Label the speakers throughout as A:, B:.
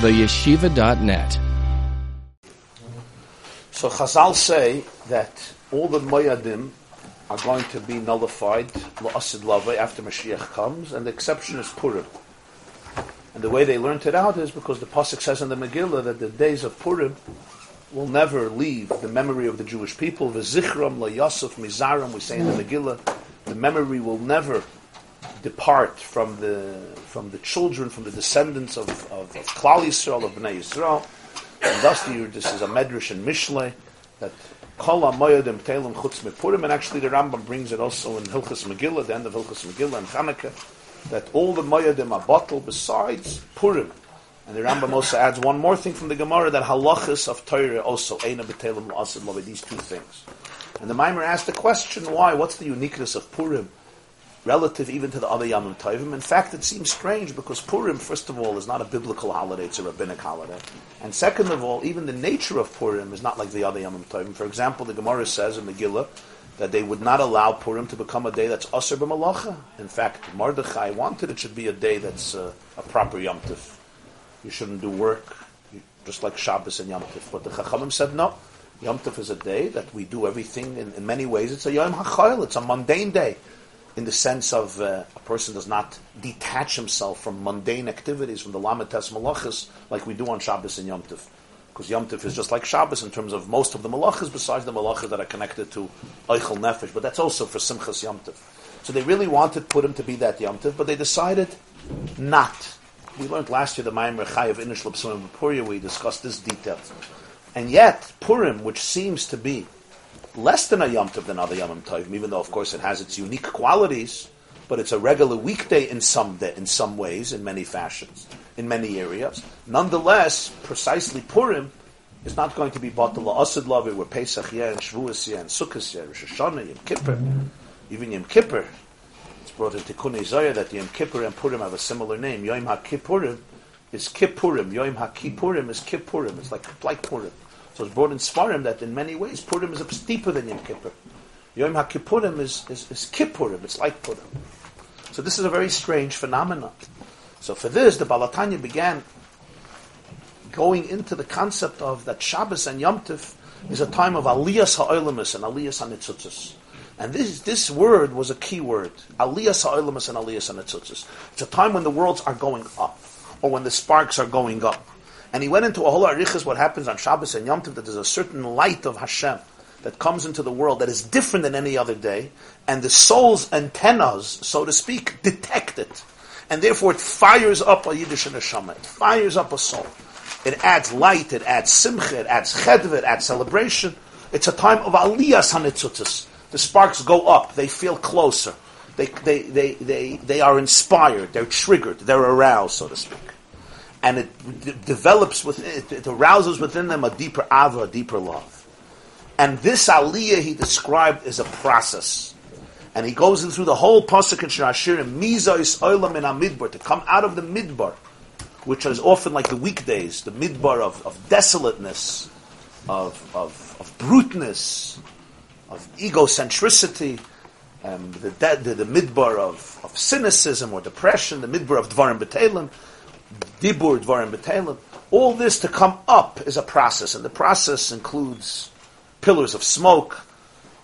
A: theyeshiva.net.
B: So Chazal say that all the Moyadim are going to be nullified la'asid lava after Mashiach comes, and the exception is Purim. And the way they learned it out is because the pasuk says in the Megillah that the days of Purim will never leave the memory of the Jewish people. V'zichram la'yasuf mizaram, we say in the Megillah, the memory will never depart from the from the children, from the descendants of, of, of Klal Yisrael, of Bnei Yisrael. And thus, the, this is a medrash in Mishle that Kol HaMoyadim Telem Chutz Purim, and actually the Rambam brings it also in Hilchas Megillah, the end of Hilchas Megillah and Chanukah, that all the Moyadim are bottled besides Purim. And the Rambam also adds one more thing from the Gemara that halachas of Torah also Eina B'Telem L'Asid Lo these two things. And the Maimer asked the question, why? What's the uniqueness of Purim? Relative even to the other Yamim Tovim. In fact, it seems strange because Purim, first of all, is not a biblical holiday; it's a rabbinic holiday. And second of all, even the nature of Purim is not like the other Yamim Tovim. For example, the Gemara says in Megillah that they would not allow Purim to become a day that's Aser b'Malacha. In fact, Mordechai wanted it should be a day that's uh, a proper Yom Tif. You shouldn't do work, just like Shabbos and Yom Tif. But the Chachamim said no. Yom Tif is a day that we do everything in, in many ways. It's a Yom HaChayil, it's a mundane day in the sense of uh, a person does not detach himself from mundane activities, from the Lamites Malachas, like we do on Shabbos and Yom Tif. Because Yom Tif is just like Shabbos in terms of most of the Malachas, besides the Malachas that are connected to Eichel Nefesh, but that's also for Simchas Yom Tif. So they really wanted Purim to be that Yom Tif, but they decided not. We learned last year the Ma'amer Chayav Inish Lapsurim Purim, we discussed this detail. And yet, Purim, which seems to be less than a Yom Tov than other Yom Tovim, even though, of course, it has its unique qualities, but it's a regular weekday in some day, in some ways, in many fashions, in many areas. Nonetheless, precisely Purim is not going to be Batal Asid Lavi, where Pesach yeah, and Shavuos yeah, and Sukkot yeah, Rosh Hashanah, Yom Kippur, even Yom Kippur. It's brought into Kunei Zayah that Yom Kippur and Purim have a similar name. Yom HaKippurim is Kippurim. Yom HaKippurim is Kippurim. It's like, like Purim. So it's brought in Svarim that in many ways Purim is steeper than Yom Kippur. Yom HaKippurim is, is, is Kippurim, it's like Purim. So this is a very strange phenomenon. So for this, the Balatanya began going into the concept of that Shabbos and Yom Tif is a time of Aliyas Ha'olamus and Aliyas HaNitzutzis. And this, this word was a key word. Aliyas Ha'olamus and Aliyas HaNitzutzis. It's a time when the worlds are going up, or when the sparks are going up. And he went into a whole arichas what happens on Shabbos and Yom Tov, that there's a certain light of Hashem that comes into the world that is different than any other day, and the soul's antennas, so to speak, detect it. And therefore it fires up a Yiddish neshama. It fires up a soul. It adds light, it adds simcha, it adds chedva, it adds celebration. It's a time of aliyas hanitzutis. The sparks go up, they feel closer. They, they, they, they, they are inspired, they're triggered, they're aroused, so to speak and it d- develops within it, it arouses within them a deeper ava, a deeper love. And this aliyah he described is a process. And he goes in through the whole pasuk in Shirashirim, Mizais Olam in Midbar, to come out of the midbar, which is often like the weekdays, the midbar of, of desolateness, of, of, of bruteness, of egocentricity, um, the, the, the midbar of, of cynicism or depression, the midbar of Dvarim B'Telim, dibur, dvarim, b'telim. All this to come up is a process, and the process includes pillars of smoke,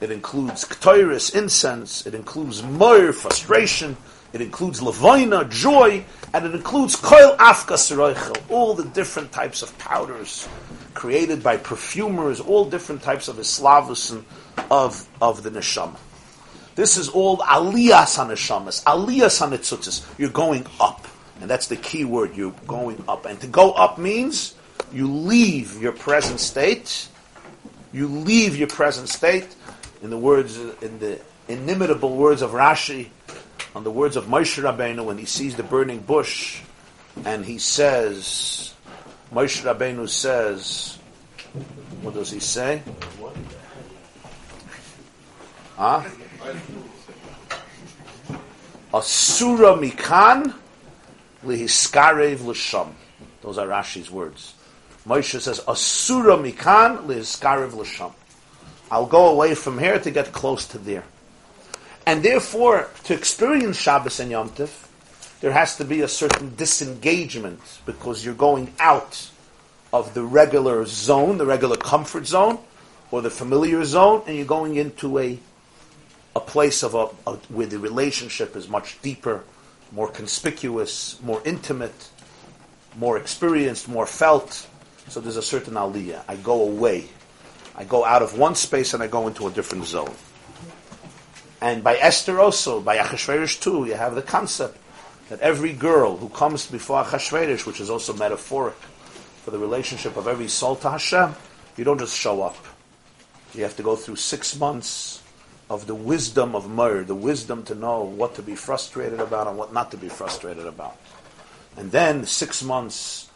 B: it includes ktoiris, incense, it includes moir, frustration, it includes levina, joy, and it includes koil afka seroichel, all the different types of powders created by perfumers, all different types of islavus of, of the neshama. This is all aliyas haneshamas, aliyas hanetzutzis. You're going up. And that's the key word, you're going up. And to go up means you leave your present state. You leave your present state. In the words, in the inimitable words of Rashi, on the words of Moshe Rabbeinu when he sees the burning bush, and he says, Moshe Rabbeinu says, what does he say? Huh? Asura mikan lihiskarev l'sham. Those are Rashi's words. Moshe says, Asura mikan lihiskarev l'sham. I'll go away from here to get close to there. And therefore, to experience Shabbos and Yom Tov, there has to be a certain disengagement because you're going out of the regular zone, the regular comfort zone, or the familiar zone, and you're going into a a place of a, a where the relationship is much deeper, more conspicuous, more intimate, more experienced, more felt. So there's a certain aliyah. I go away. I go out of one space and I go into a different zone. And by Esther also, by Achashverosh too, you have the concept that every girl who comes before Achashverosh, which is also metaphoric for the relationship of every soul to Hashem, you don't just show up. You have to go through six months of the wisdom of Meir, the wisdom to know what to be frustrated about and what not to be frustrated about. And then six months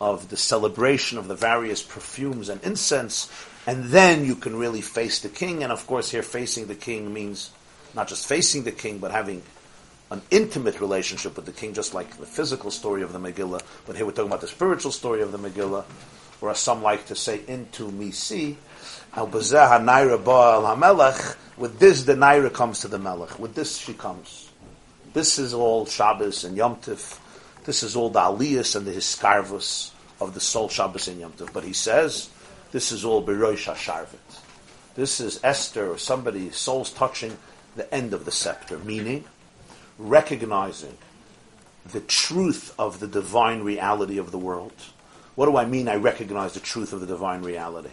B: of the celebration of the various perfumes and incense, and then you can really face the king. And of course, here facing the king means not just facing the king, but having an intimate relationship with the king, just like the physical story of the Megillah. But here we're talking about the spiritual story of the Megillah, or as some like to say, into Misi. With this, the Naira comes to the Melech. With this, she comes. This is all Shabbos and Yom Tif. This is all the Aliyas and the Hiskarvus of the soul Shabbos and Yom Tif. But he says, this is all Beroish HaSharvit. This is Esther or somebody, soul's touching the end of the scepter, meaning recognizing the truth of the divine reality of the world. What do I mean I recognize the truth of the divine reality?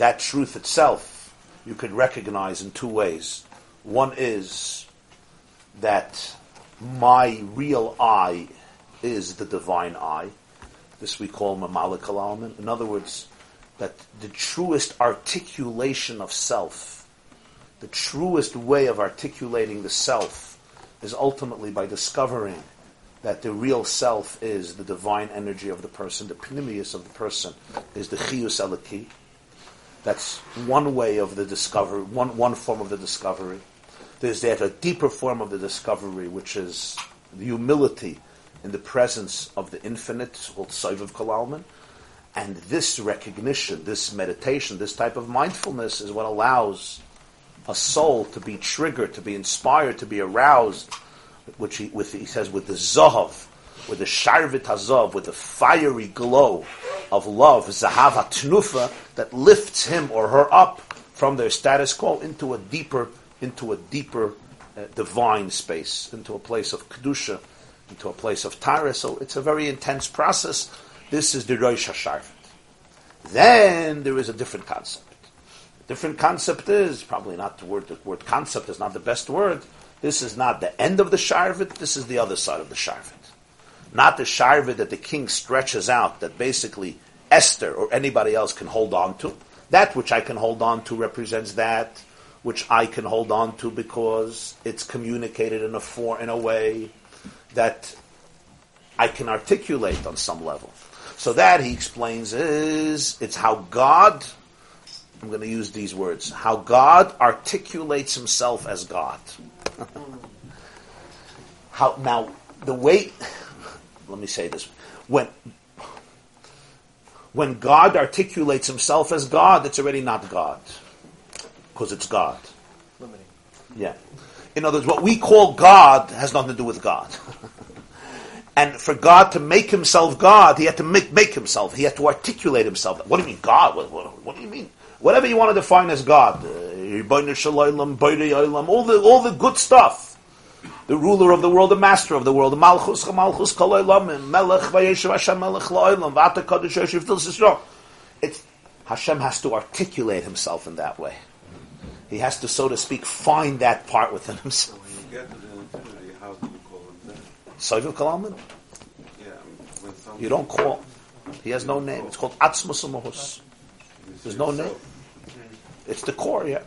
B: That truth itself you could recognize in two ways. One is that my real I is the divine I. This we call Mamalik element. In other words, that the truest articulation of self, the truest way of articulating the self, is ultimately by discovering that the real self is the divine energy of the person, the pneumius of the person is the chiyus eliki. That's one way of the discovery, one, one form of the discovery. There's that a deeper form of the discovery, which is the humility in the presence of the infinite, called Saiv Kalalman. And this recognition, this meditation, this type of mindfulness is what allows a soul to be triggered, to be inspired, to be aroused, which he, with, he says with the zahav, with the sharvit hazav, with the fiery glow of love, zahav atnufa, that lifts him or her up from their status quo into a deeper, into a deeper uh, divine space, into a place of kedusha, into a place of tara. So it's a very intense process. This is the Rosh Hasharvit. Then there is a different concept. A different concept is probably not the word. The word concept is not the best word. This is not the end of the Sharvit. This is the other side of the Sharvit. Not the Sharvit that the king stretches out, that basically Esther or anybody else can hold on to. That which I can hold on to represents that which I can hold on to because it's communicated in a for, in a way that I can articulate on some level. So that he explains is it's how God I'm going to use these words how God articulates himself as God. how now the way let me say this when when God articulates himself as God, it's already not God. Because it's God. Limiting. Yeah. In other words, what we call God has nothing to do with God. and for God to make himself God, he had to make, make himself. He had to articulate himself. What do you mean God? What, what, what do you mean? Whatever you want to define as God. Uh, all the, all the good stuff the ruler of the world, the master of the world, the Malchus, Malchus, Kol Melech, Vayeshev Hashem, Melech, La'olam, Vata Kodesh, Yoshev, Til. It's, Hashem has to articulate himself in that way. He has to, so to speak, find that part within himself.
A: When you get to the infinity, how do you call him then?
B: Soivel Kalaman?
A: Yeah, um, when
B: You don't call. He has no name. It's called Atzmus Mahus. There's no name. It's the core, yeah.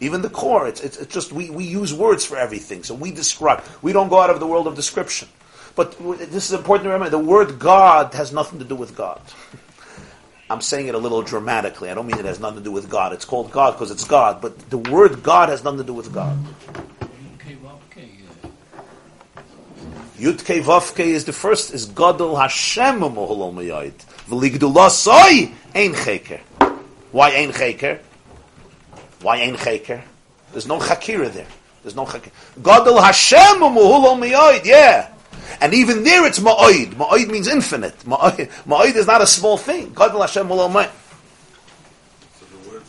B: Even the core, it's, it's, it's, just we, we use words for everything. So we describe. We don't go out of the world of description. But this is important to remember. The word God has nothing to do with God. I'm saying it a little dramatically. I don't mean it has nothing to do with God. It's called God because it's God. But the word God has nothing to do with God. Yudke Vavke is the first, is Gadol Hashem Moholol Mayayit. V'ligdula soy ein cheker. Why ein cheker? Why ain't chaker? There's no chakira there. There's no chakira. Gadol Hashem umuhulo miyoid. Yeah. And even there it's ma'oid. Ma'oid means infinite. Ma'oid, ma'oid is not a small thing. God Hashem
A: the word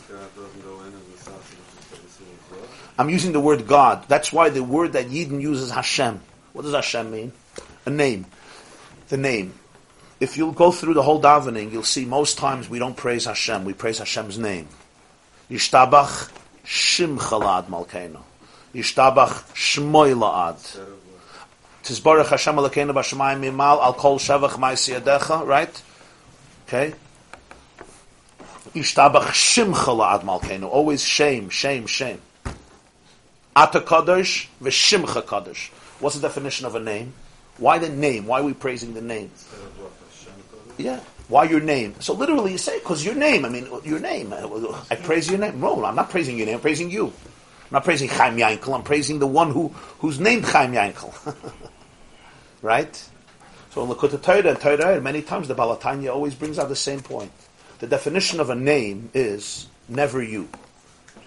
A: God doesn't go in as a sausage,
B: I'm using the word God. That's why the word that Yidden uses Hashem. What does Hashem mean? A name. The name. If you'll go through the whole davening, you'll see most times we don't praise Hashem, we praise Hashem's name. Yishtabach Shimcha La'ad Malkeinu. Yishtabach Shmoy La'ad. Tizbarach Hashem Elokeinu B'Shemayim Mimal Al Kol Shevach Ma'isi Yadecha, right? Okay? Yishtabach Shimcha La'ad Malkeinu. Always shame, shame, shame. Ata Kadosh V'Shimcha Kadosh. What's the definition of a name? Why the name? Why are we praising the name? Yeah. Why your name? So literally you say, because your name, I mean, your name. Uh, I praise your name. No, I'm not praising your name, I'm praising you. I'm not praising Chaim Yankel, I'm praising the one who, who's named Chaim Yankel. right? So in Lakota Torah and Torah, many times the Balatanya always brings out the same point. The definition of a name is never you.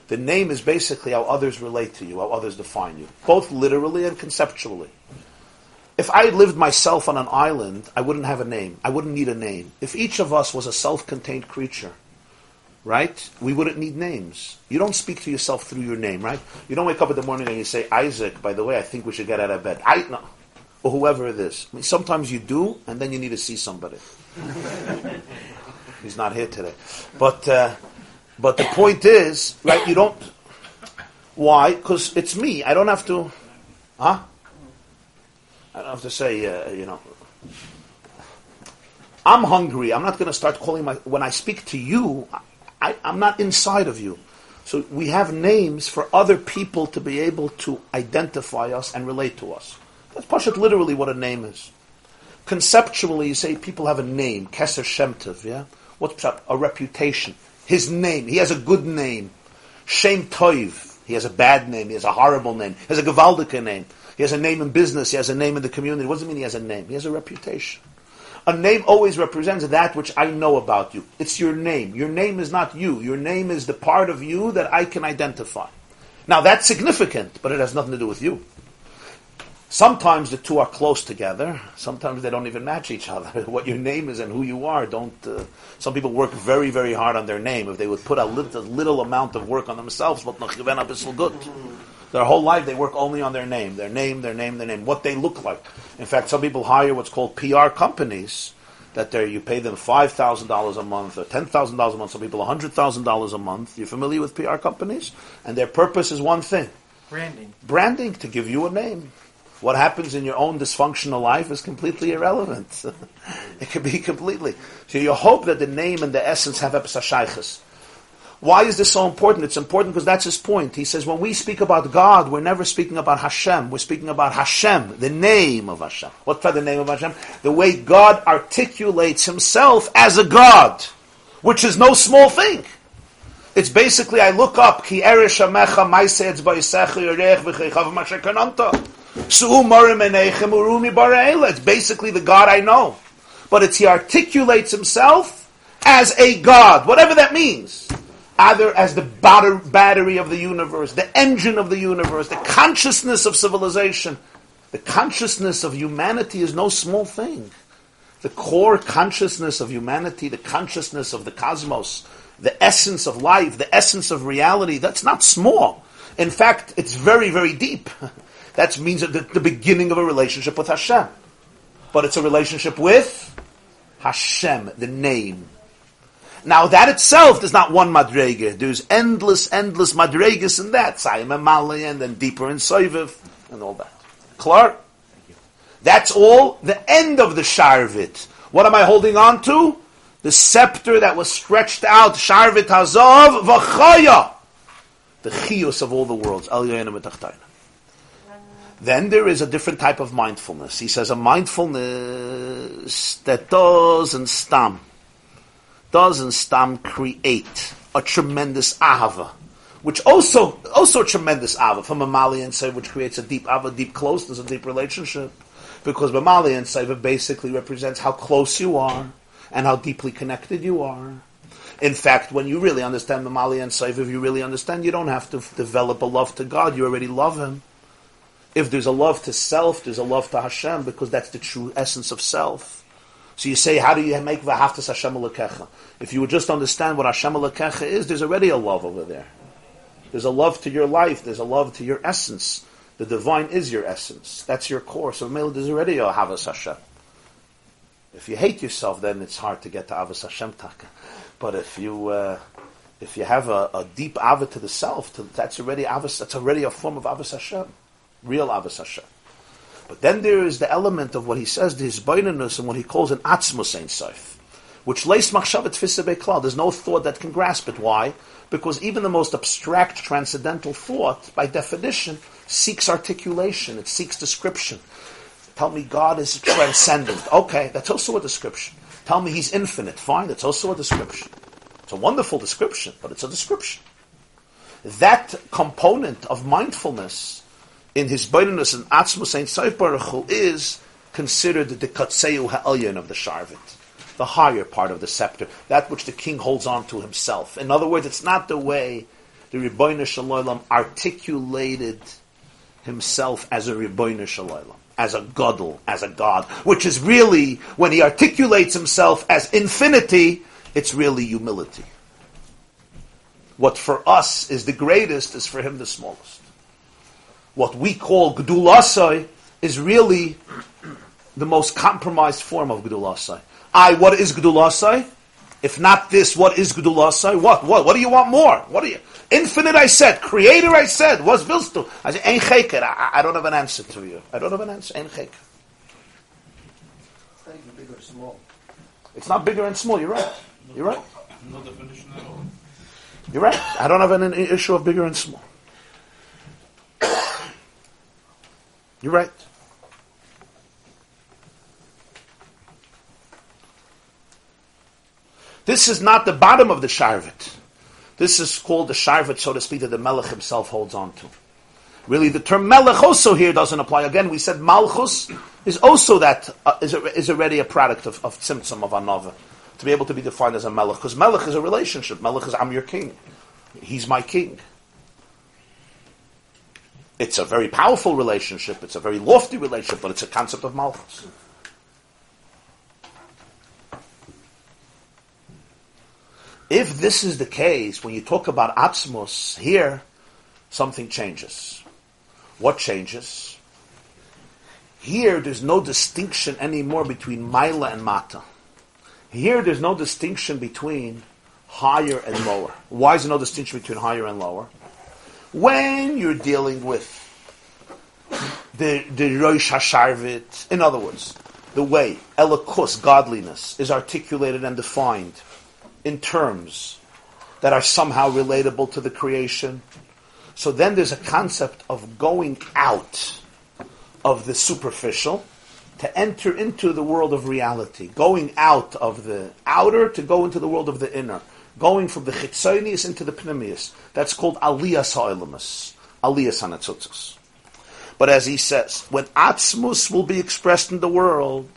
B: The name is basically how others relate to you, how others define you, both literally and conceptually. If I lived myself on an island, I wouldn't have a name. I wouldn't need a name. If each of us was a self-contained creature, right? We wouldn't need names. You don't speak to yourself through your name, right? You don't wake up in the morning and you say, Isaac, by the way, I think we should get out of bed. I no. Or whoever it is. I mean, sometimes you do, and then you need to see somebody. He's not here today. But, uh, but the point is, right, you don't, why? Because it's me. I don't have to, huh? I have to say, uh, you know, I'm hungry. I'm not going to start calling my, when I speak to you, I, I'm not inside of you. So we have names for other people to be able to identify us and relate to us. That's Pashat literally what a name is. Conceptually, you say people have a name, Keser Shemtiv, yeah? What's up? a reputation? His name. He has a good name. Shem Toiv. He has a bad name. He has a horrible name. He has a Gavaldika name. He has a name in business. He has a name in the community. What does it mean he has a name? He has a reputation. A name always represents that which I know about you. It's your name. Your name is not you. Your name is the part of you that I can identify. Now that's significant, but it has nothing to do with you. Sometimes the two are close together. Sometimes they don't even match each other. what your name is and who you are don't. Uh, some people work very, very hard on their name. If they would put a little, little amount of work on themselves, but good. Their whole life they work only on their name, their name, their name, their name, what they look like. In fact, some people hire what's called PR companies that they you pay them five thousand dollars a month or ten thousand dollars a month. Some people hundred thousand dollars a month. You're familiar with PR companies, and their purpose is one thing:
C: branding.
B: Branding to give you a name. What happens in your own dysfunctional life is completely irrelevant. it could be completely. So you hope that the name and the essence have epsashaychus. Why is this so important? It's important because that's his point. He says when we speak about God, we're never speaking about Hashem. We're speaking about Hashem, the name of Hashem. What's the name of Hashem? The way God articulates himself as a God, which is no small thing. It's basically, I look up, ki ereshamecha maisedz ba'isecha yerech v'cheichav mashekananta. It's basically the God I know. But it's he articulates himself as a God, whatever that means either as the battery of the universe, the engine of the universe, the consciousness of civilization. The consciousness of humanity is no small thing. The core consciousness of humanity, the consciousness of the cosmos, the essence of life, the essence of reality, that's not small. In fact, it's very, very deep. That means the, the beginning of a relationship with Hashem. But it's a relationship with Hashem, the name, now that itself is not one madrega. There's endless, endless madregas in that. Sayim Mali and then deeper in Soiviv and all that. Clark? That's all the end of the Sharvit. What am I holding on to? The scepter that was stretched out, Sharvit Hazov V'chaya. The chiyus of all the worlds. Then there is a different type of mindfulness. He says a mindfulness that doesn't stam doesn't Stam create a tremendous ahava, which also also a tremendous ahava from a Mali and Seiva, which creates a deep ahava, deep closeness, a deep relationship, because Mali and Seiva basically represents how close you are and how deeply connected you are. In fact, when you really understand Mali and Seiva, if you really understand, you don't have to f- develop a love to God; you already love Him. If there's a love to self, there's a love to Hashem because that's the true essence of self. So you say, how do you make v'haftas Hashem alekecha? If you would just understand what Hashem alekecha is, there's already a love over there. There's a love to your life. There's a love to your essence. The divine is your essence. That's your core. So there's already a havas Hashem. If you hate yourself, then it's hard to get to avas Hashem taka. But if you uh, if you have a, a deep ava to the self, to, that's already avas. That's already a form of avas Hashem, real avas Hashem. But then there is the element of what he says, the hisbainanus, and what he calls an atzmus ein which lays machshavet tfisa There's no thought that can grasp it. Why? Because even the most abstract transcendental thought, by definition, seeks articulation. It seeks description. Tell me God is transcendent. Okay, that's also a description. Tell me He's infinite. Fine, that's also a description. It's a wonderful description, but it's a description. That component of mindfulness in his Baininus and Atzmus Saint Saif Baruch is considered the Katseu Ha'elyon of the Sharvit, the higher part of the scepter, that which the king holds on to himself. In other words, it's not the way the Ribono Shel Olam articulated himself as a Ribono Shel Olam, as a Godel, as a God, which is really, when he articulates himself as infinity, it's really humility. What for us is the greatest is for him the smallest what we call Gdulasai is really the most compromised form of Gdulasai. I, what is Gdulasai? If not this, what is Gdulasai? What? What? What do you want more? What do you? Infinite, I said. Creator, I said. What's Vilstu? I said, Ein Cheker. I, I, don't have an answer to you. I don't have an answer. Ein Cheker.
C: Bigger or small.
B: It's not bigger and small. You're right. You're right.
A: No definition at all.
B: You're right. I don't have an issue of bigger and small. You're right. This is not the bottom of the Sharvit. This is called the Sharvit, so to speak, that the Melech himself holds on to. Really, the term Melech also here doesn't apply. Again, we said Malchus is also that, uh, is, a, is already a product of, of Tzimtzum, of Anova, to be able to be defined as a Melech. Because Melech is a relationship. Melech is, I'm your king. He's my king. It's a very powerful relationship, it's a very lofty relationship, but it's a concept of Malchus. If this is the case, when you talk about Atzmos, here, something changes. What changes? Here, there's no distinction anymore between Maila and Mata. Here, there's no distinction between higher and lower. Why is there no distinction between higher and lower? When you're dealing with the, the Rosh Hasharvit, in other words, the way Elikus, godliness, is articulated and defined in terms that are somehow relatable to the creation. So then there's a concept of going out of the superficial to enter into the world of reality, going out of the outer to go into the world of the inner going from the chitzonius into the pneumius. That's called aliyas ha'olamus, aliyas hanatzutzos. But as he says, when atzmus will be expressed in the world,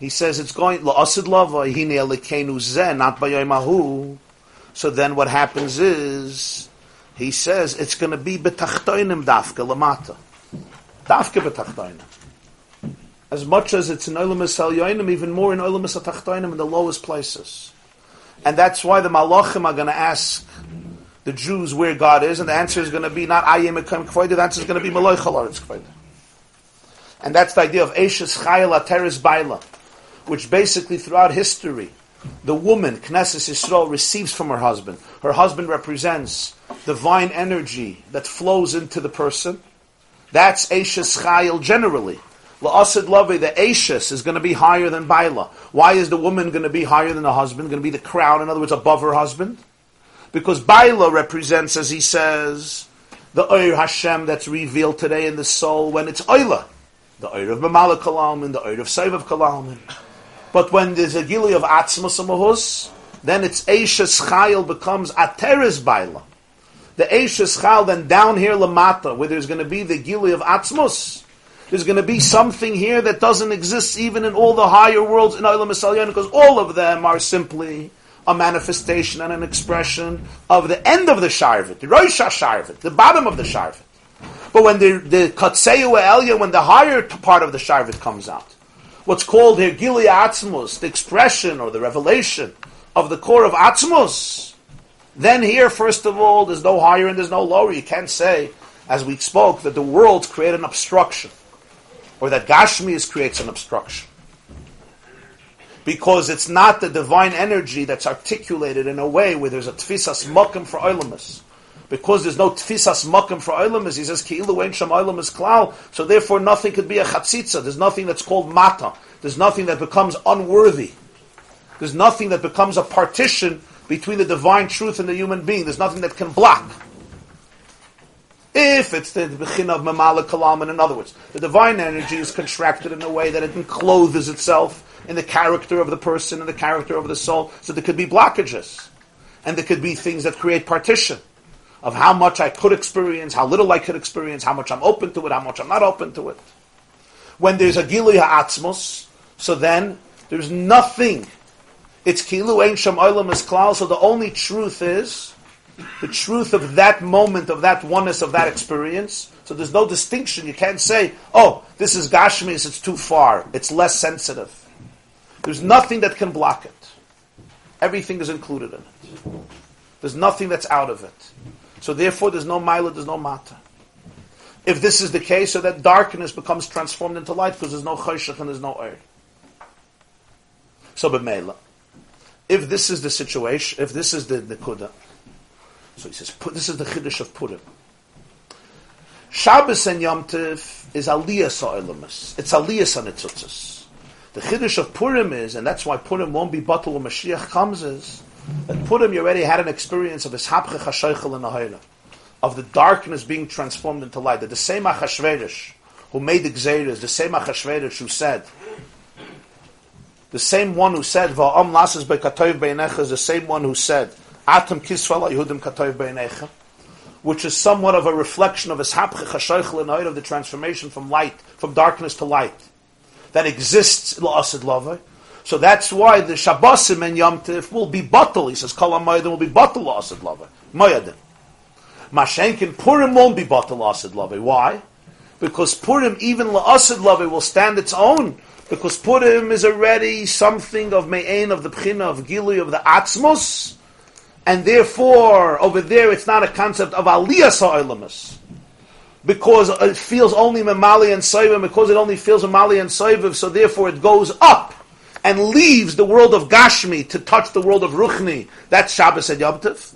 B: he says it's going la'asid lava hine elikenu zen not mahu. So then what happens is he says it's going to be betachtoinim dafka lamata, dafka betachtoinim. As much as it's in Olamas Yoinim, even more in Olamas Atachtoinim in the lowest places. And that's why the Malachim are going to ask the Jews where God is, and the answer is going to be not Ayim Ekem Kvoide, the answer is going to be Malach Halaretz Kvoide. And that's the idea of Eshes Chayel Ateres Baila, which basically throughout history, the woman, Knesset Yisrael, receives from her husband. Her husband represents divine energy that flows into the person. That's Eshes Chayel generally. La'asid Lavi, the Ashes is going to be higher than Baila. Why is the woman going to be higher than the husband? Going to be the crown, in other words, above her husband? Because Baila represents, as he says, the Oir Hashem that's revealed today in the soul when it's Oila. The Oir of Mamala Kalalman, the Oir of Seiv Kalalman. But when there's a Gili of Atzmus Amahus, then it's Ashes Chayil becomes Ateres Baila. The Ashes Chayil then down here Lamata, where there's going to be the Gili of Atzmus, there's going to be something here that doesn't exist even in all the higher worlds in Olam Esalyan, because all of them are simply a manifestation and an expression of the end of the Sharvit, the Rosh Sharvit, the bottom of the Sharvit. But when the the Katseu Elya, when the higher part of the Sharvit comes out, what's called here Gilia Atzmus, the expression or the revelation of the core of Atzmus, then here, first of all, there's no higher and there's no lower. You can't say, as we spoke, that the worlds create an obstruction, or that Gashmias creates an obstruction. Because it's not the divine energy that's articulated in a way where there's a tfisas mokum for oilamus. Because there's no tfisas mokum for oilamus, he says, ki'ilu ein sham klal, so therefore nothing could be a chatzitza. There's nothing that's called mata. There's nothing that becomes unworthy. There's nothing that becomes a partition between the divine truth and the human being. There's nothing that can block. If it's the bechin of mamala kalam, in other words, the divine energy is contracted in a way that it encloses itself in the character of the person and the character of the soul, so there could be blockages. And there could be things that create partition of how much I could experience, how little I could experience, how much I'm open to it, how much I'm not open to it. When there's a Gilui Ha'atzmos, so then there's nothing it's kilu ein olam is klal. So the only truth is the truth of that moment, of that oneness, of that experience. So there's no distinction. You can't say, "Oh, this is gashmis. It's too far. It's less sensitive." There's nothing that can block it. Everything is included in it. There's nothing that's out of it. So therefore, there's no mila, there's no mata. If this is the case, so that darkness becomes transformed into light because there's no chayshach and there's no air. So b'meila if this is the situation, if this is the Nikuda, so he says, this is the Chiddush of Purim. Shabbos and Yom Tiv is Aliyah Sa'ilamus. It's Aliyah Sanitzutzis. The Chiddush of Purim is, and that's why Purim won't be bottled when Mashiach comes, is that Purim you already had an experience of this Hapche Chashaychel in the of the darkness being transformed into light. That the same Achashverosh who made the Gzeiras, the same Achashverosh who said, the same one who said, Va'am lasas be'katoiv be'enecha is the same one who said, Atam kisvala Yehudim katoiv be'enecha, which is somewhat of a reflection of chashoichel of the transformation from light, from darkness to light, that exists la'asid lavai. So that's why the Shabbosim and Yom Tif will be bottle. He says, Kol HaMoedim will be bottle la'asid lavai. Moedim. Mashenkin Purim won't be bottle la'asid lavai. Why? Because Purim, even la'asid lavai, will stand its own because Purim is already something of Me'en, of the Pchina, of Gilui, of the Atzmos, and therefore, over there, it's not a concept of Aliyah Sa'ilamus. Because it feels only Mamali and Saivim, because it only feels Mamali and Saivim, so therefore it goes up and leaves the world of Gashmi to touch the world of Ruchni. That's Shabbos and Yom Tov.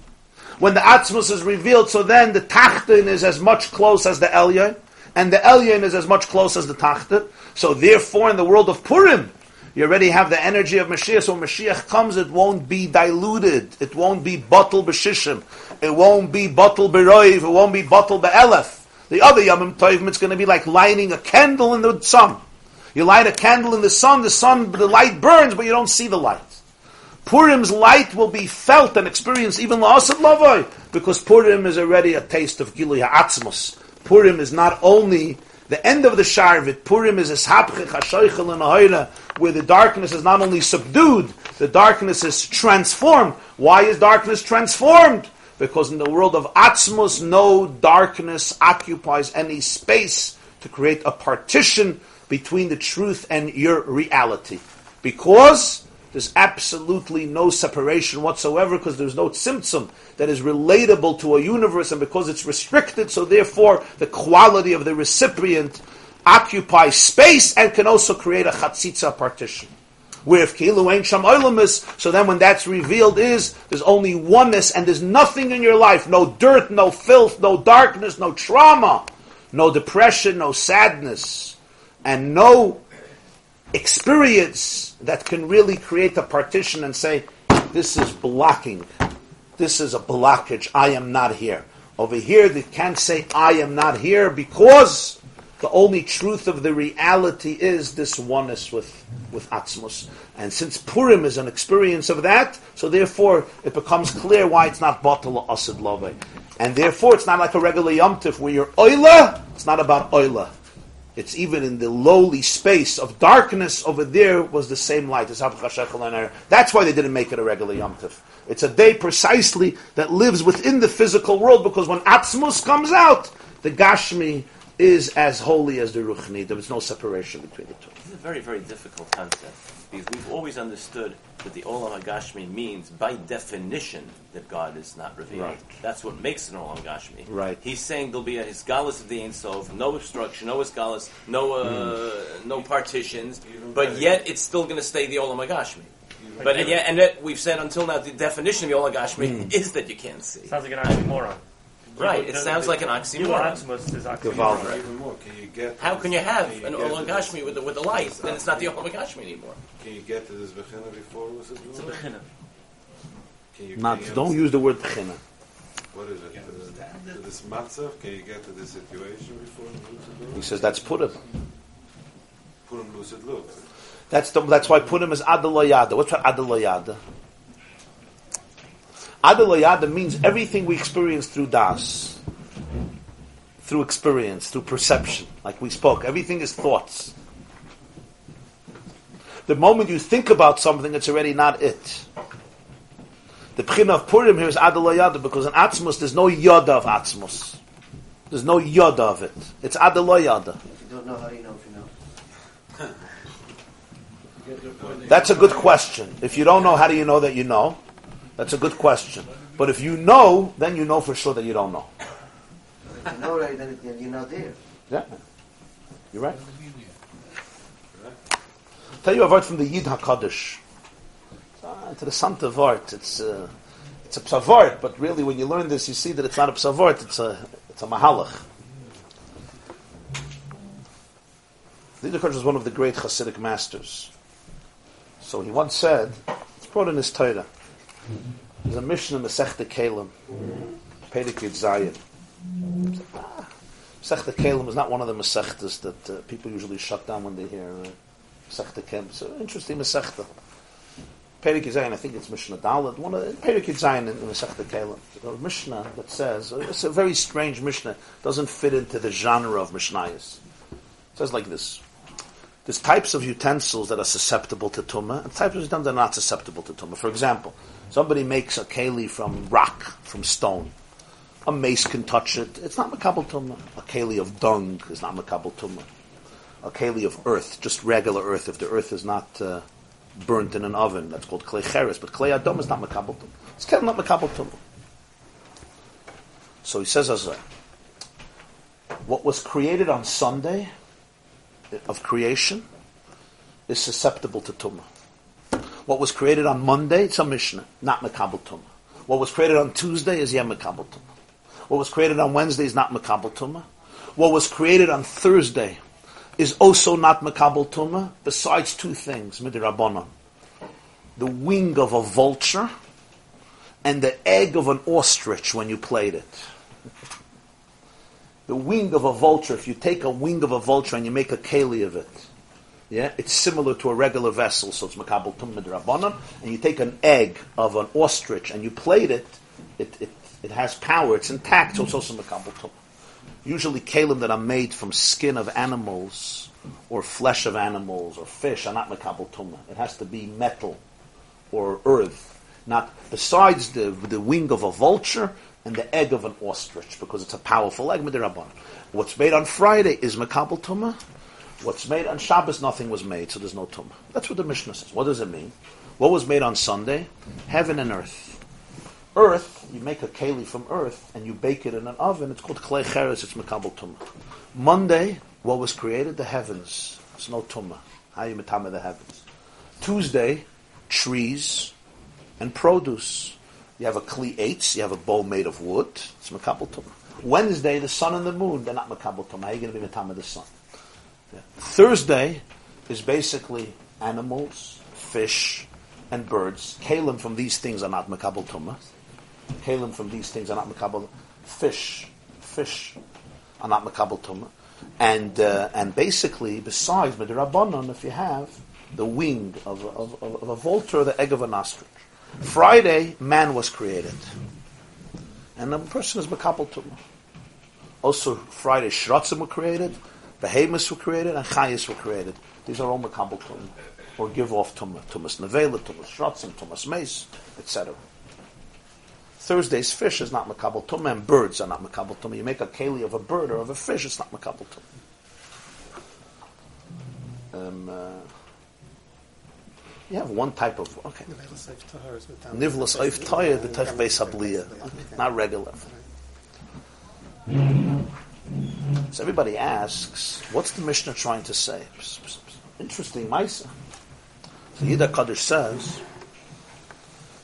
B: When the Atzmos is revealed, so then the Tachtin is as much close as the Elyon, and the Elyon is as much close as the Tachtin. So therefore, in the world of Purim, you already have the energy of Mashiach. So when Mashiach comes, it won't be diluted. It won't be bottle b'shishim. It won't be bottle b'roiv. It won't be bottle b'elef. The other Yamim Tovim, it's going to be like lighting a candle in the sun. You light a candle in the sun, the sun, the light burns, but you don't see the light. Purim's light will be felt and experienced even la'asad lavoi, because Purim is already a taste of Gilui Ha'atzmos. Purim is not only the end of the Sharvit, Purim is Eshapchich HaShoichel and where the darkness is not only subdued, the darkness is transformed. Why is darkness transformed? Because in the world of Atzmos, no darkness occupies any space to create a partition between the truth and your reality. Because there's absolutely no separation whatsoever because there's no tzimtzum that is relatable to a universe, and because it's restricted, so therefore the quality of the recipient occupies space and can also create a chatzitza partition. Where if kilu ain't sham is, so then when that's revealed is there's only oneness and there's nothing in your life, no dirt, no filth, no darkness, no trauma, no depression, no sadness, and no experience that can really create a partition and say, this is blocking. This is a blockage. I am not here. Over here, they can't say, I am not here because the only truth of the reality is this oneness with, with Atzmus. And since Purim is an experience of that, so therefore it becomes clear why it's not Batal Asid Love. And therefore it's not like a regular Yom Tif where you're Oila, it's not about Oila. It's even in the lowly space of darkness over there was the same light as That's why they didn't make it a regular Yom. It's a day precisely that lives within the physical world because when Atzmus comes out, The Gashmi is as holy as the Ruchni. There is no separation between the two.
C: This is a very, very difficult concept because we've always understood that the Olam Hagashmi means, by definition, that God is not revealed.
B: Right.
C: That's what makes an Olam Hagashmi.
B: Right.
C: He's saying there'll be a Hisgalis of the Ein Sof, no obstruction, no Hisgalis, no uh, no partitions, but yet it's still going to stay the Olam Hagashmi.
A: Even
C: But and yet, and yet we've said until now the definition of the Olam Hagashmi is that you can't see.
D: Sounds like an oxymoron.
C: Right. It sounds like an
D: You
C: oxymoron.
D: Atzmus is
B: Gewalt.
D: oxymoron.
A: Even more, can you get?
C: How can you have
A: can
C: an
A: get
C: Olam
A: to
C: with the, with the light? Then it's not the Olam Hagashmi anymore.
A: Can you get to this beginner before was it?
D: It's a beginning.
A: Can you,
B: Not,
A: can you
B: don't use the word Bechina.
A: What is it? To, to this matzav? Can you get to this situation before lucid
B: He
A: look?
B: says that's Purim.
A: Put him lucid look.
B: That's the, that's why Purim is Adalayada. What's Adalayada? Adalayada means everything we experience through Das, through experience, through perception. Like we spoke, everything is thoughts. The moment you think about something, it's already not it. The Pchina of Purim here is Adalayada because in Atzmus there's no Yoda of Atzmus. There's no Yoda of it. It's Adalayada.
E: If you don't know how do you know if you know?
B: That's a good question. If you don't know, how do you know that you know? That's a good question. But if you know, then you know for sure that you don't know.
E: If you know, then you're not there.
B: Yeah, you're right. Tell you a word from the Yid Hakadosh. Ah, to the Santa Vart. It's uh, it's a psavart, but really, when you learn this, you see that it's not a psavart. It's a it's a mahalach. The Yid Hakadosh was one of the great Hasidic masters. So he once said, it's brought in his Torah. There's a Mishnah Masechta Kalim, Pedikid Zayin. Masechta Kalim is not one of the Masechtas that uh, people usually shut down when they hear uh, Masechta Kalim. It's an interesting Masechta. Perikid Zayin, I think it's Mishnah Dalet. One of Perikid Zayin in Masechta Kalim. A Mishnah that says it's a very strange Mishnah. Doesn't fit into the genre of Mishnayos. It says like this: There's types of utensils that are susceptible to tumah, and types of utensils that are not susceptible to tumah. For example, somebody makes a keli from rock, from stone. A mace can touch it. It's not makabel tumah. A keli of dung is not makabel tumah. A keli of earth, just regular earth, if the earth is not uh, burnt in an oven, that's called clay cheres. But clay adom is not makabel tumah. It's keli not makabel tumah. So he says as what was created on Sunday of creation is susceptible to tumah. What was created on Monday, it's a Mishnah, not Makabal Tumah. What was created on Tuesday is Yem Makabal Tumah. What was created on Wednesday is not Makabal Tumah. What was created on Thursday is also not Makabal Tumah, besides two things, Midirabbanon. The wing of a vulture and the egg of an ostrich when you played it. The wing of a vulture, if you take a wing of a vulture and you make a keli of it, yeah, it's similar to a regular vessel, so it's makabel tumma rabbanon. And you take an egg of an ostrich and you plate it, it, it, it has power, it's intact, so it's also makabel tumma. Usually, kalim that are made from skin of animals or flesh of animals or fish are not makabel tumma. It has to be metal or earth, not besides the the wing of a vulture and the egg of an ostrich, because it's a powerful egg. What's made on Friday is makabel tumma. What's made on Shabbos, nothing was made, so there's no tumah. That's what the Mishnah says. What does it mean? What was made on Sunday? Heaven and earth. Earth, you make a keli from earth and you bake it in an oven. It's called klei cheres. It's makabel tumah. Monday, what was created? The heavens. It's no tumah. How you metame the heavens? Tuesday, trees and produce. You have a kli eitz. You have a bowl made of wood. It's makabel tumah. Wednesday, the sun and the moon. They're not makabel tumah. How are you going to be metame the sun? Thursday is basically animals, fish, and birds. Kalim from these things are not makabel tumah. Kalim from these things are not makabel. Fish, fish are not makabel tumah. And uh, and basically, besides midrabanon, if you have the wing of, a- of, of, a vulture, the egg of an ostrich. Friday, man was created, and the person is makabel tumah. Also, Friday, shrotzim were created, behemoths were created, and chayas were created. These are all makabel tumah, or give off tumas nevela, tumas shrotzim, tumas mace, etc. Thursday's fish is not makabel tumah, and birds are not makabel tumah. You make a keli of a bird or of a fish, it's not makabel tumah. Um, uh, you have one type of okay. Nivlas oif toya the tech beis habliya, not regular. So everybody asks, what's the Mishnah trying to say? Interesting, Maisa. So Yida Kaddish says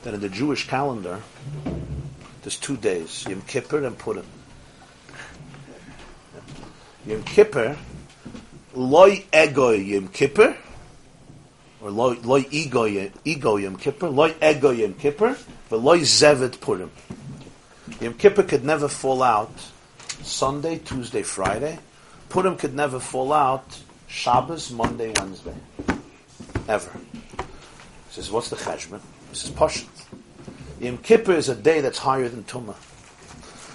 B: that in the Jewish calendar, there's two days, Yom Kippur and Purim. Yom Kippur, loy ego Yom Kippur, or loy, loy ego, ego Yom Kippur, loy ego Yom Kippur, but loy zevet Purim. Yom Kippur could never fall out Sunday, Tuesday, Friday. Purim could never fall out Shabbos, Monday, Wednesday. Ever. He says, what's the cheshbon? He says, Pashut. Yom Kippur is a day that's higher than Tumah.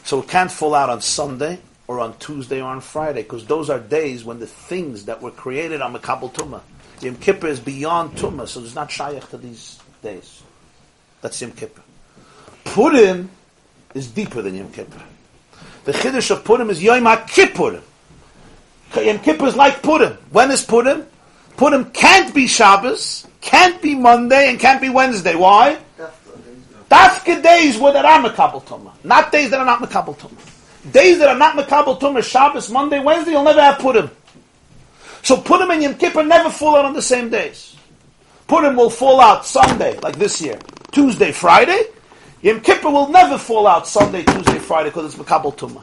B: So it can't fall out on Sunday or on Tuesday or on Friday because those are days when the things that were created are Makabal Tumah. Yom Kippur is beyond Tumah, so it's not shaykh to these days. That's Yom Kippur. Purim is deeper than Yom Kippur. The Chiddush of Purim is Yom HaKippurim. Yom Kippur is like Purim. When is Purim? Purim can't be Shabbos, can't be Monday, and can't be Wednesday. Why? Dafka days where there are Makabal. Not days that are not Makabal. Days that are not Makabal Tumah, Shabbos, Monday, Wednesday, you'll never have Purim. So Purim and Yom Kippur never fall out on the same days. Purim will fall out Sunday, like this year. Tuesday, Friday. Yom Kippur will never fall out Sunday, Tuesday, Friday, because it's Makabal Tumah.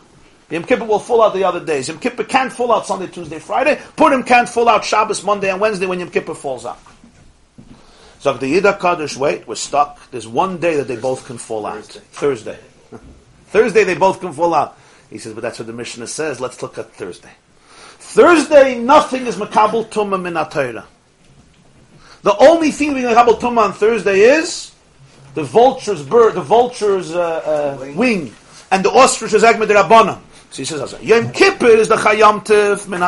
B: Yom Kippur will fall out the other days. Yom Kippur can't fall out Sunday, Tuesday, Friday. Purim can't fall out Shabbos, Monday, and Wednesday when Yom Kippur falls out. So the Yida Kaddish, wait, we're stuck. There's one day that they both can fall out. Thursday. Thursday they both can fall out. He says, but that's what the Mishnah says. Let's look at Thursday. Thursday, nothing is Makabal Tumah min The only thing being Makabal Tumah on Thursday is the vulture's bird, the vulture's uh, uh, wing, and the ostrich's egg rabbanon. So he says, Yom Kippur is the Chayam Tiv min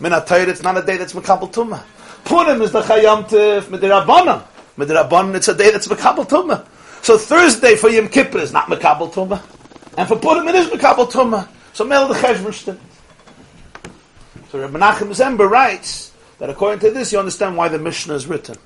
B: Min it's not a day that's Makabal Tumah. Purim is the Chayam Tif Midirabbanan. Midirabbanan, it's a day that's Makabal Tumah. So Thursday for Yom Kippur is not Makabal Tumah. And for Purim it is Makabal Tumah. So Mel the Cheshbon. So Rabbi Menachem Ziemba writes that according to this you understand why the Mishnah is written.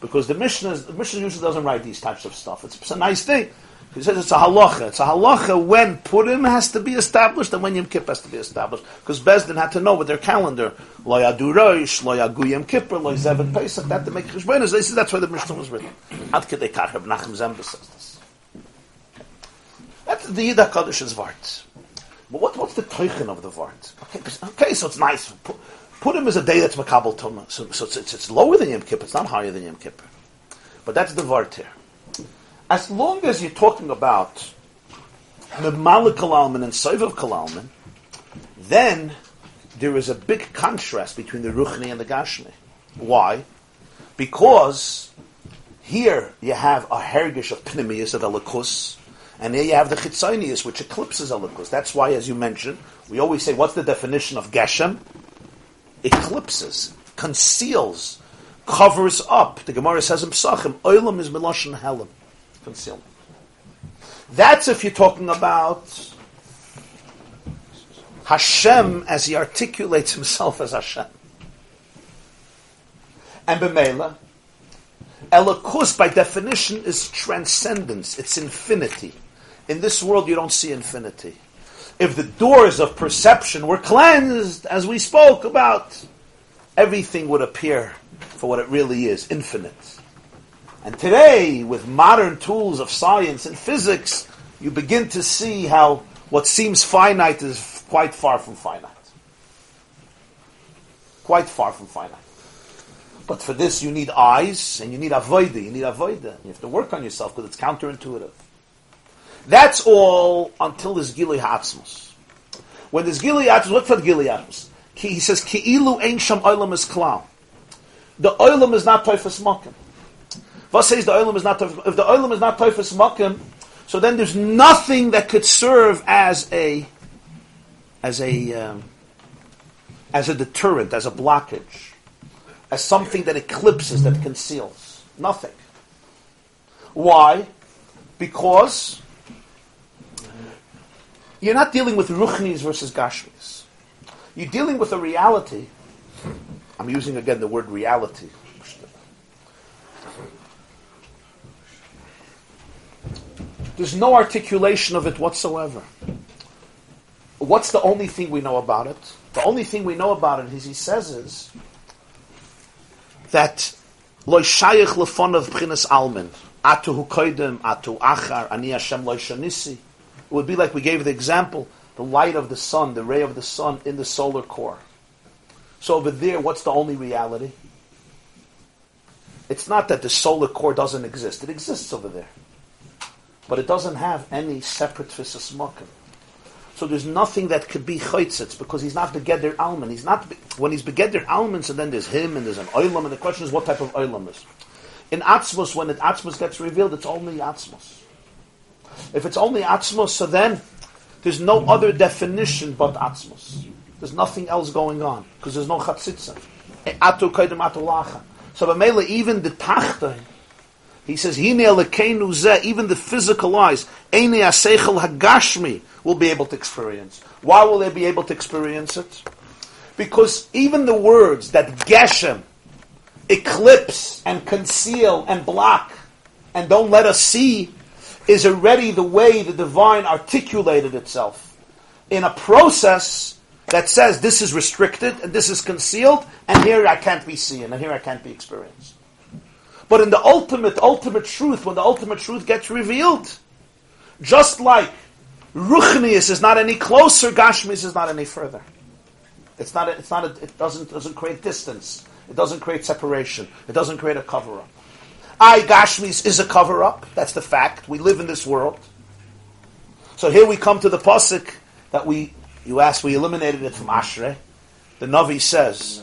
B: Because the Mishnah, the Mishnah usually doesn't write these types of stuff. It's a nice thing. He says it's a halacha. It's a halacha when Purim has to be established and when Yom Kippur has to be established. Because Bezdin had to know with their calendar, lo yadu roish, lo Kippur, lo zevet Pesach, that to make cheshbonis. They say that's why the Mishnah was written. Ad kedei kach, Nachum Ziemba says this. That's the Yida Koddesh's vart. But what, what's the teichen of the vart? Okay, okay, so it's nice. Purim is a day that's makabel tumah. So, so it's, it's, it's lower than Yom Kippur. It's not higher than Yom Kippur. But that's the vart here as long as you're talking about the Malik Kalalman and Saivav Kalalman, then there is a big contrast between the Ruchni and the Gashmi. Why? Because here you have a hergish of Pneumius of Elikus, and here you have the Chitzonius, which eclipses Elikus. That's why, as you mentioned, we always say, what's the definition of Geshem? Eclipses, conceals, covers up. The Gemara says in Psachim, Oilam is Miloshin Helam concealment. That's if you're talking about Hashem as he articulates himself as Hashem. And B'meila, Elokus by definition is transcendence, it's infinity. In this world you don't see infinity. If the doors of perception were cleansed, as we spoke about, everything would appear for what it really is, infinite. And today, with modern tools of science and physics, you begin to see how what seems finite is quite far from finite. Quite far from finite. But for this, you need eyes and you need avoida. You need avoida. You have to work on yourself because it's counterintuitive. That's all until there's gili ha'atzmus. When there's gili ha'atzmus, look for the gili ha'atzmus. He says, "Ki'ilu ein sham is klal." The oilam is not toifas makim. What says the oilam is not if the oilam is not toifus makim, so then there's nothing that could serve as a as a um, as a deterrent, as a blockage, as something that eclipses, that conceals. Nothing. Why? Because you're not dealing with ruchnis versus gashmis. You're dealing with a reality. I'm using again the word reality. There's no articulation of it whatsoever. What's the only thing we know about it? The only thing we know about it is he says is that loy shayich of b'chinas almin atu hu koidem atu achar ani Hashem loy shanisi. It would be like we gave the example, the light of the sun, the ray of the sun in the solar core. So over there, what's the only reality? It's not that the solar core doesn't exist. It exists over there. But it doesn't have any separate tfisas. So there's nothing that could be chaytzitz because he's not begeder alman. He's not when he's begeder alman. So then there's him and there's an oilam, and the question is what type of oilam is. In atzmos, when the atzmos gets revealed, it's only atzmos. If it's only atzmos, so then there's no other definition but atzmos. There's nothing else going on because there's no chatzitza. Atu kaidem atu. So even the tachta, he says, Hine even the physical eyes, hagashmi, will be able to experience. Why will they be able to experience it? Because even the words that Geshem, eclipse and conceal and block and don't let us see is already the way the divine articulated itself in a process that says this is restricted and this is concealed and here I can't be seen and here I can't be experienced. But in the ultimate, ultimate truth, when the ultimate truth gets revealed, just like Ruchnius is not any closer, Gashmis is not any further. It's not. A, it's not. A, it doesn't doesn't create distance. It doesn't create separation. It doesn't create a cover up. I Gashmis is a cover up. That's the fact. We live in this world. So here we come to the pasuk that we. You asked. We eliminated it from Ashrei. The Navi says,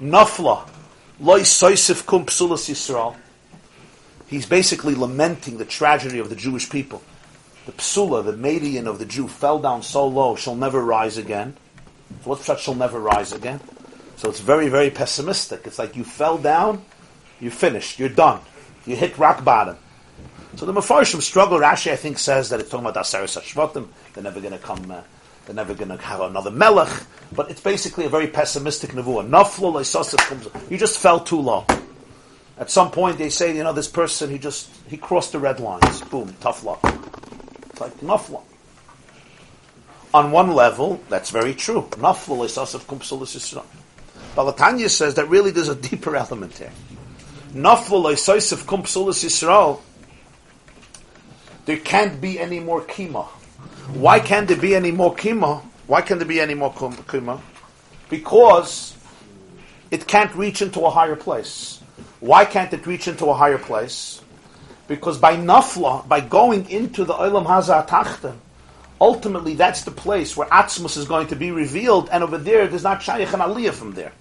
B: "Nafla, soisif Yisrael." He's basically lamenting the tragedy of the Jewish people the psula, the median of the Jew, fell down so low, shall never rise again. So what's that shall never rise again? So it's very, very pessimistic. It's like you fell down, you're finished, you're done. You hit rock bottom. So the Mefarshim struggle. Rashi, I think, says that it's talking about Aseres Hashvatim. They're never going to come, uh, they're never going to have another Melech. But it's basically a very pessimistic nevuah. Naflo. You just fell too low. At some point, they say, you know, this person, he just, he crossed the red lines. Boom, tough luck. It's like nafla. On one level, that's very true. Is of kumsulis yisrael. Balatanya says that really there's a deeper element here. Is of kumsulis yisrael. There can't be any more kima. Why can't there be any more kima? Why can't there be any more kima? Because it can't reach into a higher place. Why can't it reach into a higher place? Because by nafla, by going into the olam haza tachta, ultimately that's the place where atzmus is going to be revealed, and over there there's not shayach and aliyah from there.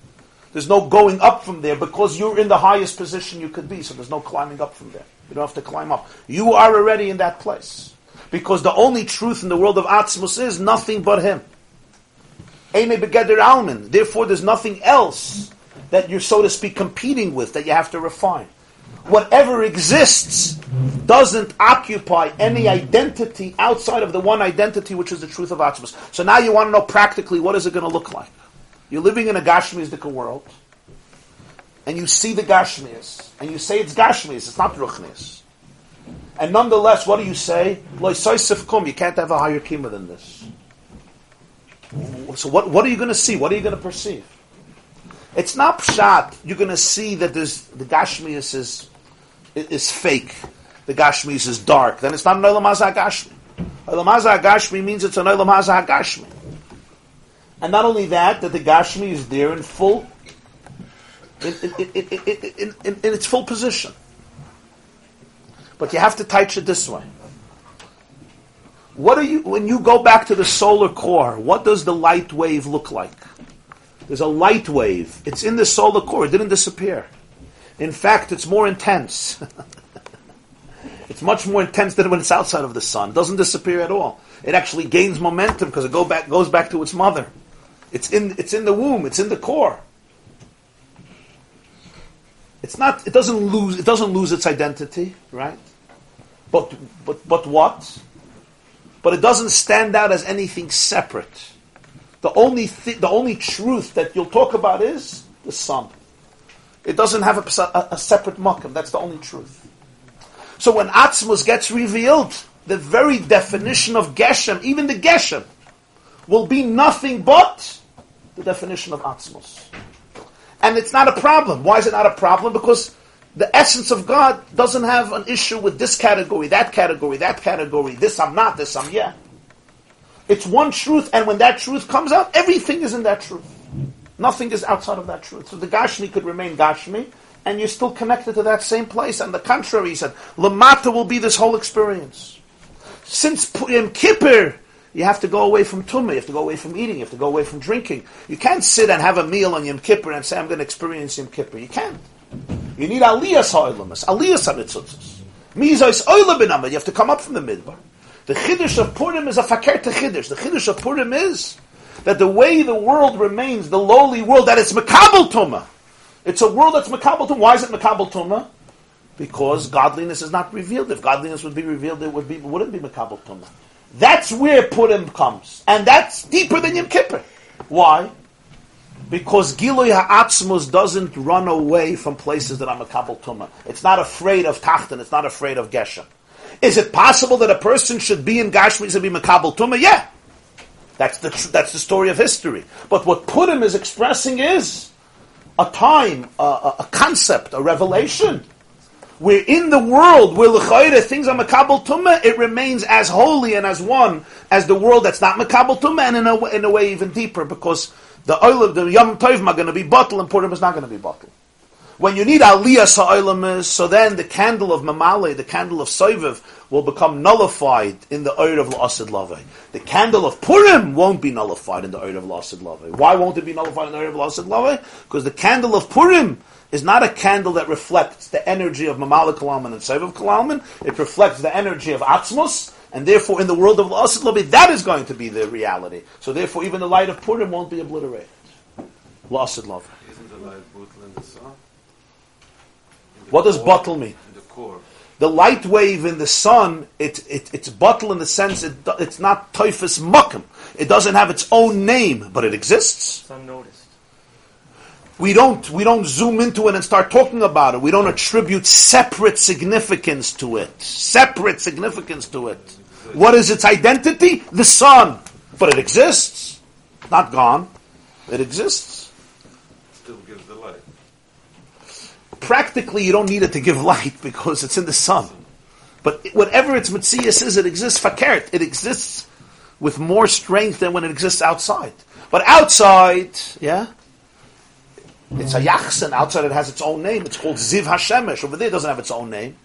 B: There's no going up from there because you're in the highest position you could be, so there's no climbing up from there. You don't have to climb up. You are already in that place. Because the only truth in the world of Atzmus is nothing but Him. Eime begeder almin. Therefore, there's nothing else that you're, so to speak, competing with that you have to refine whatever exists doesn't occupy any identity outside of the one identity, which is the truth of Atzmas. So now you want to know practically what is it going to look like. You're living in a Gashmizdika world, and you see the Gashmias, and you say it's Gashmias, it's not Ruchnias. And nonetheless, what do you say? you can't have a higher kima than this. So what, what are you going to see? What are you going to perceive? It's not pshat. You're going to see that there's the Gashmias is is fake. The Gashmis is dark. Then it's not an Olam Gashmi. Olam Gashmi means it's an Olam Gashmi. And not only that, that the Gashmi is there in full, in, in, in, in, its full position. But you have to touch it this way. What are you, when you go back to the solar core, what does the light wave look like? There's a light wave. It's in the solar core. It didn't disappear. In fact, it's more intense. it's much more intense than when it's outside of the sun. It doesn't disappear at all. It actually gains momentum because it go back, goes back to its mother. It's in, it's in the womb. It's in the core. It's not. It doesn't lose. It doesn't lose its identity, right? But, but, but what? But it doesn't stand out as anything separate. The only, thi- the only truth that you'll talk about is the sun. It doesn't have a, a, a separate makam. That's the only truth. So when Atzmus gets revealed, the very definition of Geshem, even the Geshem, will be nothing but the definition of Atzmus. And it's not a problem. Why is it not a problem? Because the essence of God doesn't have an issue with this category, that category, that category, this I'm not, this I'm yeah. It's one truth, and when that truth comes out, everything is in that truth. Nothing is outside of that truth. So the Gashmi could remain Gashmi, and you're still connected to that same place. And the contrary, he said, Lamata will be this whole experience. Since Yom Kippur, you have to go away from tumah, you have to go away from eating, you have to go away from drinking. You can't sit and have a meal on Yom Kippur and say, I'm going to experience Yom Kippur. You can't. You need aliyas ha'olamas, aliyas ha'mitzutzos. Mizos oila you have to come up from the midbar. The chiddush of Purim is a fakir to chiddush. The chiddush of Purim is that the way the world remains, the lowly world, that it's makabel tumah. It's a world that's makabel tumah. Why is it makabel tumah? Because godliness is not revealed. If godliness would be revealed, it would be wouldn't be makabel tumah. That's where Purim comes, and that's deeper than Yom Kippur. Why? Because Giloy Ha'atzmus doesn't run away from places that are makabel tumah. It's not afraid of Tachton. It's not afraid of Geshem. Is it possible that a person should be in Gashmi to be makabel tumah? Yeah. That's the, that's the story of history. But what Purim is expressing is a time, a, a, a concept, a revelation. Where in the world, where l'chayre things are makabel tumah, it remains as holy and as one as the world that's not makabel tumah, and in a, wa- in a way even deeper, because the oil of the Yom Tov are going to be bottled, and Purim is not going to be bottled. When you need aliyah sa'olam so then the candle of Mamale, the candle of Soiviv, will become nullified in the oil of La'asid Lavei. The candle of Purim won't be nullified in the oil of La'asid Lavei. Why won't it be nullified in the oil of La'asid Lavei? Because the candle of Purim is not a candle that reflects the energy of Mamale Kalalman and Soiviv Kalalman. It reflects the energy of Atzmos, and therefore in the world of La'asid Lavei, that is going to be the reality. So therefore even the light of Purim won't be obliterated. La'asid Lavei.
A: Isn't the light bottle in the sun? In the
B: What does
A: core-
B: bottle mean?
A: In the core.
B: the light wave in the sun, it, it, it's bottle in the sense it, it's not typhus mukim. It doesn't have its own name, but it exists.
D: It's unnoticed.
B: We don't, we don't zoom into it and start talking about it. We don't attribute separate significance to it. Separate significance to it. What is its identity? The sun. But it exists. Not gone. It exists.
A: Still gives the light.
B: practically you don't need it to give light because it's in the sun. But whatever its Metzias is, it exists fakert. It exists with more strength than when it exists outside. But outside, yeah, it's a yachsen. Outside it has its own name. It's called Ziv Hashemesh. Over there it doesn't have its own name.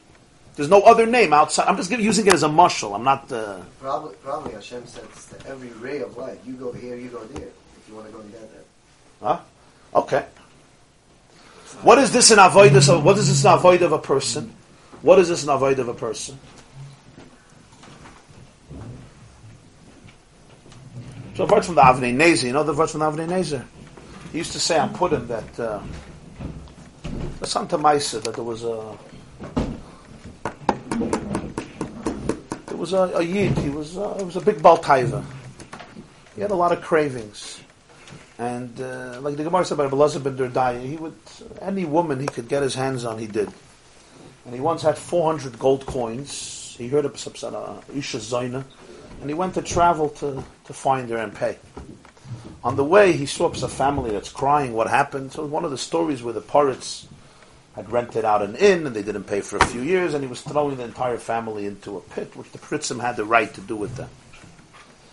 B: There's no other name outside. I'm just giving, using it as a mushal. I'm not. Uh,
E: Probably, probably Hashem sets to every ray of light. You go here, you go there. If you want to go together.
B: Huh? Okay. What is this an avoidance of? What is this an avoid of a person? What is this an avoid of a person? So apart from the Avnei Nezer, you know the verse from the Avnei Nezer? He used to say on Purim that uh, Santa Maisa that there was a there was a, a yid. He was uh, it was a big baltaiva. He had a lot of cravings. And uh, like the Gemara said about Elazar ben Durdai, he would any woman he could get his hands on, he did. And he once had 400 gold coins. He heard of uh, Isha Zaina, and he went to travel to, to find her and pay. On the way, he stops a family that's crying. What happened? So one of the stories where the pirates had rented out an inn and they didn't pay for a few years, and he was throwing the entire family into a pit, which the Pritzim had the right to do with them.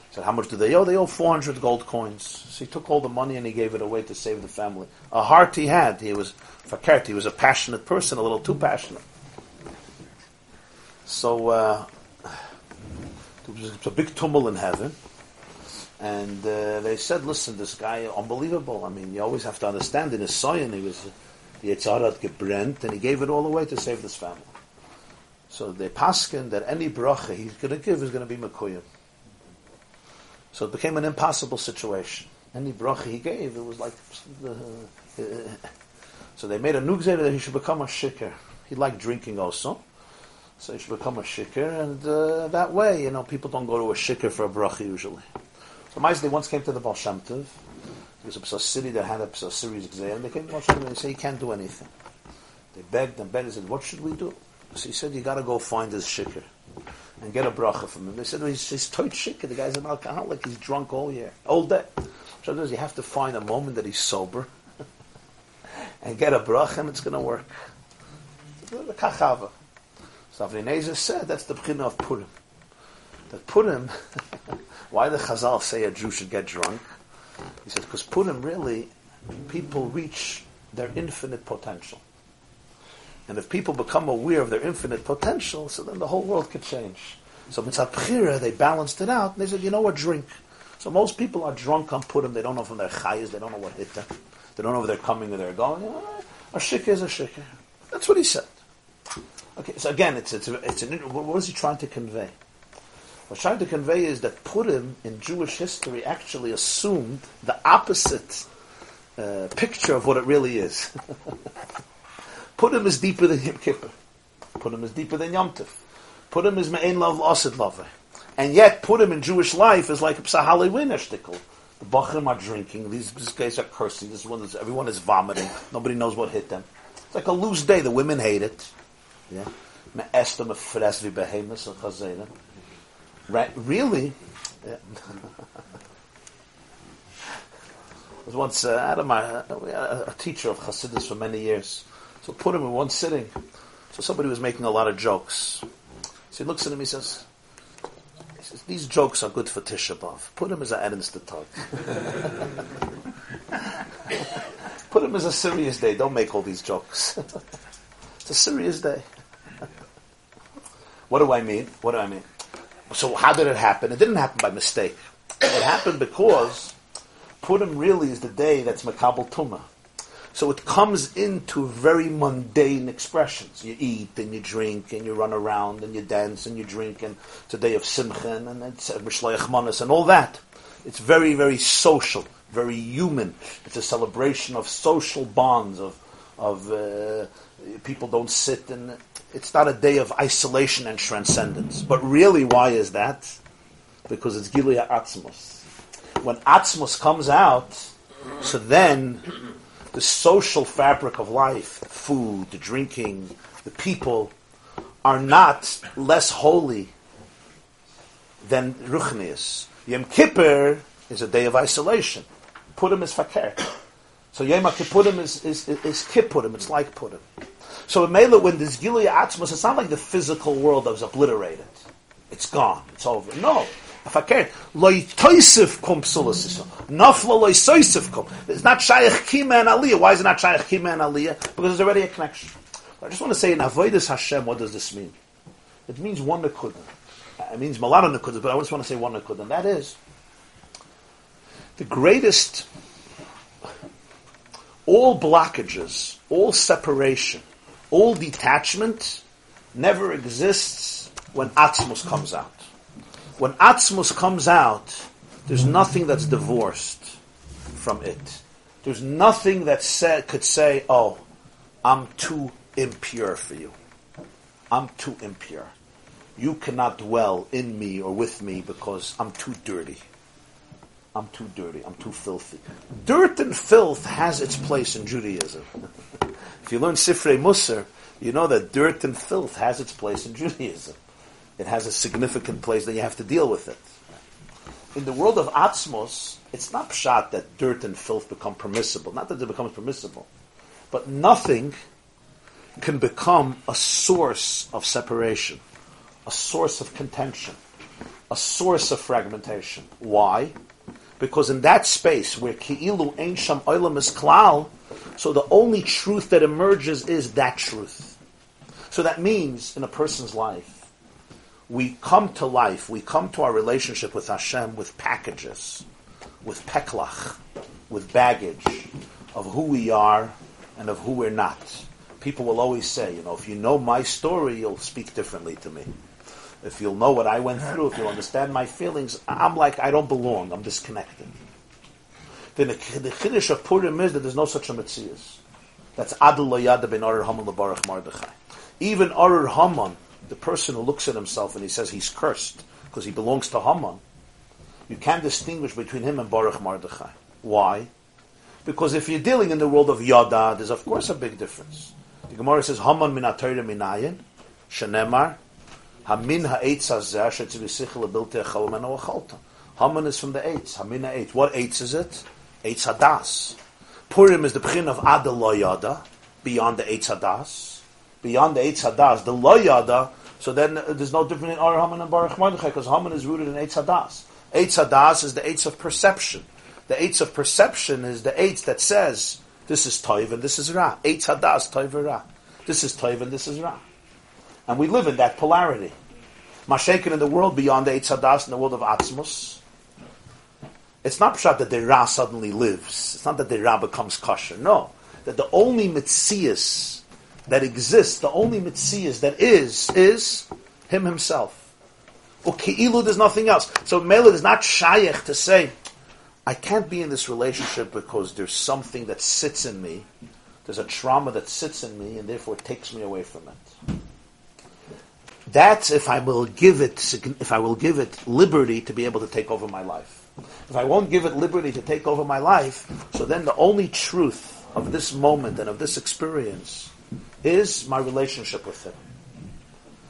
B: He said, how much do they owe? They owe 400 gold coins. So he took all the money and he gave it away to save the family. A heart he had. He was fakert. He was a passionate person, a little too passionate. So uh, there was a big tumult in heaven. And uh, they said, listen, this guy, unbelievable. I mean, you always have to understand, in his soyin, he was, the Yitzhar had gebrent, and he gave it all away to save this family. So they paskin that any bracha he's going to give is going to be Makuyim. So it became an impossible situation. Any bracha he gave, it was like. Uh, so they made a nugzeh that he should become a shikr. He liked drinking also. So you should become a shikr, and uh, that way, you know, people don't go to a shikr for a bracha usually. So Maisley once came to the Baal Shem Tov. There was a Psa city that had a Psa series exam. They came to Baal and they said, he can't do anything. They begged and begged and said, what should we do? So he said, you got to go find his shikr and get a bracha from him. They said, well, he's, he's toit shikr. The guy's an alcoholic. He's drunk all year, all day. So does you have to find a moment that he's sober and get a bracha and it's going to work. The kachava. So Avnei said that's the beginning of Purim. That Purim, why the Chazal say a Jew should get drunk? He says because Purim really, people reach their infinite potential. And if people become aware of their infinite potential, so then the whole world could change. So Mitzvah Bechira, they balanced it out, and they said, you know what, drink. So most people are drunk on Purim, they don't know from their chayas, they don't know what hit them. They don't know if they're coming or they're going. A shikah is a shikah. That's what he said. Okay, so again, it's, it's, it's an, what is he trying to convey? What I'm trying to convey is that Purim in Jewish history actually assumed the opposite uh, picture of what it really is. Purim is deeper than Yom Kippur. Purim is deeper than Yom Tov. Purim is Me'en Love, Asid Love. And yet, Purim in Jewish life is like a Psahali Winner shtickle. The Bachim are drinking, these, these guys are cursing, this one is, everyone is vomiting, nobody knows what hit them. It's like a loose day, the women hate it. Yeah? Right, really? Yeah. was once uh, Adam, a, a teacher of Hasidus for many years. So put him in one sitting. So somebody was making a lot of jokes. So he looks at him, he says, he says these jokes are good for Tisha B'Av. Put him as an to talk. Put him as a serious day. Don't make all these jokes. it's a serious day. what do I mean? What do I mean? So how did it happen? It didn't happen by mistake. It happened because Purim really is the day that's Makabal Tumah. So it comes into very mundane expressions. You eat and you drink and you run around and you dance and you drink and it's a day of Simcha and it's Mishloach Manas and all that. It's very, very social, very human. It's a celebration of social bonds, of, of uh, people don't sit and it's not a day of isolation and transcendence. But really, why is that? Because it's Gilead Atzmos. When Atzmos comes out, so then the social fabric of life, food, the drinking, the people, are not less holy than Ruchnius. Yom Kippur is a day of isolation. Purim is fakir. So Yom Kippurim is, is, is, is Kippurim, it's like Purim. So in Mela, when there's Gilead Atzmos, it's not like the physical world that was obliterated. It's gone. It's over. No. If I can't, loy toisif kum psulasisa. Nafla loy soisif kum. It's not shaykh kima and aliyah. Why is it not shaykh kima and aliyah? Because there's already a connection. I just want to say in avoidus Hashem, what does this mean? It means one nekudah. It means malada nekudah, but I just want to say one nekudah, and that is the greatest. All blockages, all separation, all detachment never exists when Atzmus comes out. When Atzmus comes out, there's nothing that's divorced from it. There's nothing that say, could say, oh, I'm too impure for you. I'm too impure. You cannot dwell in me or with me because I'm too dirty. I'm too dirty. I'm too filthy. Dirt and filth has its place in Judaism. if you learn Sifrei Musar, you know that dirt and filth has its place in Judaism it has a significant place, that you have to deal with it. In the world of Atzmos, it's not pshat that dirt and filth become permissible. Not that it becomes permissible. But nothing can become a source of separation, a source of contention, a source of fragmentation. Why? Because in that space where ki'ilu ein sham oilam is klal, so the only truth that emerges is that truth. So that means in a person's life, we come to life, we come to our relationship with Hashem with packages, with peklach, with baggage of who we are and of who we're not. People will always say, you know, if you know my story, you'll speak differently to me. If you'll know what I went through, if you'll understand my feelings, I'm like, I don't belong, I'm disconnected. Then the, Kiddush of Purim is that there's no such a Metzias. That's Adul Loyada ben Arar Haman Lebarach Mordechai. Even Arur Haman the person who looks at himself and he says he's cursed because he belongs to Haman, you can't distinguish between him and Baruch Mordechai. Why? Because if you're dealing in the world of Yada, there's of course a big difference. The Gemara says, Haman min minayin, shenemar, hamin ha'etz hazeh, shetzivisichel abilte echal meno achalta. Haman is from the eitz, hamin ha'etz. What eitz is it? Eitz hadas. Purim is the pchin of Ada lo yada, beyond the eitz hadas. Beyond the eitz hadas, the loyada, so then there's no difference in Ar Haman and Baruch Mordechai, because Haman is rooted in eitz hadas. Eitz hadas is the eitz of perception. The eitz of perception is the eitz that says, this is toiv and this is ra. Eitz hadas, toiv ra. This is toiv and this is ra. And we live in that polarity. Mashaken in the world beyond the eitz hadas, in the world of atzmus. It's not pshat that the ra suddenly lives. It's not that the ra becomes kosher. No. That the only mitzias that exists, the only mitzias that is, is him himself. Uki'ilu, there's nothing else. So Mela is not shayach to say, I can't be in this relationship because there's something that sits in me. There's a trauma that sits in me and therefore takes me away from it. That's if I will give it, if I will give it liberty to be able to take over my life. If I won't give it liberty to take over my life, so then the only truth of this moment and of this experience is my relationship with Him.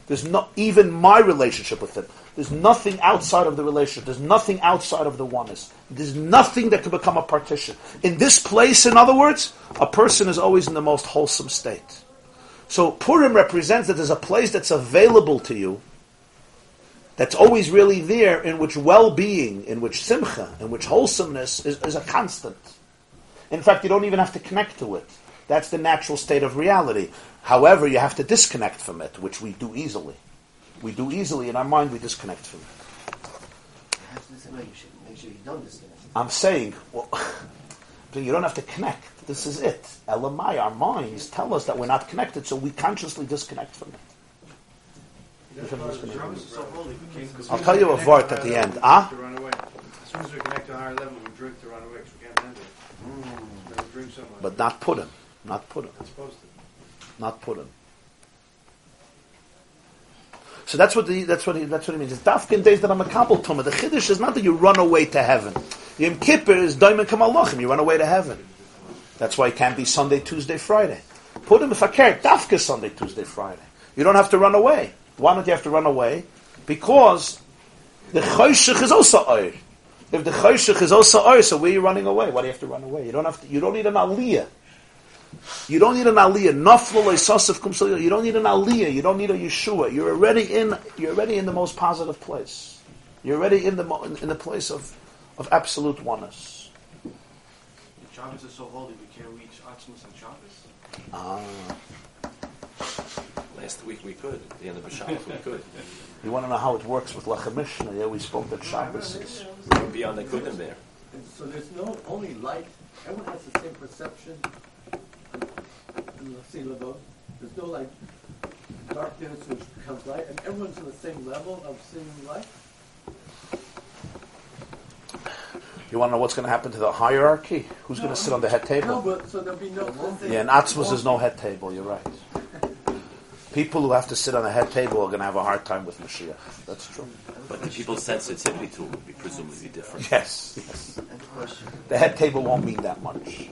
B: There's not even my relationship with Him. There's nothing outside of the relationship. There's nothing outside of the oneness. There's nothing that can become a partition. In this place, in other words, a person is always in the most wholesome state. So Purim represents that there's a place that's available to you, that's always really there, in which well-being, in which simcha, in which wholesomeness is, is a constant. In fact, you don't even have to connect to it. That's the natural state of reality. However, you have to disconnect from it, which we do easily. We do easily in our mind, we disconnect from it.
E: No, you should make sure you don't disconnect.
B: I'm saying, well, you don't have to connect. This is it. Elamai, our minds tell us that we're not connected, so we consciously disconnect from it. I'll tell you a vart at the end. Ah?
D: To run away. As soon as we connect to a higher level, we drink to run away because we can't handle it. We drink so much.
B: But not put him. Not put him.
D: Not supposed to.
B: Not put him. So that's what the, that's what he, that's what he means. It's dafkin days that I'm a kabel tuma. The chiddush is not that you run away to heaven. Yom Kippur is daimon kamalachim. You run away to heaven. That's why it can't be Sunday, Tuesday, Friday. Put him if I care. Dafka Sunday, Tuesday, Friday. You don't have to run away. Why don't you have to run away? Because the choshech is also oir. If the choshech is also oir, so where are you running away? Why do you have to run away? You don't have to. You don't need an aliyah. You don't need an aliyah. Naflo. You don't need an aliyah. You don't need a Yeshua. You're already in. You're already in the most positive place. You're already in the in the place of of absolute oneness.
F: Shabbos is so holy, we can't reach Atzmus on Shabbos.
B: Ah,
C: Last week we could. At the end of the Shabbos we could.
B: you want to know how it works with Lechem Mishnah? Yeah, we spoke that Shabbos is.
C: We would be on the Kudim there.
G: And so there's no only light. Everyone has the same perception in the level. There's no like darkness which becomes light, and everyone's on the same level of seeing light.
B: You want to know what's going to happen to the hierarchy? Who's going to sit on the head table?
G: No, but so there'll be no.
B: Yeah, in Atzmus there's no head table. You're right. People who have to sit on the head table are going to have a hard time with Mashiach. That's true.
C: But the people's sensitivity to it would be presumably different.
B: Yes, yes.
E: And the.
B: The head table won't mean that much.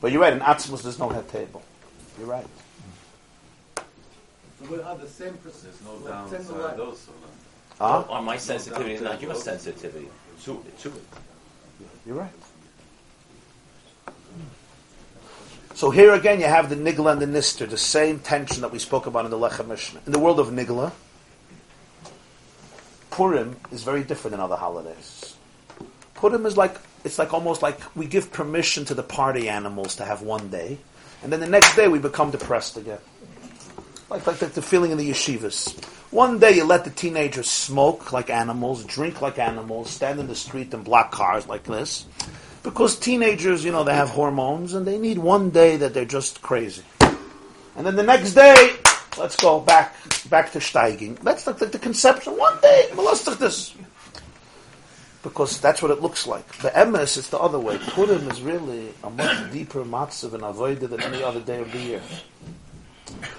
B: But you're right. In Atzmus there's no head table. You're right.
G: So we'll have the same perception.
A: There's no
G: same
A: downside
G: light.
A: also.
B: Huh?
C: Or my sensitivity not your sensitivity. To, to it.
B: You're right. So here again, you have the nigla and the nister, the same tension that we spoke about in the Lechem Mishnah. In the world of nigla, Purim is very different than other holidays. Purim is like it's like almost like we give permission to the party animals to have one day, and then the next day we become depressed again. Like like the, the feeling in the yeshivas. One day you let the teenagers smoke like animals, drink like animals, stand in the street and block cars like this. Because teenagers, you know, they have hormones and they need one day that they're just crazy. And then the next day, let's go back back to steiging. That's like the, the conception. One day, this. Because that's what it looks like. The emes, is the other way. Purim is really a much deeper matzav and avoided than any other day of the year.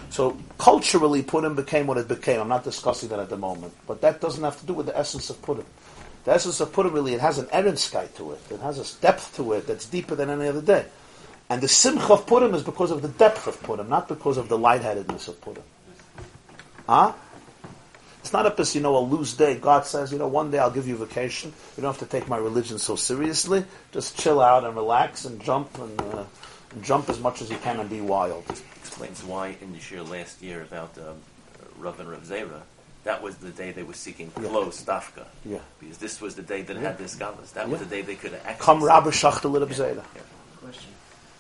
B: So culturally, Purim became what it became. I'm not discussing that at the moment, but that doesn't have to do with the essence of Purim. The essence of Purim really, it has an sky to it. It has a depth to it that's deeper than any other day. And the simcha of Purim is because of the depth of Purim, not because of the lightheadedness of Purim. Huh? It's not a you know, a loose day. God says, you know, one day I'll give you vacation. You don't have to take my religion so seriously. Just chill out and relax and jump and, uh, and jump as much as you can and be wild.
C: Explains why in the year last year about um, Rav and Rav Zera, that was the day they were seeking
B: Yeah.
C: close dafka.
B: Yeah.
C: Because this was the day that had this galas. That was the day they could have actually.
B: Come Rabbi Shachtel Reb Zera.
E: Question.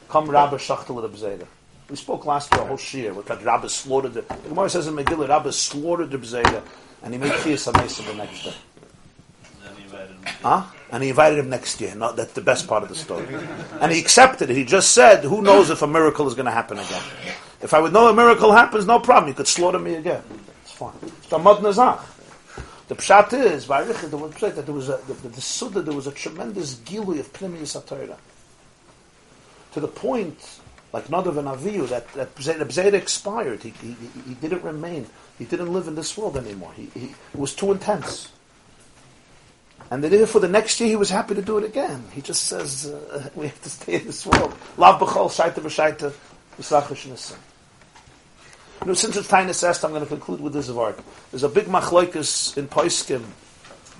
B: Come Rabbi Shachtel Reb Zera. We spoke last year a whole shir with that Rabbi slaughtered the, the Gemara says in Megillah, Rabbi slaughtered Reb Zera and he made Chiyas HaMesa the next day. Huh? And he invited him next year. Not that's the best part of the story. And he accepted it. He just said, "Who knows if a miracle is going to happen again? If I would know a miracle happens, no problem. You could slaughter me again. It's fine." The Nazach. The pshat is, by the pshat that there was a the, the, Suda, there was a tremendous gilui of Pnimius HaTorah. To the point, like Nadav and Avihu, that that Zayda expired. He, he, he- he didn't remain. He didn't live in this world anymore. He, he, it was too intense. And then for the next year, he was happy to do it again. He just says, uh, we have to stay in this world. Lav b'chol, shaita b'shaita, know, since it's Tainus Est, I'm going to conclude with this word. There's a big machloikus in Poiskim.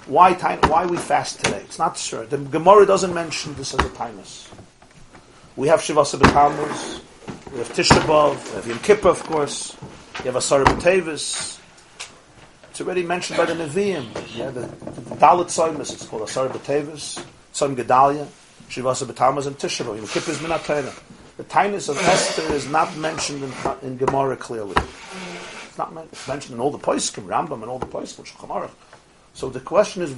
B: Why, why we fast today? It's not sure. The Gemara doesn't mention this as a Tainus. We have Shivasa B'Tammuz, we have Tisha B'Av, we have Yom Kippur, of course, you have Asar B'Tevis, it's already mentioned by the Nevi'im. Yeah, the, the Dalit Soimus, it's called Asar B'Tevis, Soim Gedalia, Shivasa B'Tammuz, and Tisha B'Av. Yom Kippur is Minat Torah. The Tainus of Esther is not mentioned in, in Gemara clearly. It's not men- it's mentioned in all the Poiskim, Rambam, and all the Poiskim. So the question is,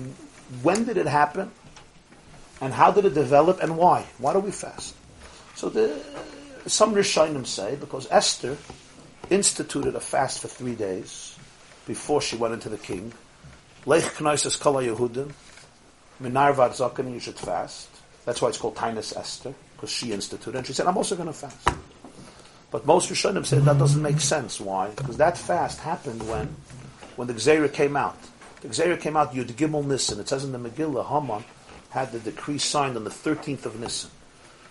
B: when did it happen? And how did it develop and why? Why do we fast? So the, some Rishonim say, because Esther instituted a fast for three days before she went into the king. Lech Knoises Kala Yehudim, Minarvad Zaken, you should fast. That's why it's called Tainus Esther, because she instituted. And she said, I'm also going to fast. But most Rishonim said that doesn't make sense. Why? Because that fast happened when, when the Gzeira came out. The Gzeira came out Yud Gimel Nissen. It says in the Megillah, Haman had the decree signed on the 13th of Nissen.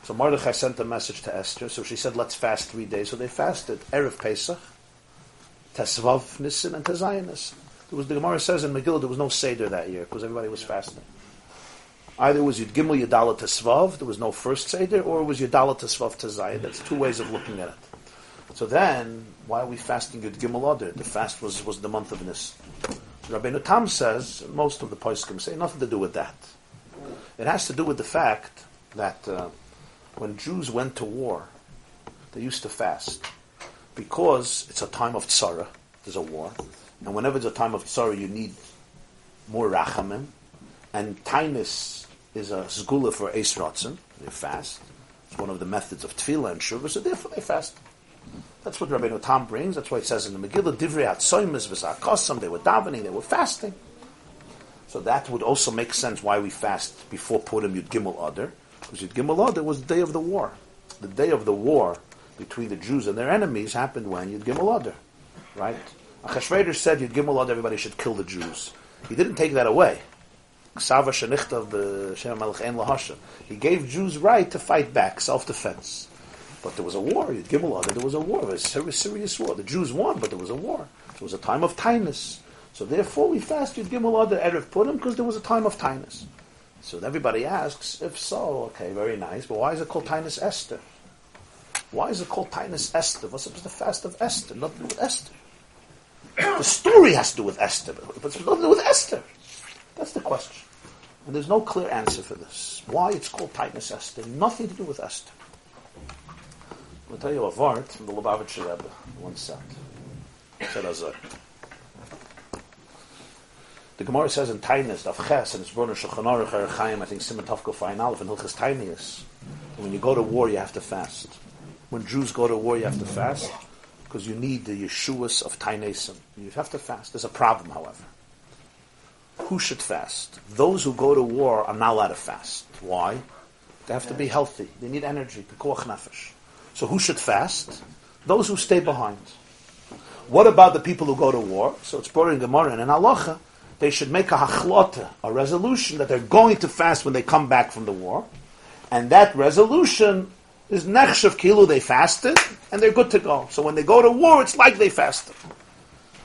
B: So Mordechai sent a message to Esther. So she said, let's fast three days. So they fasted Erev Pesach, Tesvav Nissen, and Tezayin Nissen. There was, the Gemara says in Megillah there was no Seder that year because everybody was fasting. Either it was Yud Gimel Yadala Tesvav, there was no first Seder, or it was Yadala Tesvav Tezayin. That's two ways of looking at it. So then, why are we fasting Yud Gimel Adar? The fast was, was the month of Nis. Rabbeinu Tam says, most of the poskim say, nothing to do with that. It has to do with the fact that uh, when Jews went to war, they used to fast because it's a time of tzara. There's a war, and whenever there's a time of tzara, you need more rachamim, and tainus is a zgula for ratzon. They fast. It's one of the methods of tefillah and shuvah, so therefore they fast. That's what Rabbi Tam brings. That's why it says in the Megillah, Divrei Atzoimis v'Zakosam, they were davening, they were fasting. So that would also make sense why we fast before Purim Yud Gimel Adar, because Yud Gimel Adar was the day of the war. The day of the war between the Jews and their enemies happened when Yud Gimel Adar, right? Achashverosh said Yud Gimel Adar, everybody should kill the Jews. He didn't take that away. Ksava shenichta of the Shem Melech En Lahasha. He gave Jews right to fight back, self-defense. But there was a war. Yud Gimel there was a war. It was a serious, serious war. The Jews won, but there was a war. It was a time of tinus. So therefore, we fast Yud Gimel Adar Erev Purim because there was a time of tinus. So everybody asks, if so, okay, very nice. But why is it called Tinus Esther? Why is it called Tinus Esther? What's with the fast of Esther? Nothing with Esther. the story has to do with Esther, but it's nothing to do with Esther. That's the question. And there's no clear answer for this. Why it's called Tinus Esther? Nothing to do with Esther. I'll tell you a vart from the Lubavitcher Rebbe, one set. Said Azar. The Gemara says in Tainus, of Ches, and it's Brunner Shulchan Aruch Erech Chaim, I think Simon Tavko Fain Aleph, and Hilchas Tainius. When you go to war, you have to fast. When Jews go to war, you have to fast, because you need the Yeshuas of Tainesim. You have to fast. There's a problem, however. Who should fast? Those who go to war are not allowed to fast. Why? They have to be healthy. They need energy. So who should fast? those who stay behind. What about the people who go to war? So it's brought in Gemara and in Halacha, they should make a hachlota, a resolution that they're going to fast when they come back from the war, and that resolution is nechshav kilu, they fasted, and they're good to go. So when they go to war, it's like they fasted.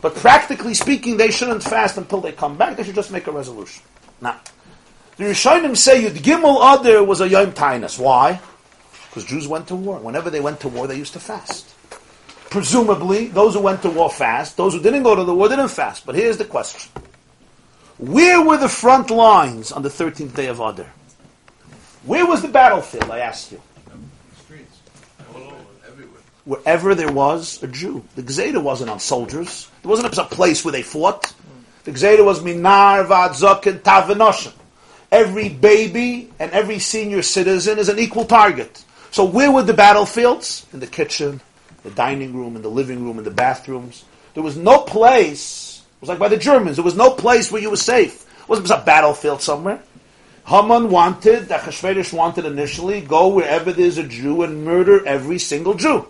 B: But practically speaking, they shouldn't fast until they come back, they should just make a resolution. Now, the Rishonim say Yud Gimel Adar was a Yom Tainus. Why? Because Jews went to war. Whenever they went to war, they used to fast. Presumably, those who went to war fast. Those who didn't go to the war didn't fast. But here's the question. Where were the front lines on the 13th day of Adar? Where was the battlefield, I ask you?
A: Streets. All over, everywhere.
B: Wherever there was a Jew. The Gzeda wasn't on soldiers. There wasn't a place where they fought. The Gzeda was Minar, and Tavenoshim. Every baby and every senior citizen is an equal target. So where were the battlefields? In the kitchen, the dining room, in the living room, in the bathrooms. There was no place, it was like by the Germans, there was no place where you were safe. It wasn't a battlefield somewhere. Haman wanted, Achashverosh wanted initially, go wherever there's a Jew and murder every single Jew.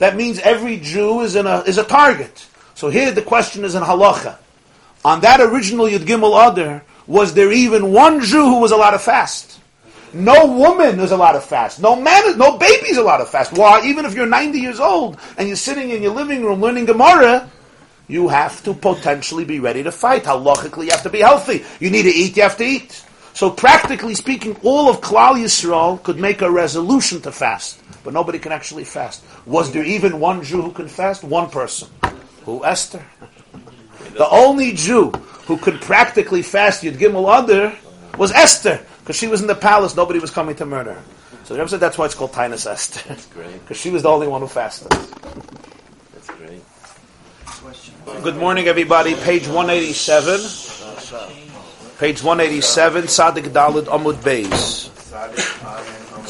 B: That means every Jew is, a, is a target. So here the question is in halacha. On that original Yud Gimel Adar, was there even one Jew who was allowed to fast? No woman is allowed to fast. No man, no baby is allowed to fast. Why? Even if you're 90 years old and you're sitting in your living room learning Gemara, you have to potentially be ready to fight. Halachically, you have to be healthy. You need to eat, you have to eat. So practically speaking, all of Klal Yisrael could make a resolution to fast, but nobody can actually fast. Was there even one Jew who can fast? One person. Who? Esther. The only Jew who could practically fast Yud Gimel Adar was Esther, because she was in the palace, nobody was coming to murder her. So the Rebbe said that's why it's called Tainus Esther,
C: That's great.
B: because she was the only one who fasted.
C: That's great.
B: Good morning, everybody. Page 187. Page 187, Sadik Dalid Amud Beis.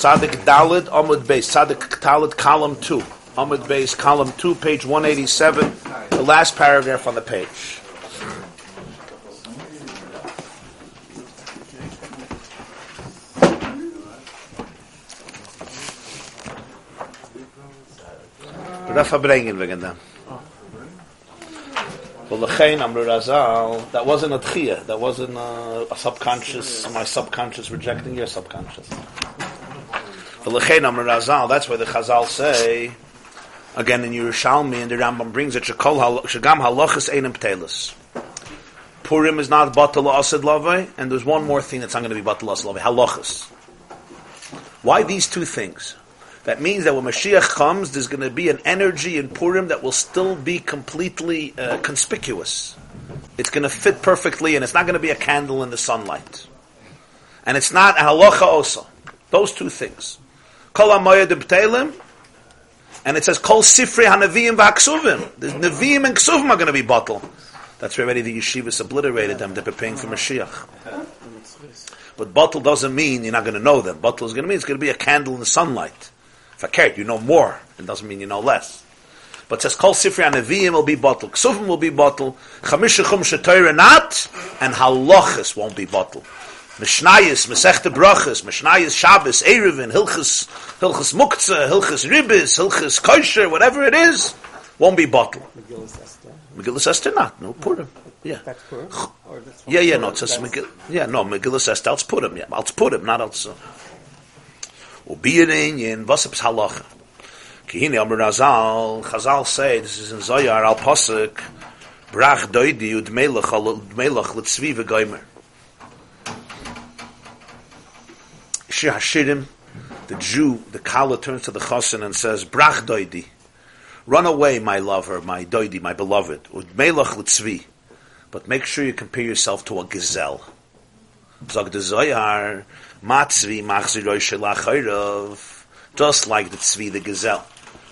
B: Sadik Dalid Amud Beis. Sadik Dalid column 2. Amud Beis column 2, page 187. The last paragraph on the page. Raf brengen wegen dem. Well, Lechein Amru Razal, that wasn't a tchiyah, that wasn't a, a subconscious, my subconscious rejecting your subconscious. The Lechein Amru Razal, that's why the Chazal say, again in Yerushalmi, and the Rambam brings it, Shagam halachas einem ptelis. Purim is not batal asid lavai, and there's one more thing that's not going to be batal asid lavai, halachas. Why these two things? That means that when Mashiach comes, there's going to be an energy in Purim that will still be completely uh, conspicuous. It's going to fit perfectly, and it's not going to be a candle in the sunlight. And it's not halacha also. Those two things. Kol hamoyed b'telim, and it says kol sifrei hanavim v'aksuvim. The neviim and ksuvim are going to be bottled. That's why already the yeshivas obliterated them. They're preparing for Mashiach. But bottle doesn't mean you're not going to know them. Bottle is going to mean it's going to be a candle in the sunlight. Fakert, you know more. It doesn't mean you know less. But it says kol sifrei neviim will be bottle, ksuvim will be bottle, chamisha chum shetoyre not, and halachas won't be bottle. Mishnayis, Masechta Brachas, Mishnayis Shabbos, Eruvin, Hilchas, Hilchas Muktzah, Hilchas Ribis, Hilchas Kosher, whatever it is, won't be bottled. Megillah Esther not, no Purim. Yeah.
H: That's Purim? That's
B: Yeah, yeah, no, it says yeah, no, Megillah Esther, it's Purim, yeah, it's Purim, not else. Uh, Ubiyin yin, vasaps halacha. Kihini Amr Razal, Chazal say, this is in Zoyar, al Pasuk, Brach doidi ud melech al melech litzvi v'goymer. Shir Hashirim, the Jew, the Kala turns to the Chosin and says, Brach doidi, run away, my lover, my doidi, my beloved, but make sure you compare yourself to a gazelle. Zog the Zoyar, matzvi just like the tzvi, the gazelle,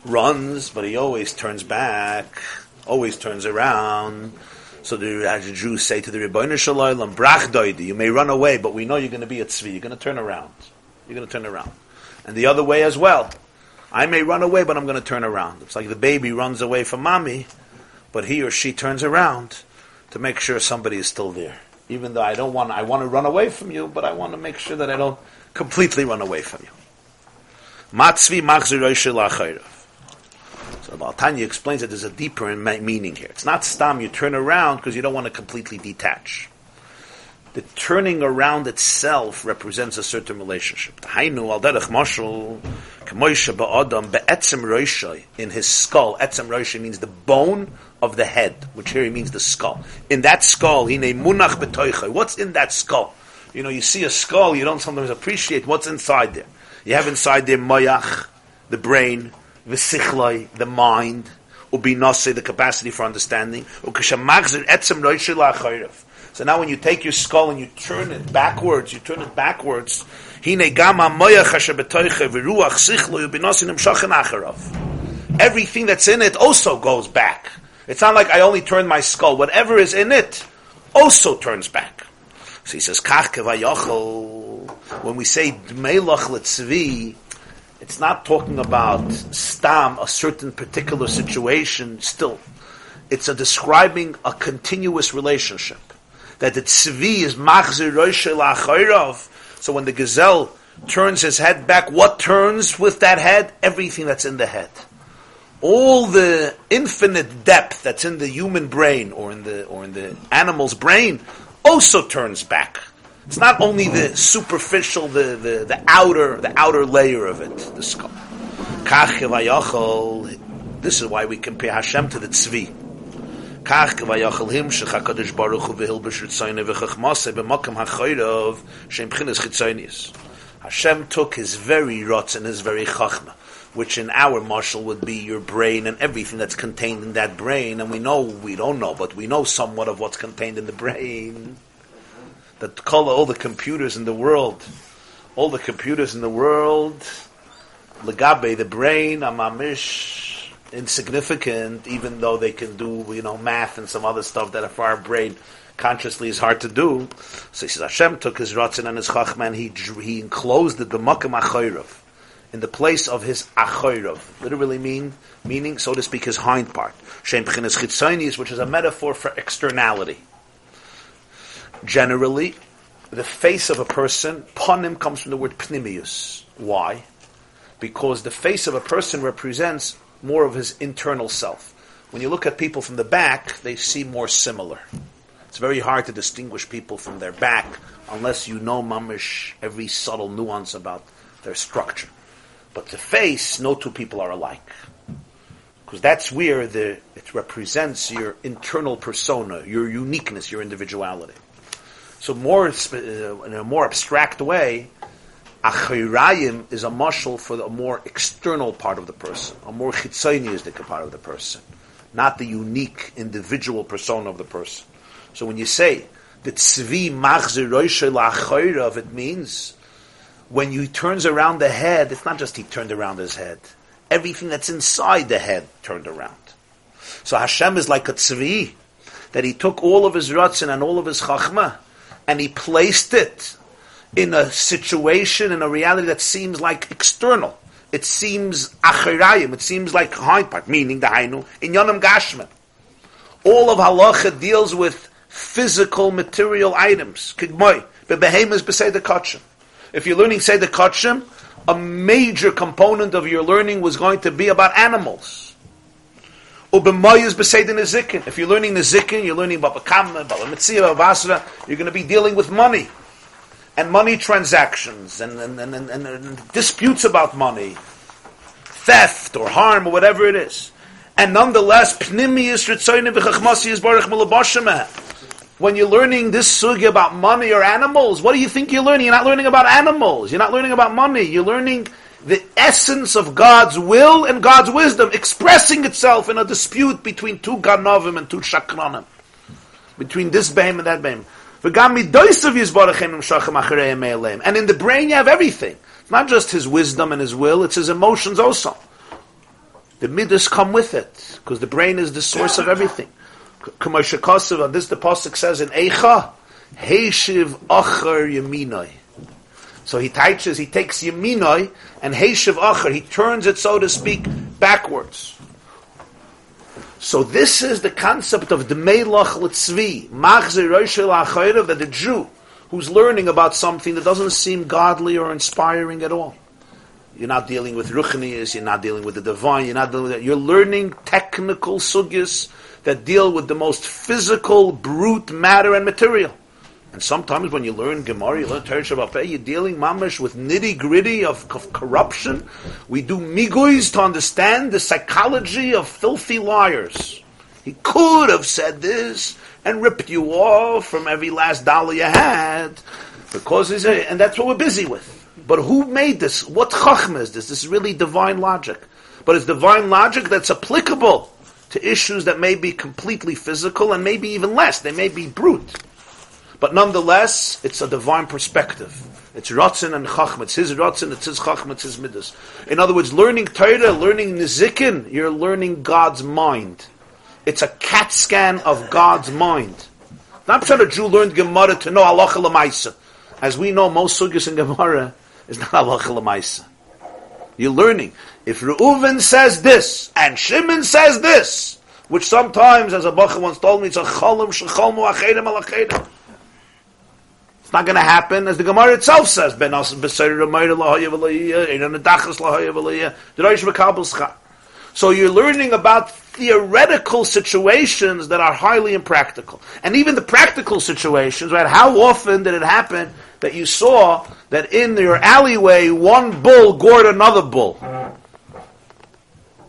B: runs, but he always turns back, always turns around. So the Jews say to the Ribono Shel Olam, brach doidi, you may run away, but we know you're going to be a tzvi, you're going to turn around. You're going to turn around. And the other way as well. I may run away, but I'm going to turn around. It's like the baby runs away from mommy, but he or she turns around to make sure somebody is still there. Even though I don't want, I want to run away from you, but I want to make sure that I don't completely run away from you. Matzvi So the Tanya explains that there's a deeper meaning here. It's not stam, you turn around because you don't want to completely detach. The turning around itself represents a certain relationship. Hainu ba'adam roishai, in his skull. Etzem roishai means the bone of the head, which here he means the skull. In that skull, hine munach betoichai. What's in that skull? You know, you see a skull, you don't sometimes appreciate what's inside there. You have inside there mayach, the brain, v'sichlai, the mind, ubinase, the capacity for understanding, ukashamachzer etzem roishai la'achayrev. So now when you take your skull and you turn it backwards, you turn it backwards. Everything that's in it also goes back. It's not like I only turn my skull. Whatever is in it also turns back. So he says. When we say Dmeilach letzvi, it's not talking about stam, a certain particular situation still. It's a describing a continuous relationship. That the tzvi is machzir achayrov. So when the gazelle turns his head back, what turns with that head? Everything that's in the head all the infinite depth that's in the human brain or in the or in the animal's brain also turns back. It's not only the superficial, the, the, the outer the outer layer of it, the skull. This is why we compare Hashem to the tzvi. Kevayachal him shechakadosh baruch hu v'hil b'shirtzayne v'chachmase b'makam ha'choyrov shem b'chinas chitzaynis. Hashem took his very rotz and his very chachma, which in our marshal would be your brain and everything that's contained in that brain. And we know, we don't know, but we know somewhat of what's contained in the brain. That call all the computers in the world, all the computers in the world, legabe, the brain, amamish, insignificant, even though they can do, you know, math and some other stuff that for our brain consciously is hard to do. So he says Hashem took his ratzin and his chachma and he he enclosed it b'makam achoyrov in the place of his achoyrov, literally mean meaning, so to speak, his hind part. Chitzonis, which is a metaphor for externality. Generally, the face of a person, panim comes from the word pnimius. Why? Because the face of a person represents more of his internal self. When you look at people from the back, they seem more similar. It's very hard to distinguish people from their back unless you know mamish every subtle nuance about their structure. But the face, no two people are alike. Because that's where the, it represents your internal persona, your uniqueness, your individuality. So more, uh, in a more abstract way, Achirayim is a mushal for the more external part of the person, a more chitzoniistic part of the person, not the unique individual persona of the person. So when you say that tzvi machzir roishe it means when you turns around the head, it's not just he turned around his head. Everything that's inside the head turned around. So Hashem is like a tzvi, that he took all of his ratzin and all of his chachma, and he placed it in a situation, in a reality that seems like external. It seems achirayim, it seems like hind part, meaning the hainu, in yonam gashman. All of halacha deals with physical, material items. Kigmoy, bebehemas the kachim. If you're learning say the kachim, a major component of your learning was going to be about animals. Nezikin. If you're learning nezikin, you're learning about bakam, about mitzvah, about vasra, you're going to be dealing with money and money transactions and, and, and, and, and disputes about money, theft or harm or whatever it is. And nonetheless, when you're learning this sugi about money or animals, what do you think you're learning? You're not learning about animals. You're not learning about money. You're learning the essence of God's will and God's wisdom expressing itself in a dispute between two ganovim and two shakranim. Between this behem and that behem. And in the brain you have everything. It's not just his wisdom and his will, it's his emotions also. The midas come with it, because the brain is the source of everything. This the Pasuk says in Eicha, Heishiv Achar Yaminoi. So he teaches, he takes Yaminoi, and Heishiv Achar, he turns it, so to speak, backwards. So this is the concept of the Melach Litzvi, Machzer Roshel that the Jew who's learning about something that doesn't seem godly or inspiring at all. You're not dealing with ruchnias. You're not dealing with the divine. You're not dealing. You're learning technical sugyas that deal with the most physical, brute matter and material. And sometimes when you learn Gemara, you learn Torah Shabbat you're dealing mamash, with nitty gritty of, of corruption. We do miguis to understand the psychology of filthy liars. He could have said this and ripped you off from every last dollar you had because he's a, and that's what we're busy with. But who made this? What chachma is this? This is really divine logic. But it's divine logic that's applicable to issues that may be completely physical and maybe even less. They may be brute. But nonetheless, it's a divine perspective. It's Ratzin and Chachma. It's his Ratzin, it's his Chachma, it's his Midas. In other words, learning Torah, learning Nizikin, you're learning God's mind. It's a CAT scan of God's mind. Not sure a Jew learned Gemara to know Allah Lamaisa. As we know, most sugyas in Gemara is not Allah Lamaisa. You're learning. If Reuven says this, and Shimon says this, which sometimes, as a Bacha once told me, it's a cholim shecholmu achedim al. It's not going to happen, as the Gemara itself says. Ben. So you're learning about theoretical situations that are highly impractical. And even the practical situations, right? How often did it happen that you saw that in your alleyway one bull gored another bull?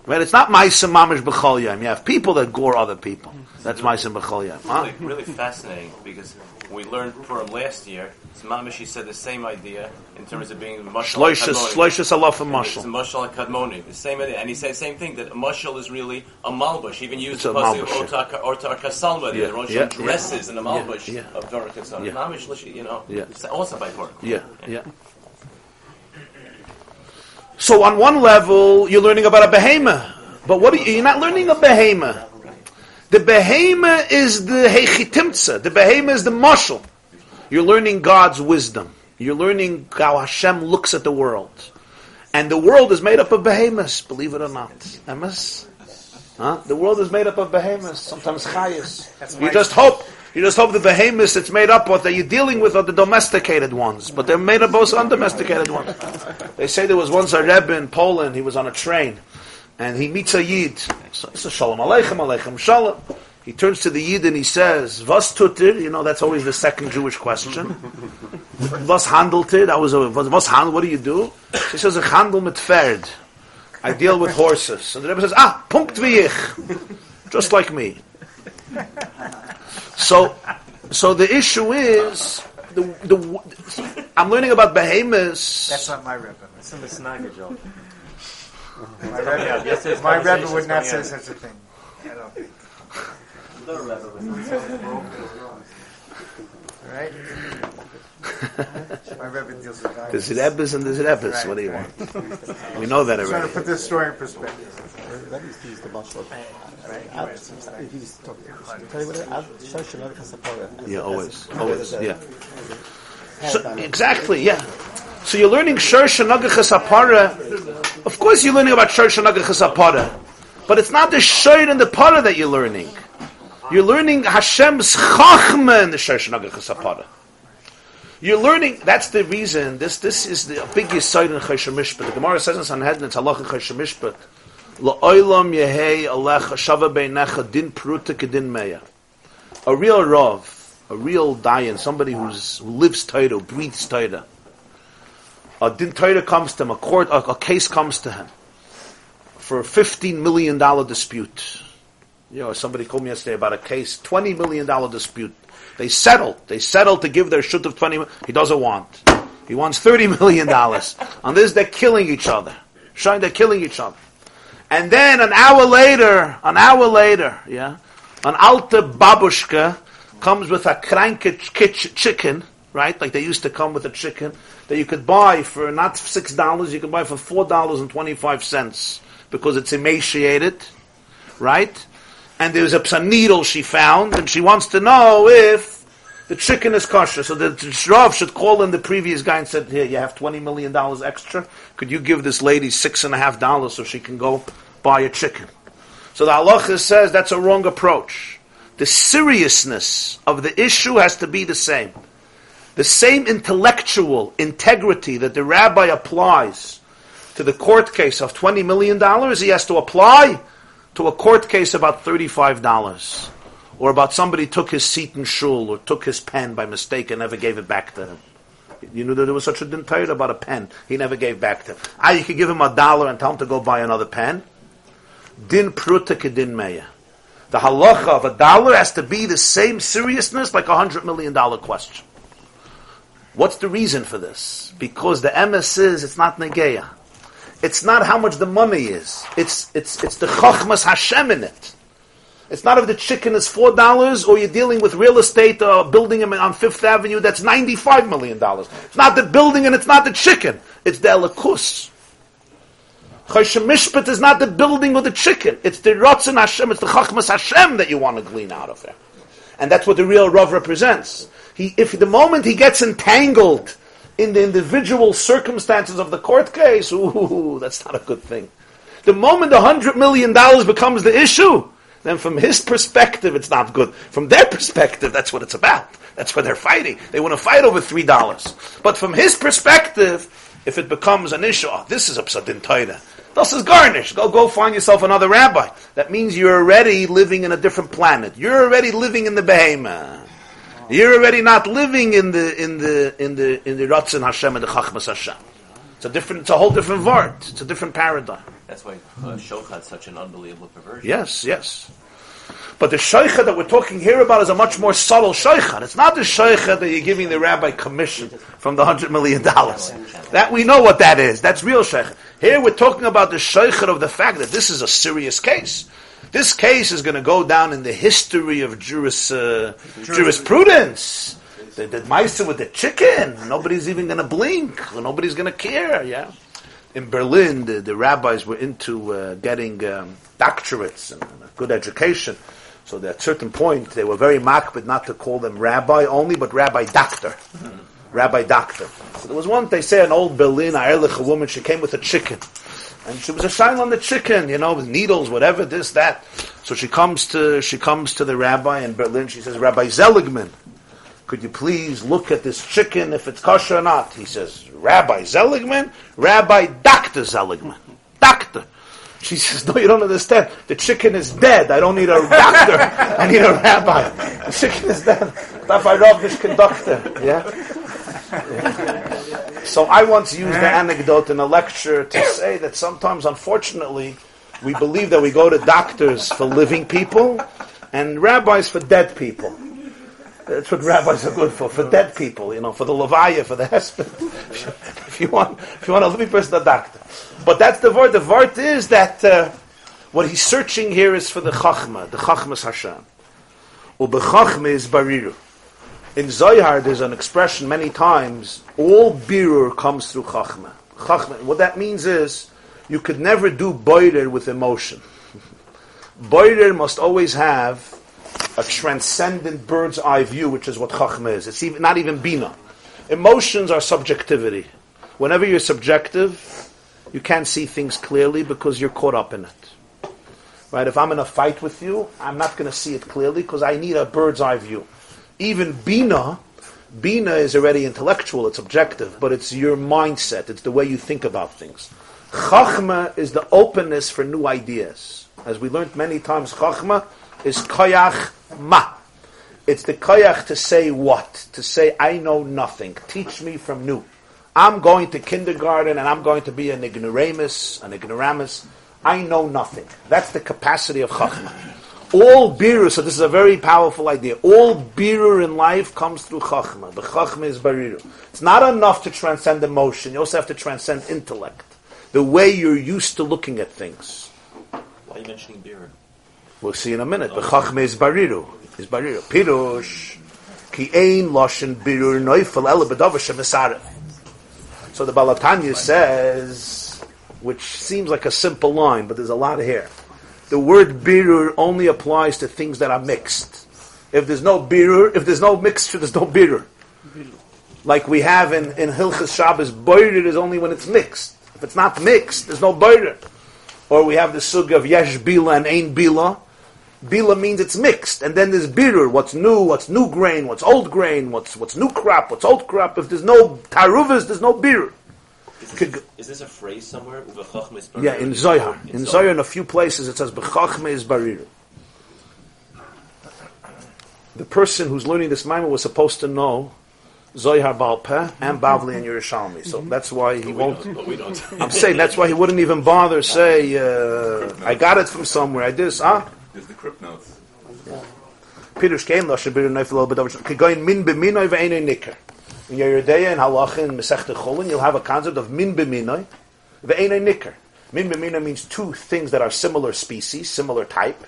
B: Right? It's not Maisim Mamish B'chol. You have people that gore other people. That's Maisim B'chol?
C: Really, really fascinating because we learned from last year. Mamish, said the same idea in terms of being mashal
B: Shloishes, alaf and
C: It's
B: mashal.
C: mashal kadmoni. The same idea, and he said the same thing that a mashal is really a malbush. Even used
B: It's
C: the pasuk of Otar Kasalma.
B: Yeah,
C: The Rosh
B: yeah,
C: dresses in a malbush
B: yeah.
C: of Torah Kasalma.
B: Yeah.
C: Mamish, you know,
B: Yeah.
C: it's also by Torah.
B: Yeah, yeah. So on one level, you're learning about a behemoth. But what are you, you're not learning a behemoth. The behemoth is the hechitimtza. The behemoth is the mashal. You're learning God's wisdom. You're learning how Hashem looks at the world. And the world is made up of behemoths, believe it or not. Emes? Huh? The world is made up of behemoths, sometimes chayas. You just hope, you just hope the behemoths it's made up of that you're dealing with are the domesticated ones, but they're made up of undomesticated ones. They say there was once a Rebbe in Poland, he was on a train, and he meets a Yid. So it's a Shalom Aleichem, Aleichem Shalom. He turns to the Yid and he says, Was tutir? You know, that's always the second Jewish question. Was handelte? That was a, was, was handel, what do you do? He says, Ich handel mit Pferd. I deal with horses. And the Rebbe says, Ah, punkt wie ich. Just like me. So, so the issue is, the, the, I'm learning about behemoths.
H: That's not my Rebbe.
I: It's in the Snyder joke.
H: My Rebbe, my Rebbe would not say such a thing. I don't think. Right? my Rebbe deals with
B: There's
H: diamonds.
B: Rebbes and there's Rebbes.
H: Right,
B: What do you
H: right.
B: want? We know that
H: Trying to put this story in perspective.
I: That is to the mashal. If you talk, tell you what, I'll show you another Kasapora.
B: Yeah, always, always, yeah. So, exactly, yeah. So you're learning Shirsh and Apara. Of course, you're learning about Shirsh and Apara, but it's not the Shir and the Para that you're learning. You're learning Hashem's Chachma in the Shirsh and Apara. You're learning. That's the reason. This this is the biggest side in Choshen Mishpat. The Gemara says in Sanhedrin, it's Halach in Choshen Mishpat. La'olam yehei alech shava beinecha din pruta kedin meya. A real rav, a real dayan, somebody who's who lives Torah, breathes Torah. A din Torah comes to him, a court, a, a case comes to him for a fifteen million dollar dispute. You know, somebody called me yesterday about a case, twenty million dollar dispute. They settled. They settled to give their shut of twenty. He doesn't want. He wants thirty million dollars. On this, they're killing each other. Showing they're killing each other. And then an hour later, an hour later, yeah, an alta babushka comes with a kranke ch- chicken, right? Like they used to come with a chicken that you could buy for not six dollars, you could buy for four dollars and twenty-five cents because it's emaciated, right? And there's a, a needle she found, and she wants to know if the chicken is kosher. So the Rav should call in the previous guy and said, "Here, you have twenty million dollars extra. Could you give this lady six and a half dollars so she can go buy a chicken?" So the halacha says that's a wrong approach. The seriousness of the issue has to be the same. The same intellectual integrity that the rabbi applies to the court case of $20 million, he has to apply to a court case about $35. Or about somebody took his seat in shul or took his pen by mistake and never gave it back to him. You knew that there was such a Torah about a pen. He never gave back to him. Ah, you could give him a dollar and tell him to go buy another pen. Din pruta kedin meya. The halacha of a dollar has to be the same seriousness like a hundred million dollar question. What's the reason for this? Because the MS is it's not negeya. It's not how much the money is. It's it's it's the chachmas Hashem in it. It's not if the chicken is four dollars or you're dealing with real estate uh, building on Fifth Avenue that's ninety-five million dollars. It's not the building and it's not the chicken. It's the elikus. Mishpat is not the building or the chicken. It's the Ratzon Hashem. It's the Chachmas Hashem that you want to glean out of it, and that's what the real Rav represents. He, if the moment he gets entangled in the individual circumstances of the court case, ooh, that's not a good thing. The moment a hundred million dollars becomes the issue, then from his perspective, it's not good. From their perspective, that's what it's about. That's what they're fighting. They want to fight over three dollars. But from his perspective, if it becomes an issue, oh, this is a psadin taida. This is garnish. Go, go find yourself another rabbi. That means you're already living in a different planet. You're already living in the behemoth. You're already not living in the in the in the in the Ratzon Hashem and the Chachmas Hashem. It's a different. It's a whole different vart. It's a different paradigm.
C: That's why uh, Shochat's such an unbelievable perversion.
B: Yes, yes. But the shaycha that we're talking here about is a much more subtle shaycha. It's not the shaycha that you're giving the rabbi commission from the hundred million dollars. That we know what that is. That's real shaycha. Here we're talking about the shaycha of the fact that this is a serious case. This case is going to go down in the history of juris, uh, jurisprudence. The, the mice with the chicken. Nobody's even going to blink. Nobody's going to care. Yeah. In Berlin, the, the rabbis were into uh, getting um, doctorates and a good education. So at a certain point, they were very mocked, but not to call them rabbi only, but rabbi doctor. Rabbi doctor. So there was one, they say, an old Berlin, a woman, she came with a chicken. And she was a shine on the chicken, you know, with needles, whatever, this, that. So she comes to, she comes to the rabbi in Berlin, she says, Rabbi Seligman, could you please look at this chicken if it's kosher or not? He says, Rabbi Seligman, Rabbi Dr. Seligman. Doctor. She says, no, you don't understand. The chicken is dead. I don't need a doctor. I need a rabbi. The chicken is dead. Darf I rob this conductor? Yeah? yeah. So I once used the anecdote in a lecture to say that sometimes, unfortunately, we believe that we go to doctors for living people and rabbis for dead people. That's what rabbis are good for, for dead people, you know, for the levaya, for the hesped. if you want, if you want a living person, a doctor. But that's the word. The word is that uh, what he's searching here is for the chachma, the chachmas Hashem. Ubechachma is bariru. In Zohar, there's an expression many times. All birur comes through chachma. Chachma. What that means is you could never do boirer with emotion. boirer must always have a transcendent bird's eye view, which is what chachma is. It's even, not even bina. Emotions are subjectivity. Whenever you're subjective, you can't see things clearly because you're caught up in it. Right? If I'm in a fight with you, I'm not going to see it clearly because I need a bird's eye view. Even bina, bina is already intellectual, it's objective, but it's your mindset, it's the way you think about things. Chachma is the openness for new ideas. As we learned many times, chachma is koyach ma. It's the koyach to say what? To say, I know nothing. Teach me from new. I'm going to kindergarten and I'm going to be an ignoramus, an ignoramus. I know nothing. That's the capacity of chachma. All biru, so this is a very powerful idea. All biru in life comes through chachma. The chachma is bariru. It's not enough to transcend emotion. You also have to transcend intellect. The way you're used to looking at things.
C: Why are you mentioning birur?
B: We'll see in a minute. The chachma is bariru. Is bariru. Pirush. Ki ein loshen birur noifel ele bedava shemisaref. So the Balatanya says, which seems like a simple line, but there's a lot here. The word birur only applies to things that are mixed. If there's no birur, if there's no mixture, there's no birur. Like we have in, in Hilchas Shabbos, birur is only when it's mixed. If it's not mixed, there's no birur. Or we have the sug of yesh bila and ain bila. Bila means it's mixed, and then there's birur, what's new, what's new grain, what's old grain, what's what's new crop, what's old crop. If there's no taruvas, there's no birur.
C: Is
B: Could
C: this,
B: go-
C: is this a phrase somewhere? Is
B: Yeah, in Zohar. In Zohar, in a few places, it says, B'chachme is barir. The person who's learning this Maimon was supposed to know Zohar Baal Peh and mm-hmm. Bavli and Yerushalmi. So mm-hmm. that's why he won't.
A: But we don't.
B: I'm saying that's why he wouldn't even bother say, uh, I got it from somewhere. I did this, huh?
A: There's the crypt notes.
B: Pirush came lo shabir neifel bedav kegoin min b'minoi ve'enoi nicker. In Yoreh Deah and Halacha in Masechta Chulin, you'll have a concept of min b'minoi ve'enoi nicker. Min b'minoi means two things that are similar species, similar type,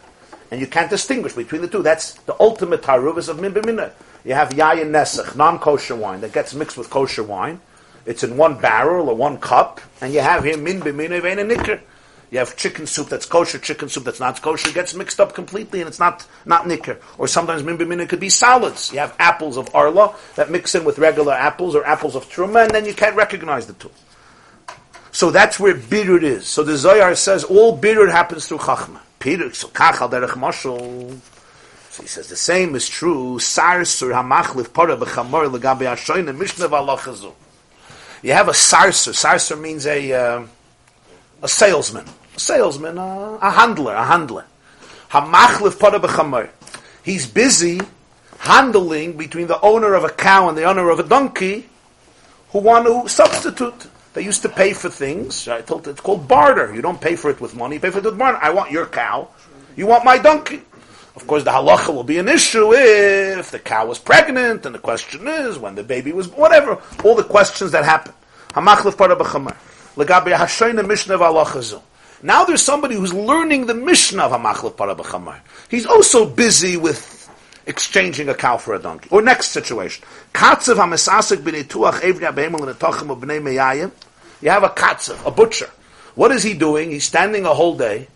B: and you can't distinguish between the two. That's the ultimate taruvis of min b'minoi. You have yayin nesach, non-kosher wine that gets mixed with kosher wine. It's in one barrel or one cup, and you have here min b'minoi ve'enoi nicker. You have chicken soup that's kosher, chicken soup that's not kosher, gets mixed up completely and it's not, not nicker. Or sometimes min b'minoi could be salads. You have apples of arla that mix in with regular apples or apples of truma and then you can't recognize the two. So that's where birur is. So the Zohar says all birur happens through chachma. So kachal derech mashal. So he says the same is true. Sarsur hamachlif para b'chamor legabe ashoyne mishnah v'alachazu. You have a sarsur. Sarsur means a, uh, a salesman. A salesman, uh, a handler, a handler. Hamachlif. He's busy handling between the owner of a cow and the owner of a donkey who want to substitute. They used to pay for things. I told it's called barter. You don't pay for it with money. You pay for it with barter. I want your cow. You want my donkey. Of course, the halacha will be an issue if the cow was pregnant, and the question is when the baby was, born. whatever. All the questions that happen. Hamachlef para b'chamar. Legabe hashoyna mishnah v'halacha Now there's somebody who's learning the mishnah of hamachlef para b'chamar. He's also busy with exchanging a cow for a donkey. Or next situation. Evri ha-behemel l'netochim of b'nei. You have a katzev, a butcher. What is he doing? He's standing a whole day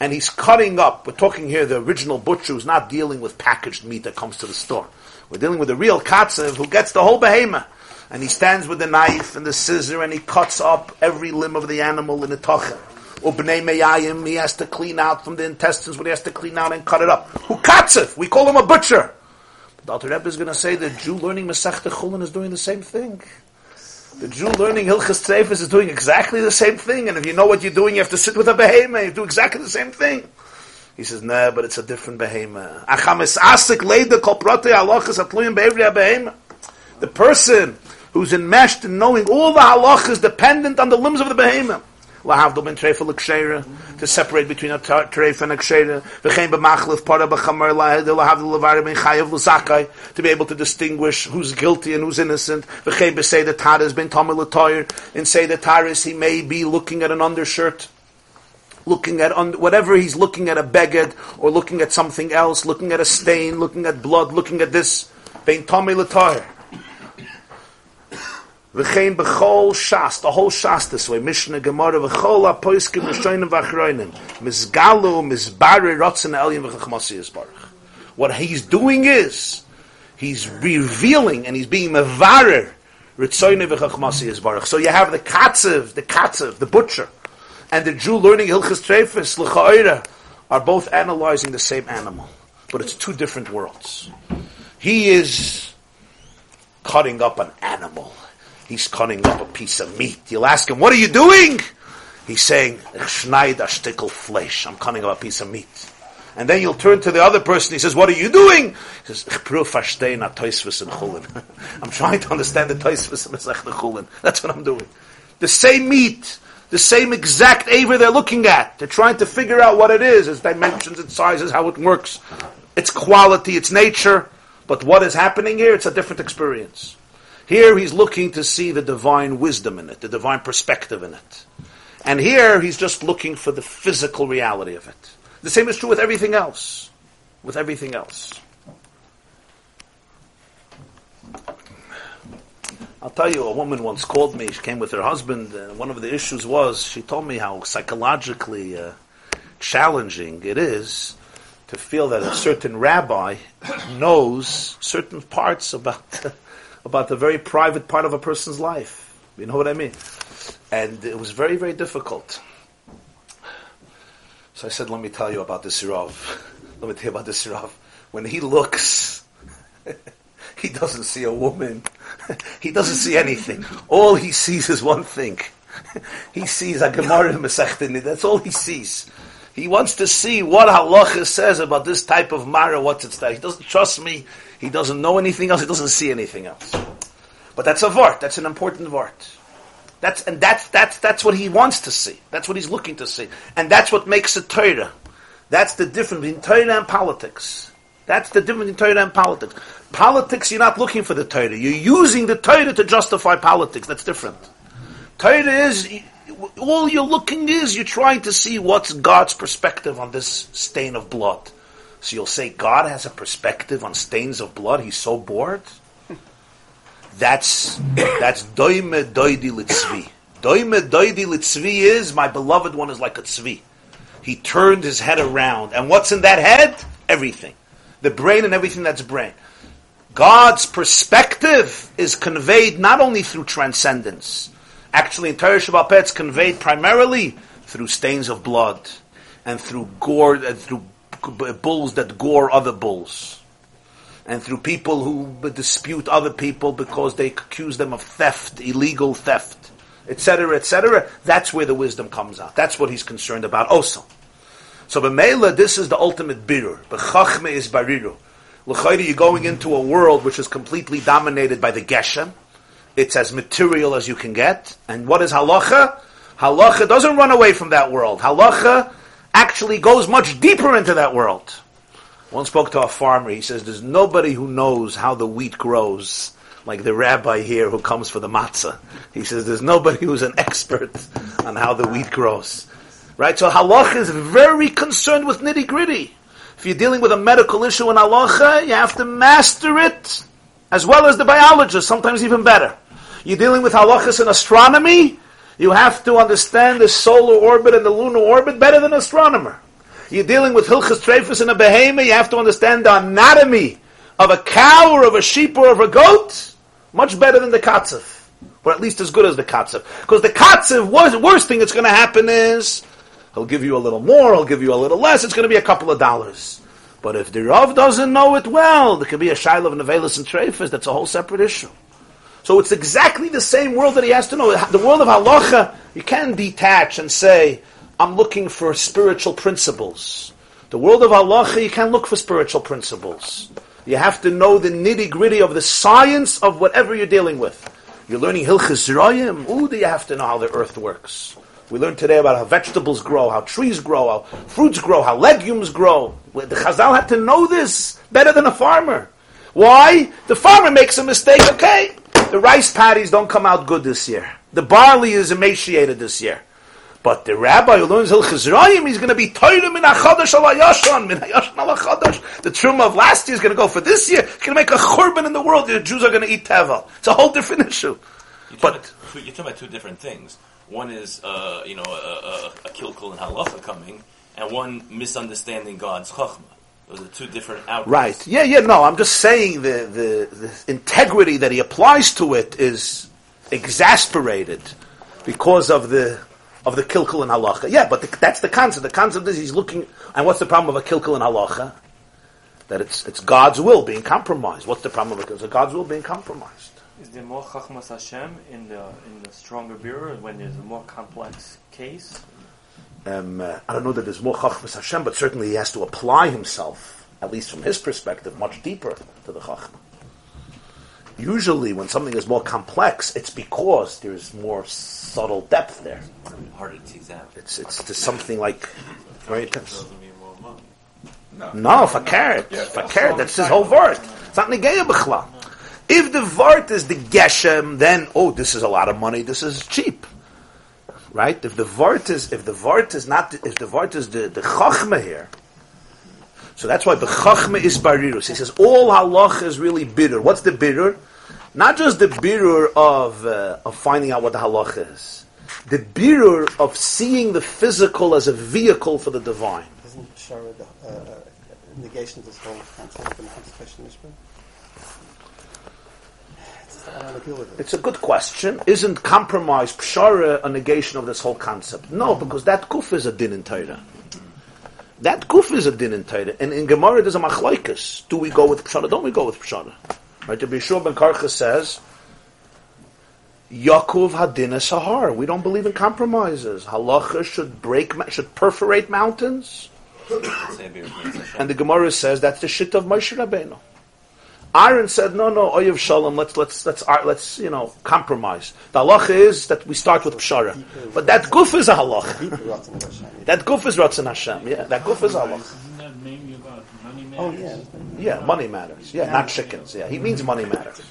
B: and he's cutting up. We're talking here the original butcher who's not dealing with packaged meat that comes to the store. We're dealing with the real katzev who gets the whole behemoth. And he stands with the knife and the scissor and he cuts up every limb of the animal in the tochim. Or b'nei meyayim, he has to clean out from the intestines what he has to clean out and cut it up. Who cuts it? We call him a butcher. The Alter Rebbe is going to say the Jew learning Masechta Chulin is doing the same thing. The Jew learning Hilchas Tzreifus is doing exactly the same thing, and if you know what you're doing, you have to sit with a behemoth, you do exactly the same thing. He says, nah, but it's a different behemoth. The person who's enmeshed in knowing all the halachas dependent on the limbs of the behemoth. Lahavdol ben treifa l'ksheira, to separate between a treifa and a ksheira. V'chein b'machlif para b'chamar lahavdol levar ben chayav l'zakai, to be able to distinguish who's guilty and who's innocent. V'chein b'sei the taris ben tamil l'toyer, and say the taris he may be looking at an undershirt, looking at un- whatever he's looking at a beged, or looking at something else, looking at a stain, looking at blood, looking at this, ben tamil l'toyer. V'chein b'chol shas, the whole shas this way, Mishnah Gemara, v'chol ha-poiskim v'shoinim v'achroinim, mizgalu, mizbari, rotzen elyon v'chachmasi yisbarach. What he's doing is, he's revealing and he's being mevarer, ritzoinim v'chachmasi yisbarach. So you have the katzev, the katzev, the butcher, and the Jew learning Hilchas Treifis, l'cha'oira, are both analyzing the same animal. But it's two different worlds. He is cutting up an animal. He's cutting up a piece of meat. You'll ask him, what are you doing? He's saying, "Ich schneid a flesh. I'm cutting up a piece of meat. And then you'll turn to the other person. He says, what are you doing? He says, "Ich prüf verstehen a Chulin. I'm trying to understand the in Masech Chulin. That's what I'm doing. The same meat, the same exact aver they're looking at. They're trying to figure out what it is, its dimensions, its sizes, how it works, its quality, its nature. But what is happening here? It's a different experience. Here he's looking to see the divine wisdom in it, the divine perspective in it. And here he's just looking for the physical reality of it. The same is true with everything else. With everything else. I'll tell you, a woman once called me. She came with her husband, and one of the issues was she told me how psychologically uh, challenging it is to feel that a certain rabbi knows certain parts about about the very private part of a person's life. You know what I mean? And it was very, very difficult. So I said, let me tell you about this Rav. let me tell you about this Rav. When he looks, he doesn't see a woman. he doesn't see anything. All he sees is one thing. he sees a Gemara in That's all he sees. He wants to see what halacha says about this type of mara. What's its type? He doesn't trust me. He doesn't know anything else. He doesn't see anything else. But that's a vart. That's an important vart. That's and that's that's that's what he wants to see. That's what he's looking to see, and that's what makes it Torah. That's the difference between Torah and politics. That's the difference between Torah and politics. Politics, you're not looking for the Torah. You're using the Torah to justify politics. That's different. Torah is all you're looking is you're trying to see what's God's perspective on this stain of blood. So you'll say God has a perspective on stains of blood. He's so bored. That's that's doime doidi litzvi. Doime doidi litzvi is my beloved one is like a tzvi. He turned his head around, and what's in that head? Everything, the brain and everything that's brain. God's perspective is conveyed not only through transcendence. Actually, in Torah Shabbat it's conveyed primarily through stains of blood and through gore, and through bulls that gore other bulls, and through people who dispute other people because they accuse them of theft, illegal theft, etc., etc. That's where the wisdom comes out. That's what he's concerned about also. So b'meila, this is the ultimate birur. B'chachme is bariru. L'chayri, you're going into a world which is completely dominated by the geshem. It's as material as you can get. And what is halacha? Halacha doesn't run away from that world. Halacha actually goes much deeper into that world. One spoke to a farmer. He says, "There's nobody who knows how the wheat grows." Like the rabbi here who comes for the matzah. He says, there's nobody who's an expert on how the wheat grows. Right? So halacha is very concerned with nitty gritty. If you're dealing with a medical issue in halacha, you have to master it as well as the biologist, sometimes even better. You're dealing with halachas in astronomy, you have to understand the solar orbit and the lunar orbit better than an astronomer. You're dealing with Hilchas Trefus and a behemoth, you have to understand the anatomy of a cow or of a sheep or of a goat much better than the katzev. Or at least as good as the katzev. Because the katzev, worst, worst thing that's going to happen is he'll give you a little more, he'll give you a little less, it's going to be a couple of dollars. But if the Rav doesn't know it well, there could be a shiloh of Nevelis and Trefus, that's a whole separate issue. So it's exactly the same world that he has to know. The world of halacha, you can detach and say, I'm looking for spiritual principles. The world of halacha, you can look for spiritual principles. You have to know the nitty gritty of the science of whatever you're dealing with. You're learning Hilchas Zerayim. Ooh, do you have to know how the earth works? We learned today about how vegetables grow, how trees grow, how fruits grow, how legumes grow. The Chazal had to know this better than a farmer. Why? The farmer makes a mistake. Okay, the rice patties don't come out good this year. The barley is emaciated this year. But the rabbi who learns Hilchas Rayim, he's going to be Torah min HaChadosh al Hayashon, min Hayashon al HaChadosh. The truma of last year is going to go for this year. It's going to make a churban in the world. The Jews are going to eat tevel. It's a whole different issue.
C: You're
B: But-
C: talking, about, you're talking about two different things. One is, uh, you know, a, a, a kilkul and halacha coming, and one misunderstanding God's chachma. Those are two different outcomes.
B: Right. Yeah, yeah, no, I'm just saying the, the, the integrity that he applies to it is exasperated because of the of the kilkul and halacha. Yeah, but the, that's the concept. The concept is he's looking, and what's the problem of a kilkul and halacha? That it's it's God's will being compromised. What's the problem of it? It's God's will being compromised.
J: Is there more Chachmas Hashem in the in the stronger birur when there's a more complex case?
B: Um, uh, I don't know that there's more chachmas Hashem, but certainly he has to apply himself, at least from his perspective, much deeper to the chachma. Usually, when something is more complex, it's because there's more subtle depth there.
C: Harder to tease out.
B: It's it's just something like very intense.
A: Doesn't mean more money.
B: No, for carrot, for carrot, that's his whole word. It's not negaya b'chla. If the vart is the geshem, then oh, this is a lot of money. This is cheap, right? If the vart is if the vart is not if the vart is the the chachma here, so that's why the chachma is barirus. He says all halach is really bitter. What's the bitter? Not just the bitter of uh, of finding out what the halach is, the bitter of seeing the physical as a vehicle for the divine.
I: Shara the uh, uh, negation of this whole concept of Ishmael? I don't want to deal with it.
B: It's a good question. Isn't compromise pshara a negation of this whole concept? No, because that kuf is a din in Torah. That kuf is a din in Torah. And in Gemara there's a machlaikas. Do we go with pshara? Don't we go with pshara? Right? The Bishur ben Karcha says, Yaakov Hadina Sahar. We don't believe in compromises. Halacha should break, should perforate mountains. And the Gemara says that's the shit of Moshe Rabbeinu. Aaron said, "No, no, Oyev Shalom. Let's let's let's uh, let's you know compromise. The halacha is that we start with pshara, but that guf is a halacha. That guf is Ratzon Hashem. Yeah, that guf is a halacha.
K: Isn't that mainly about money
I: Oh,
K: matters?
I: yeah.
B: Yeah, money matters. Yeah, not chickens. Yeah, he means money matters.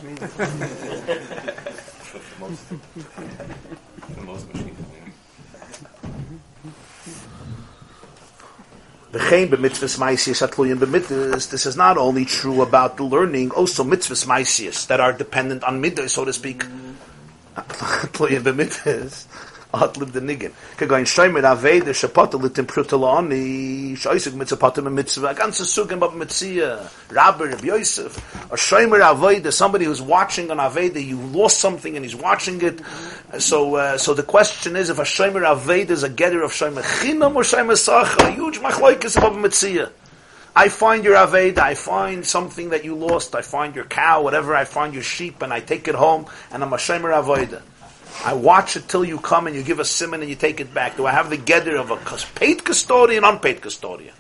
B: V'chein b'mitzvahs ma'isius atluyin b'mitzvahs. This is not only true about the learning, also mitzvahs ma'isius that are dependent on midday, so to speak. Mm-hmm. Atluyin b'mitzvahs. Atlib the nigin. Kegoin shoymer aveda shapata litim prutalani shoysig mitzvapatim mitzvah. A ganze sugen bab mitzia. Rabbi Rabbi Yosef. A shoymer aveda, somebody who's watching an aveda, you lost something and he's watching it. So, uh, so the question is if a shoymer aveda is a getter of shoymer chinam or shoymer sacha. A huge machloikis bab mitzia. I find your Aveda, I find something that you lost, I find your cow, whatever, I find your sheep, and I take it home, and I'm a Shemer Aveda. I watch it till you come and you give a simon and you take it back. Do I have the gather of a paid custodian, unpaid custodian?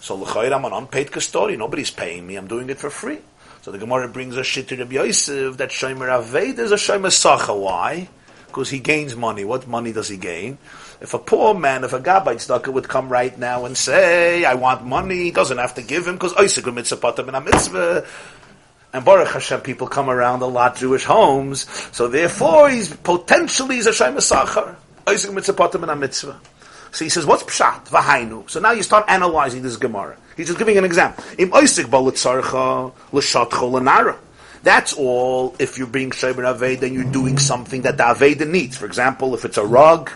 B: So l'chayr, I'm an unpaid custodian. Nobody's paying me. I'm doing it for free. So the Gemara brings a shit to Rabbi Yosef that Shomer Aved is a Shomer Sacha. Why? Because he gains money. What money does he gain? If a poor man, if a Gabite tzedakah would come right now and say, I want money, he doesn't have to give him because Oisik mitzvah and a mitzvah. And Baruch Hashem, people come around a lot Jewish homes, so therefore he's potentially he's a Shem Sachar. So he says, what's pshat? Vahainu. So now you start analyzing this Gemara. He's just giving an example. Im Isaac Balatzarcha l'shatcho l'nara. That's all if you're being Shemer Aved and you're doing something that the Aveda needs. For example, if it's a rug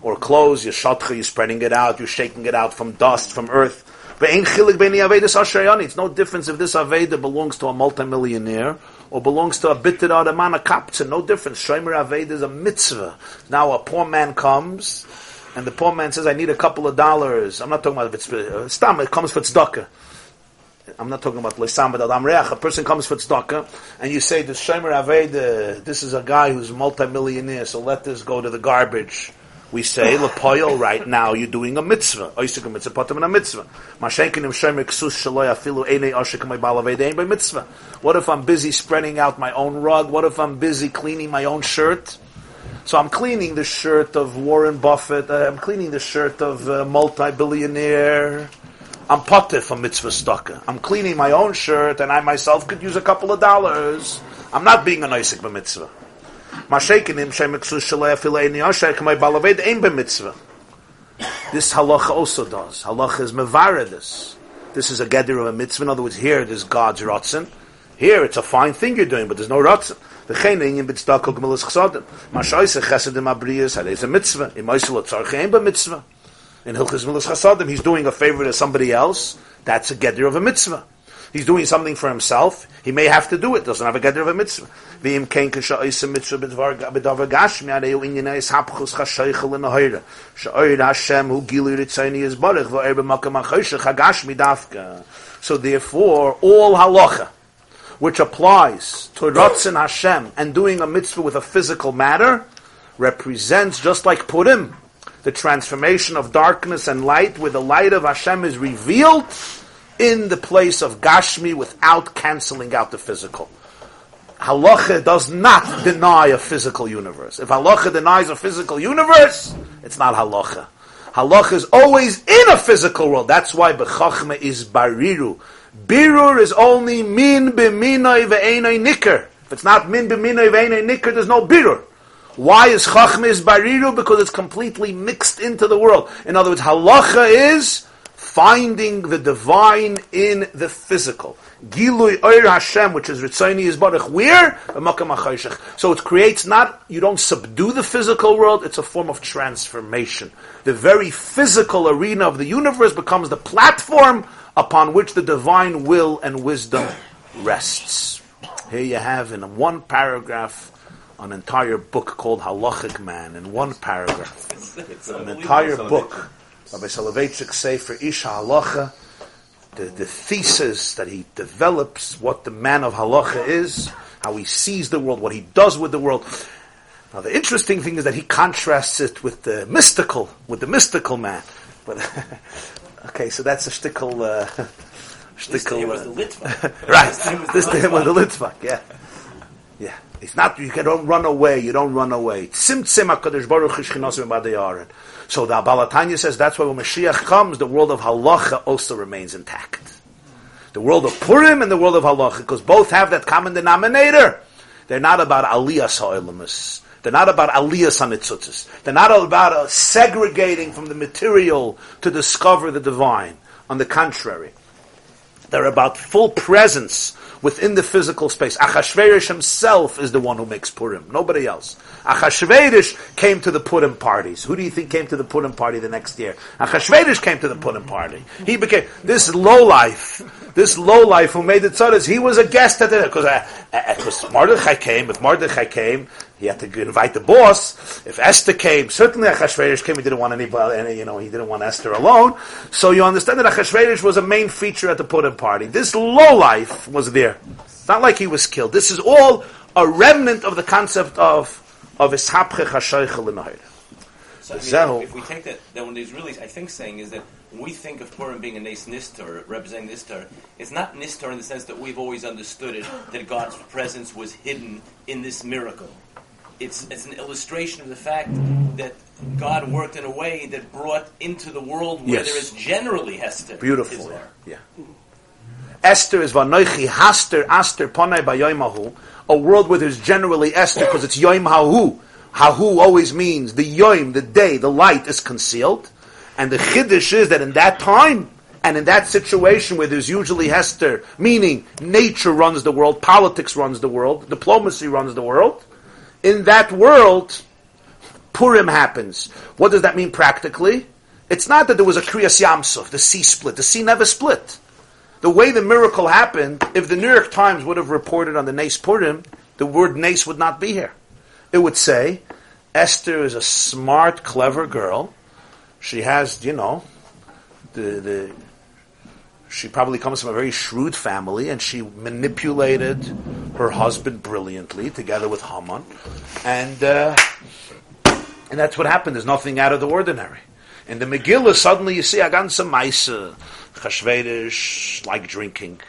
B: or clothes, you're shatcha, you're spreading it out, you're shaking it out from dust, from earth. It's no difference if this aveda belongs to a multimillionaire or belongs to a bitter man a kaptzen. No difference. Shomer aveda is a mitzvah. Now a poor man comes and the poor man says, "I need a couple of dollars." I'm not talking about if it's uh, stam. It comes for tzedakah. I'm not talking about adam reach. A person comes for tzedakah, and you say, "The shomer aveda. This is a guy who's multimillionaire, so let this go to the garbage." We say lepoil right now. You're doing a mitzvah. Oisik a mitzvah, patam and a mitzvah. Shaloi afilu oshik my balaveda ein by mitzvah. What if I'm busy spreading out my own rug? What if I'm busy cleaning my own shirt? So I'm cleaning the shirt of Warren Buffett. Uh, I'm cleaning the shirt of a multi-billionaire. I'm potter for mitzvah staka. I'm cleaning my own shirt, and I myself could use a couple of dollars. I'm not being an Isaac b'mitzvah. This halacha also does. Halacha is mevara this. Is a gather of a mitzvah. In other words, here there's God's rotzen. Here it's a fine thing you're doing, but there's no rotzen. B'tzedakah gemilas chsadim. Mashoyse chesedim abriyas hadei a mitzvah. Imoysel tzarche ein b'mitzvah. In Hilchas Milas Chasadim, he's doing a favor to somebody else. That's a gather of a mitzvah. He's doing something for himself. He may have to do it. Doesn't have a gather of a mitzvah. So therefore, all halacha, which applies to Ratzin Hashem and doing a mitzvah with a physical matter, represents, just like Purim, the transformation of darkness and light, where the light of Hashem is revealed in the place of Gashmi without canceling out the physical. Halacha does not deny a physical universe. If halacha denies a physical universe, it's not halacha. Halacha is always in a physical world. That's why bechachma is bariru. Birur is only min b'minoi ve'enoi nikr. If it's not min b'minoi ve'enoi nikr, there's no birur. Why is chachma is bariru? Because it's completely mixed into the world. In other words, halacha is finding the divine in the physical. Gilui Oir Hashem, which is Ritzoni is Baruch, where? So it creates not, you don't subdue the physical world, it's a form of transformation. The very physical arena of the universe becomes the platform upon which the divine will and wisdom rests. Here you have in one paragraph an entire book called Halachic Man, in one paragraph. An entire book. Rabbi Soloveitchik say for Ish HaHalacha, the, the thesis that he develops, what the man of Halacha is, how he sees the world, what he does with the world. Now the interesting thing is that he contrasts it with the mystical, with the mystical man. But okay, so that's a shtickle. Uh,
C: This to was the
B: Uh,
C: Litvak.
B: right.
C: This to him was
B: This
C: the
B: to was the
C: Litvak.
B: Litvak. Yeah, yeah. It's not you don't run away. You don't run away. So the Abalatanya says that's why when Mashiach comes, the world of halacha also remains intact. The world of Purim and the world of halacha, because both have that common denominator. They're not about aliyas ha'olamus. They're not about aliyas hanitzutzis. They're not about uh, segregating from the material to discover the divine. On the contrary, they're about full presence within the physical space. Achashverosh himself is the one who makes Purim, nobody else. Achashverosh came to the Purim parties. Who do you think came to the Purim party the next year? Achashverosh came to the Purim party. He became this low life, this low life who made the tzaddas. He was a guest at the because uh, because Mordechai came. If Mordechai came, he had to invite the boss. If Esther came, certainly Achashverosh came. He didn't want anybody, any, you know, he didn't want Esther alone. So you understand that Achashverosh was a main feature at the Purim party. This low life was there. It's not like he was killed. This is all a remnant of the concept of of Ishapche Chashoichel in
C: So I mean,
B: Zehu.
C: if we take that, then what he's really, I think, saying is that when we think of Purim being a Nes Nistar, representing Nistar, it's not Nistar in the sense that we've always understood it, that God's presence was hidden in this miracle. It's, it's an illustration of the fact that God worked in a way that brought into the world where
B: Yes.
C: there is generally Hester.
B: Beautiful.
C: Islam.
B: Yeah. Esther is vanoichi haster aster ponai bayoimahu, a world where there's generally Esther because it's yoim hahu. Hahu always means the yoim, the day, the light is concealed. And the chiddush is that in that time, and in that situation where there's usually Hester, meaning nature runs the world, politics runs the world, diplomacy runs the world, in that world, Purim happens. What does that mean practically? It's not that there was a Kriyas Yamsuf, the sea split. The sea never split. The way the miracle happened, if the New York Times would have reported on the Nace Purim, the word Nace would not be here. It would say, Esther is a smart, clever girl. She has, you know, the, the, she probably comes from a very shrewd family, and she manipulated her husband brilliantly, together with Haman, and uh, and that's what happened. There's nothing out of the ordinary. In the Megillah, suddenly you see a ganze Meise, Chashvedish, like drinking,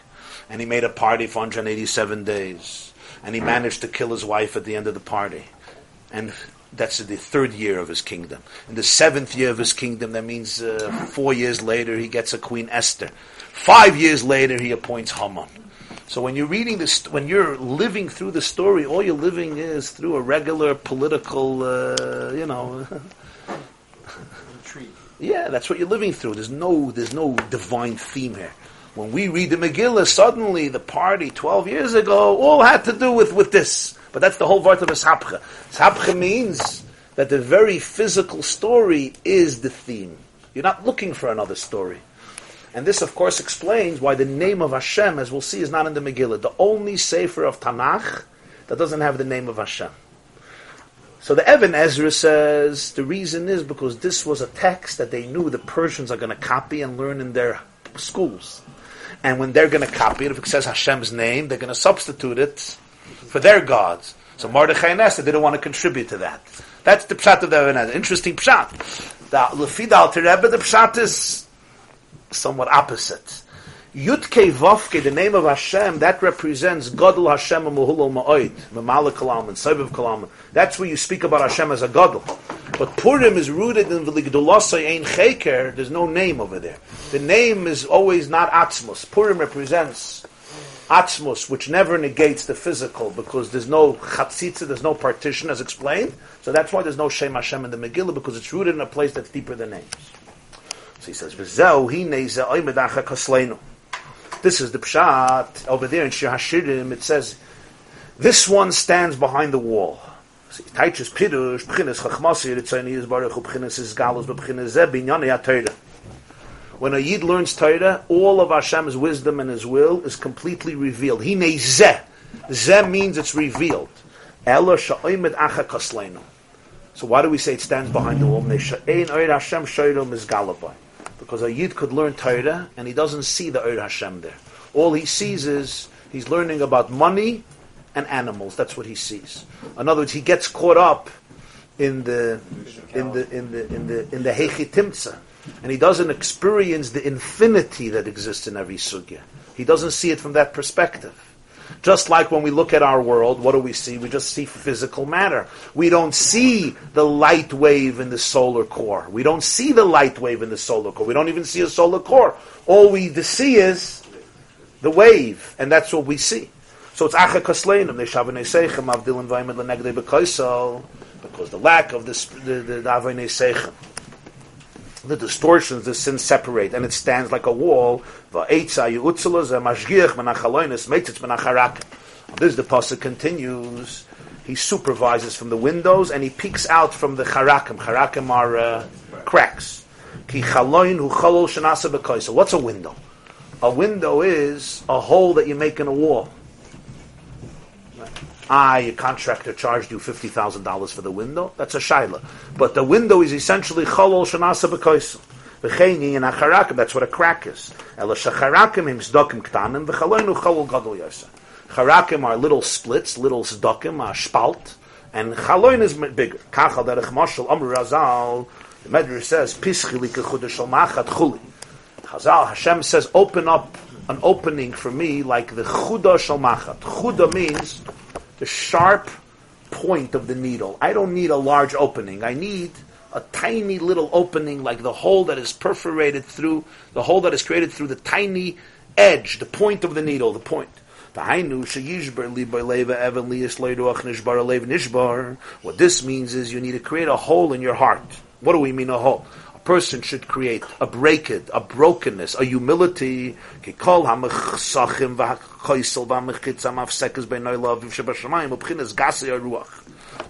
B: and he made a party for 187 days, and he managed to kill his wife at the end of the party, and that's the third year of his kingdom. In the seventh year of his kingdom, that means uh, four years later, he gets a Queen Esther. Five years later, he appoints Haman. So when you're reading this, when you're living through the story, all you're living is through a regular political, uh, you know. yeah, that's what you're living through. There's no, there's no divine theme here. When we read the Megillah, suddenly the party 12 years ago all had to do with, with this. But that's the whole part of Ishapcha. Ishapcha means that the very physical story is the theme. You're not looking for another story. And this, of course, explains why the name of Hashem, as we'll see, is not in the Megillah. The only sefer of Tanakh that doesn't have the name of Hashem. So the Ibn Ezra says the reason is because this was a text that they knew the Persians are going to copy and learn in their schools. And when they're going to copy it, if it says Hashem's name, they're going to substitute it for their gods. So Mordechai and Esther didn't want to contribute to that. That's the pshat of the Ibn Ezra. Interesting pshat. The Lefid Alter Rebbe, the pshat is somewhat opposite. Yutke Vovke, the name of Hashem, that represents Gadol Hashem and Muhulal Ma'oid, Mamala Kalam and Sabiv Kalam. That's where you speak about Hashem as a Gadol. But Purim is rooted in V'ligdolasai Ein Cheker, there's no name over there. The name is always not Atzmus. Purim represents Atzmus, which never negates the physical, because there's no Chatzitza, there's no partition, as explained. So that's why there's no Shem Hashem in the Megillah, because it's rooted in a place that's deeper than names. So he says, "V'zeu hinei ze oimedacha kasleinu." This is the pshat over there in Shir Hashirim. It says, "This one stands behind the wall." B'chinas chachmasi ritzayni is baruch b'chinas is galus b'chinas ze binyani ha When a yid learns Torah, all of Hashem's wisdom and His will is completely revealed. Hinei ze. Ze means it's revealed. Ela sha'oimed acha. So why do we say it stands behind the wall? Hashem. Because a yid could learn Torah and he doesn't see the oir Hashem there. All he sees is he's learning about money and animals. That's what he sees. In other words, he gets caught up in the in the in the in the in the hechitimtza, and he doesn't experience the infinity that exists in every sugya. He doesn't see it from that perspective. Just like when we look at our world, what do we see? We just see physical matter. We don't see the light wave in the solar core. We don't see the light wave in the solar core. We don't even see a solar core. All we see is the wave, and that's what we see. So it's acha kasleinim, neshavane seichem, avdilin vaymed lenegde bekoisel, because the lack of the, the, the seichem the distortions, the sins separate, and it stands like a wall. This the pasuk continues. He supervises from the windows and he peeks out from the charakim. Charakim are uh, cracks. What's a window? A window is a hole that you make in a wall. Ah, your contractor charged you fifty thousand dollars for the window. That's a shaila. But the window is essentially cholol shenasa b'koisel. V'cheini and acharakim. That's what a crack is. Ela shacharakim im sdokim ktanim v'chaloinu cholol gadol yosa. Charakim are little splits, little sdokim, a spalt, and chaloin is bigger. Kachal derech mashal amru razal. The Medrash says pischili kechudashal machat chuli. Chazal Hashem says open up an opening for me like the chuda shal machat. Chuda means the sharp point of the needle. I don't need a large opening. I need a tiny little opening like the hole that is perforated through, the hole that is created through the tiny edge, the point of the needle, the point. What this means is you need to create a hole in your heart. What do we mean a hole? Person should create a breakage, a brokenness, a humility.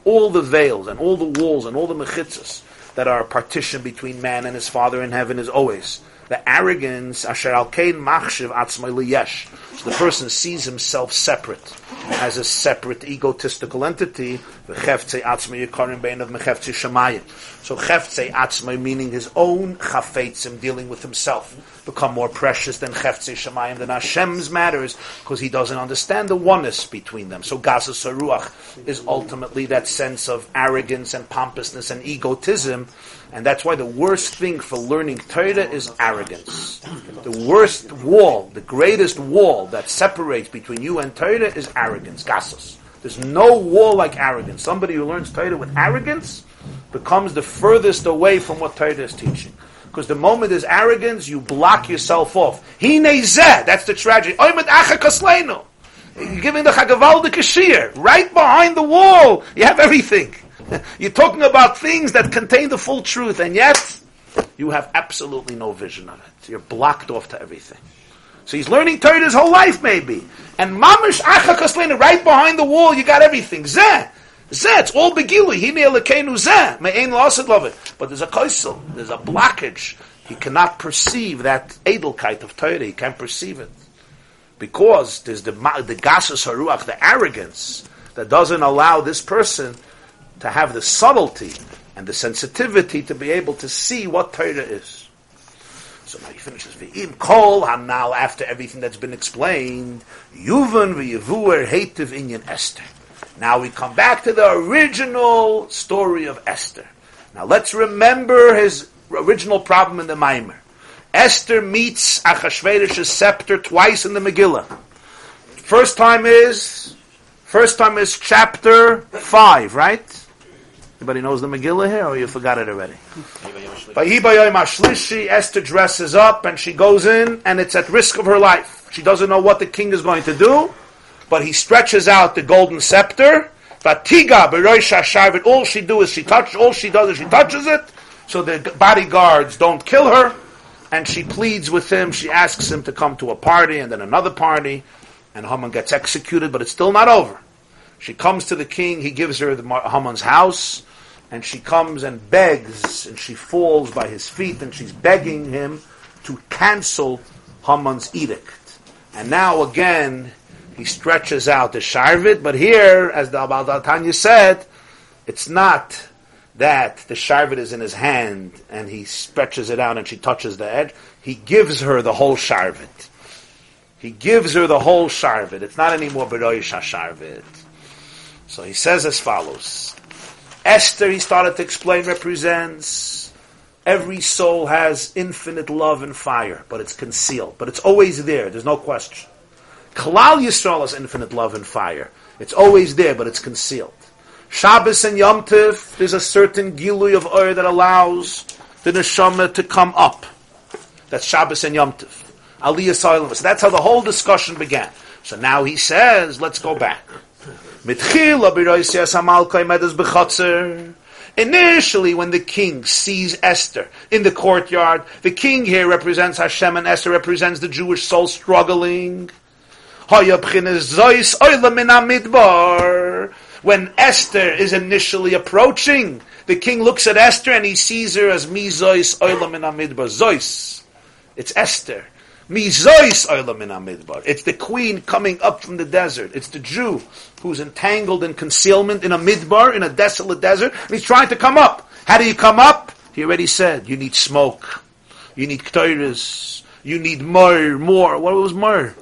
B: All the veils and all the walls and all the mechitzas that are a partition between man and his father in heaven is always the arrogance, al machshiv. So the person sees himself separate, as a separate egotistical entity. So cheftzei atzmai meaning his own chafetzim dealing with himself become more precious than cheftzei shemayim than Hashem's matters because he doesn't understand the oneness between them. So gaza saruach is ultimately that sense of arrogance and pompousness and egotism and that's why the worst thing for learning Torah is arrogance. The worst wall, the greatest wall that separates between you and Torah is arrogance, gasos. There's no wall like arrogance. Somebody who learns Torah with arrogance becomes the furthest away from what Torah is teaching. Because the moment there's arrogance, you block yourself off. He that's the tragedy. You're giving the Chagaval the Kashir right behind the wall. You have everything. You're talking about things that contain the full truth, and yet you have absolutely no vision of it. You're blocked off to everything. So he's learning Torah his whole life, maybe. And mamish acha kaslena, right behind the wall, you got everything. Zeh. Zeh, it's all begili. Hine elekenu zeh. Me'ein lasid love it. But there's a kaisel. There's a blockage. He cannot perceive that edelkeit of Torah. He can't perceive it. Because there's the, the gasus haruach, the arrogance, that doesn't allow this person to have the subtlety and the sensitivity to be able to see what Torah is. So now he finishes V'im kol now after everything that's been explained, Yuvan v'yevuer hetiv inyan Esther. Now we come back to the original story of Esther. Now let's remember his original problem in the Maimer. Esther meets Achashverosh's scepter twice in the Megillah. First time is, first time is chapter five, right? Anybody knows the Megillah here, or you forgot it already? Esther dresses up and she goes in, and it's at risk of her life. She doesn't know what the king is going to do, but he stretches out the golden scepter. All she do is she touch. All she does is she touches it, so the bodyguards don't kill her. And she pleads with him. She asks him to come to a party, and then another party, and Haman gets executed. But it's still not over. She comes to the king. He gives her the Haman's house and she comes and begs, and she falls by his feet, and she's begging him to cancel Haman's edict. And now again, he stretches out the sharvit, but here, as the Abal Tanya said, it's not that the sharvit is in his hand and he stretches it out and she touches the edge. He gives her the whole sharvit. He gives her the whole sharvit. It's not anymore Beroish HaSharvit. So he says as follows. Esther, he started to explain, represents every soul has infinite love and fire, but it's concealed. But it's always there. There's no question. Kalal Yisrael has infinite love and fire. It's always there, but it's concealed. Shabbos and Yom Tiv, there's a certain gilui of oil that allows the neshama to come up. That's Shabbos and Yom Tiv. Aliyah Soilim. So that's how the whole discussion began. So now he says, let's go back. Initially, when the king sees Esther in the courtyard, the king here represents Hashem and Esther represents the Jewish soul struggling. When Esther is initially approaching, the king looks at Esther and he sees her as Mizois Oilam in. Zois. It's Esther. Mizois Oilam in. It's the queen coming up from the desert. It's the Jew who's entangled in concealment in a midbar, in a desolate desert, and he's trying to come up. How do you come up? He already said, you need smoke. You need ktoiris. You need myrrh, more. What was myrrh?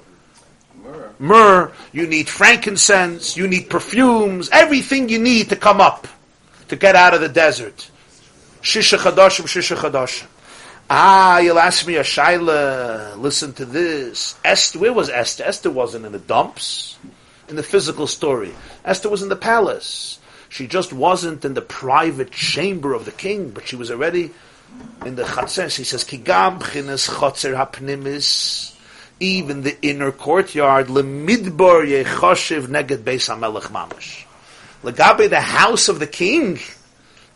B: myrrh, you need frankincense, you need perfumes, everything you need to come up, to get out of the desert. Shisha chadashim, shisha chadashim. Ah, you'll ask me a shaila. Listen to this. Esther, where was Esther? Esther wasn't in the dumps, in the physical story. Esther was in the palace. She just wasn't in the private chamber of the king, but she was already in the chatzer. She says, "Kigam b'chinas chatzer hapnimis." even the inner courtyard, lemidbar yechoshiv neged beis hamelech mamash. Legabe the house of the king,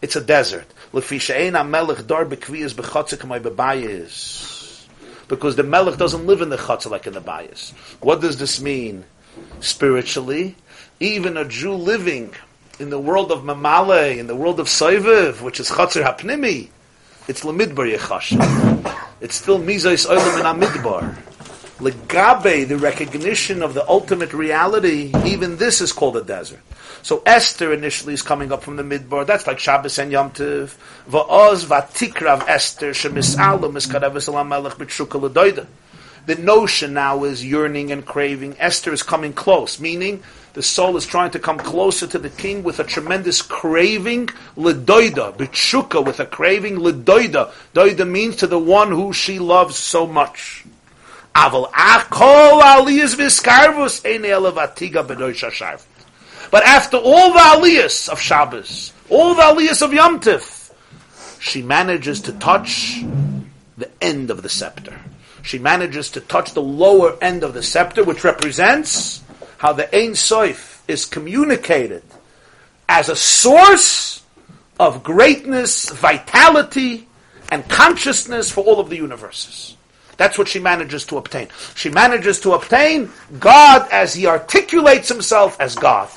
B: it's a desert. Because the melech doesn't live in the chotzer like in the bayis. What does this mean? Spiritually, even a Jew living in the world of Mamale, in the world of Soiviv, which is Chatzir Hapnimi, it's Lamidbar Yechashiv. It's still Mizais Oilam in Amidbar. Legabe, the recognition of the ultimate reality, even this is called a desert. So Esther initially is coming up from the midbar. That's like Shabbos and Yom Tov. Va'oz vatikrav Esther shemis'alu miskarev elam melech b'tshuka l'doida. The notion now is yearning and craving. Esther is coming close, meaning the soul is trying to come closer to the king with a tremendous craving, ledoida, b'tshuka, with a craving, ledoida. Doida means to the one who she loves so much. Aval akol aliyas viskarvus atiga b'doish But after all the aliyas of Shabbos, all the aliyas of Yom Tif, she manages to touch the end of the scepter. She manages to touch the lower end of the scepter, which represents how the Ein Soif is communicated as a source of greatness, vitality, and consciousness for all of the universes. That's what she manages to obtain. She manages to obtain God as he articulates himself as God.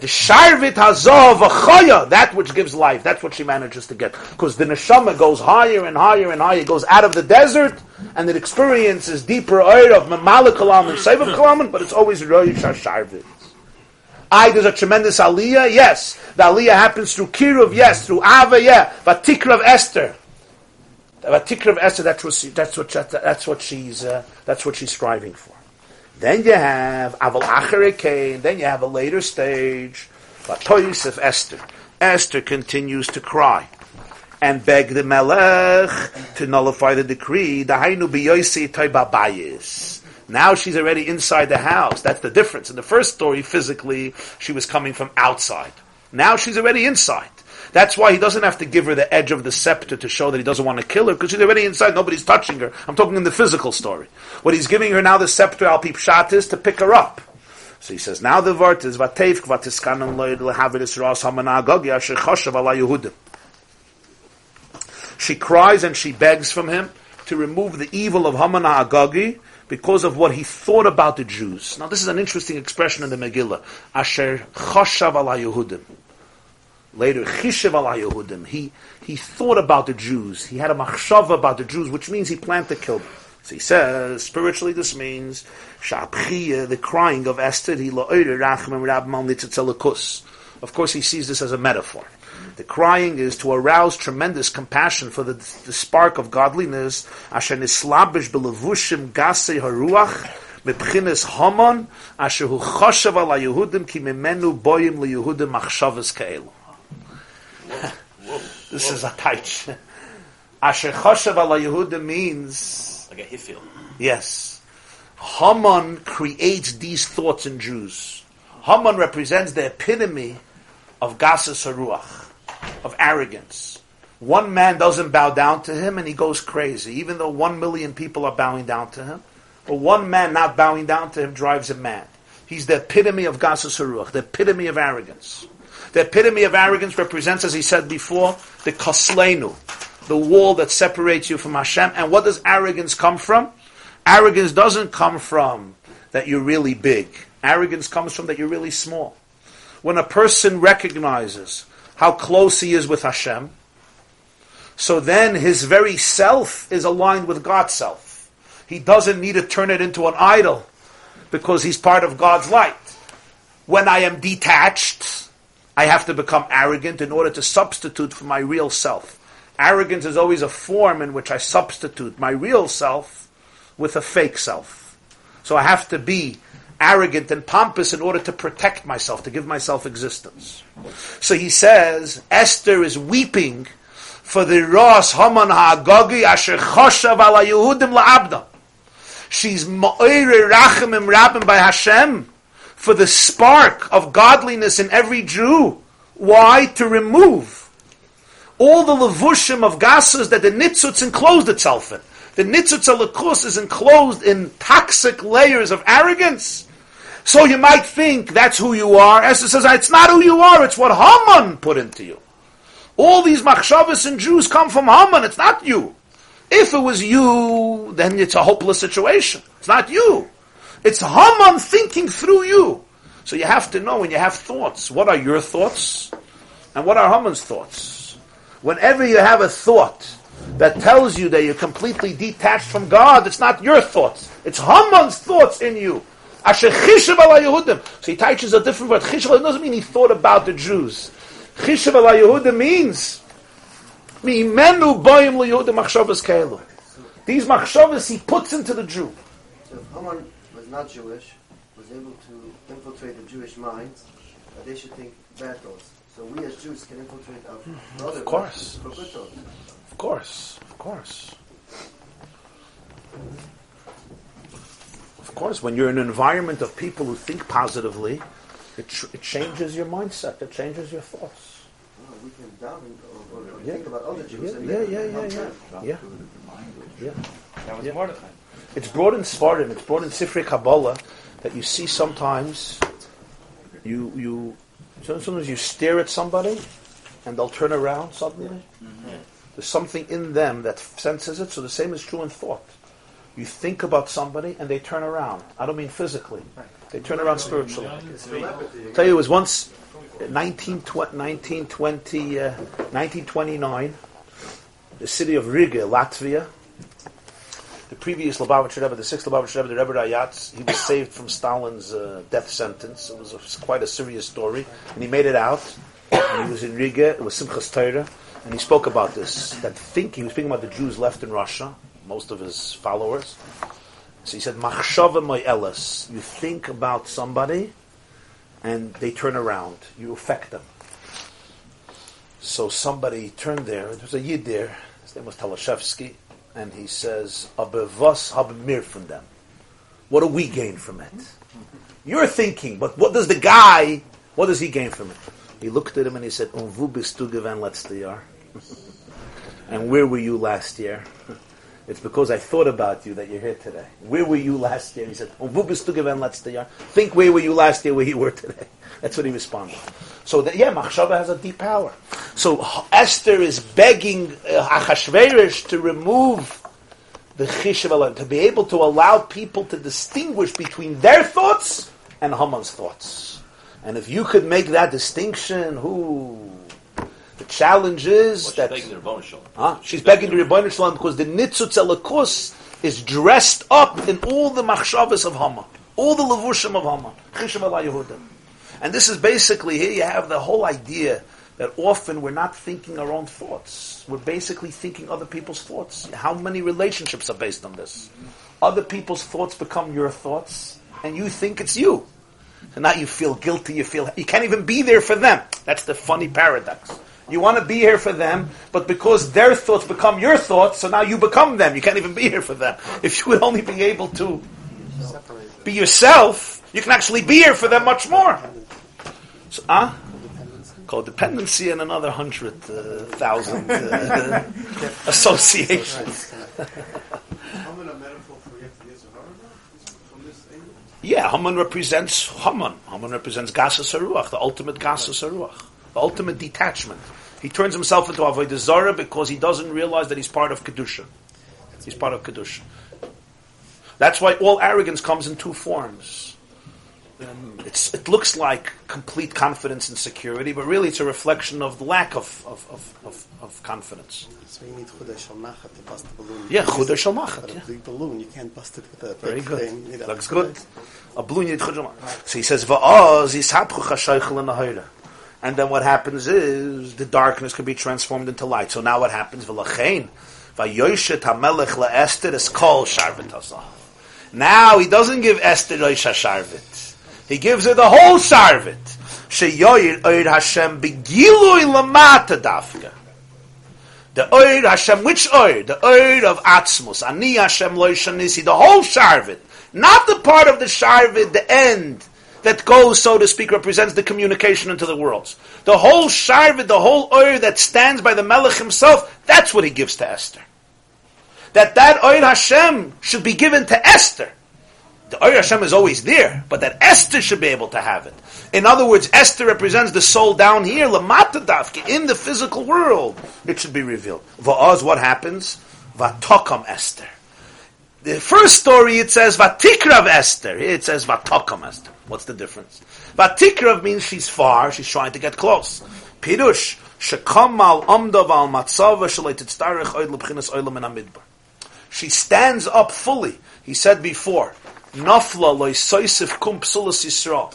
B: The Sharvit Hazov Achaya, that which gives life. That's what she manages to get. Because the neshama goes higher and higher and higher. It goes out of the desert, and it experiences deeper oil of Mamala Kalam and Sevav Kalam, but it's always Rosh Sharvit. I, there's a tremendous aliyah, yes. The aliyah happens through Kiruv, yes. Through Ava, yeah. But Tikrav Esther. Vatikra of Esther, that's what, she, that's what, that's what she's, uh, that's what she's striving for. Then you have Aval Acharikain, then you have a later stage, Vatoyis of Esther. Esther continues to cry and beg the Melech to nullify the decree. Now she's already inside the house. That's the difference. In the first story, physically, she was coming from outside. Now she's already inside. That's why he doesn't have to give her the edge of the scepter to show that he doesn't want to kill her, because she's already inside, nobody's touching her. I'm talking in the physical story. What he's giving her now, the scepter al pipshat is to pick her up. So he says, now the word is vatev kvatiskanam loyd lehavidis ras hamanagogi asher choshav ala Yehudim. She cries and she begs from him to remove the evil of Haman Agagi because of what he thought about the Jews. Now this is an interesting expression in the Megillah. Asher choshav ala Yehudim. Later, Chishev al Yehudim. He he thought about the Jews. He had a machshava about the Jews, which means he planned to kill them. So he says, spiritually, this means Shabchiyah, the crying of Esther. He Of course, he sees this as a metaphor. The crying is to arouse tremendous compassion for the, the spark of godliness. Asher nislabish belevushim gasei haruach mebchines Haman asher hu choshev ala Yehudim ki mimenu boyim liYehudim machshavas kaelu. This is a taich. Asher choshev ala Yehudim means
C: Like a hifil.
B: Yes. Haman creates these thoughts in Jews. Haman represents the epitome of Gasas Haruach, of arrogance. One man doesn't bow down to him and he goes crazy, even though one million people are bowing down to him. But one man not bowing down to him drives him mad. He's the epitome of Gasas Haruach, the epitome of arrogance. The epitome of arrogance represents, as he said before, the koslenu, the wall that separates you from Hashem. And what does arrogance come from? Arrogance doesn't come from that you're really big. Arrogance comes from that you're really small. When a person recognizes how close he is with Hashem, so then his very self is aligned with God's self. He doesn't need to turn it into an idol because he's part of God's light. When I am detached, I have to become arrogant in order to substitute for my real self. Arrogance is always a form in which I substitute my real self with a fake self. So I have to be arrogant and pompous in order to protect myself, to give myself existence. So he says, Esther is weeping for the Ras Haman Ha'agagi Asher Choshav Ala Yehudim La'abda. She's Ma'ire Rachamim Rabim by Hashem for the spark of godliness in every Jew. Why? To remove all the levushim of gasas that the nitzutz enclosed itself in. The nitzutz alakus is enclosed in toxic layers of arrogance. So you might think that's who you are. Esther says, it's not who you are, it's what Haman put into you. All these machshavas and Jews come from Haman, it's not you. If it was you, then it's a hopeless situation. It's not you. It's Haman thinking through you. So you have to know when you have thoughts, what are your thoughts? And what are Haman's thoughts? Whenever you have a thought that tells you that you're completely detached from God, it's not your thoughts. It's Haman's thoughts in you. So he teaches a different word. Chishav doesn't mean he thought about the Jews. Chishav ala Yehudim means Mimenu boim liYehudim machshavas keilu. These machshavas he puts into the Jew.
E: So Haman not Jewish, was able to infiltrate the Jewish minds, that they should think bad thoughts. So we as Jews can infiltrate our brother
B: Of course.
E: for good thoughts.
B: Of course, of course. Of course, when you're in an environment of people who think positively, it, tr- it changes your mindset, it changes your thoughts.
E: Well, we can down or, or, or
B: Yeah.
E: think about other Jews.
B: Yeah,
E: and
B: yeah, yeah, yeah, yeah. Yeah. Yeah.
J: That was
B: Yeah.
J: Mordechai.
B: It's brought in Svardim, it's brought in Sifrei Kabbalah that you see sometimes you you sometimes you stare at somebody and they'll turn around suddenly. There's something in them that senses it, so the same is true in thought. You think about somebody and they turn around. I don't mean physically. They turn around spiritually.
D: Telepathy.
B: tell you, it was once 19, 1920, uh, 1929, the city of Riga, Latvia. The previous Lubavitcher Rebbe, the sixth Lubavitcher Rebbe, the Rebbe Rayatz, he was saved from Stalin's uh, death sentence. It was a, quite a serious story, and he made it out. And he was in Riga. It was Simchas Torah, and he spoke about this. That think he was speaking about the Jews left in Russia, most of his followers. So he said, "Machshava mo'elas." You think about somebody, and they turn around. You affect them. So somebody turned there. There was a yid there. His name was Talashevsky, and he says, "Aber was haben wir von them? What do we gain from it? You're thinking, but what does the guy? What does he gain from it?" He looked at him and he said, "Um wo bist du gewesen letztes Jahr?" and where were you last year? It's because I thought about you that you're here today. Where were you last year? He said, "Um wo bist du gewesen letztes Jahr?" Think where were you last year, where you were today. That's what he responded. So that, yeah, Machshava has a deep power. So Esther is begging uh, Achashverosh to remove the Elohim, to be able to allow people to distinguish between their thoughts and Haman's thoughts. And if you could make that distinction, who the challenge is
C: Well, she's
B: that
C: begging the Shalom.
B: Huh? She's begging the Rebbeinu Shalom because the Nitzutz Elikus is dressed up in all the machshavas of Haman, all the levushim of Haman, Chishav ala Yehudim. And this is basically, here you have the whole idea that often we're not thinking our own thoughts. We're basically thinking other people's thoughts. How many relationships are based on this? Other people's thoughts become your thoughts, and you think it's you. And now you feel guilty, you feel, you can't even be there for them. That's the funny paradox. You want to be here for them, but because their thoughts become your thoughts, so now you become them. You can't even be here for them. If you would only be able to be yourself, you can actually be here for them much more. So, ah? Codependency and another hundred uh, thousand uh, associations.
D: Haman a metaphor for Yetzer Hara from this angle?
B: Yeah, Haman represents Haman. Haman represents Gasas Haruach, the ultimate Gasas Haruach, the ultimate detachment. He turns himself into Avodah Zarah because he doesn't realize that he's part of Kedusha. He's part of Kedusha. That's why all arrogance comes in two forms. Um, it looks like complete confidence and security, but really it's a reflection of the lack of, of, of, of, confidence.
I: So you need Chudah Shalmachat to bust the balloon.
B: Yeah, Chudah Shalmachat, yeah.
I: a big balloon, you can't bust it with a
B: Very good.
I: thing.
B: Looks good. A balloon you need chujama. So he says, "Va'az yishapchu chashaychel the. And then what happens is the darkness can be transformed into light. So now what happens? V'lachein va'yoshet hamelech la'ester es kol sharvit hazah. Now he doesn't give Esther Rosh Hasharvit. He gives her the whole Sharvit. Sheyoyir Oir Hashem begilui lamata dafka. The Oir Hashem, which Oir? The Oir of Atzmus. Ani Hashem Lo Shanisi. The whole Sharvit. Not the part of the Sharvit, the end, that goes, so to speak, represents the communication into the worlds. The whole Sharvit, the whole Oir that stands by the Melech himself, that's what he gives to Esther. That that Oir Hashem should be given to Esther. The Oir Hashem is always there, but that Esther should be able to have it. In other words, Esther represents the soul down here, Lamata Dafke, in the physical world. It should be revealed. Va'az, what happens? Vatokam Esther. The first story it says Vatikrav Esther. Here it says Vatokam Esther. What's the difference? Vatikrav means she's far, she's trying to get close. Pirush, Shekam al Amdav al Matzava. She stands up fully. He said before, Nafla loy soisif kum psulas Yisrael.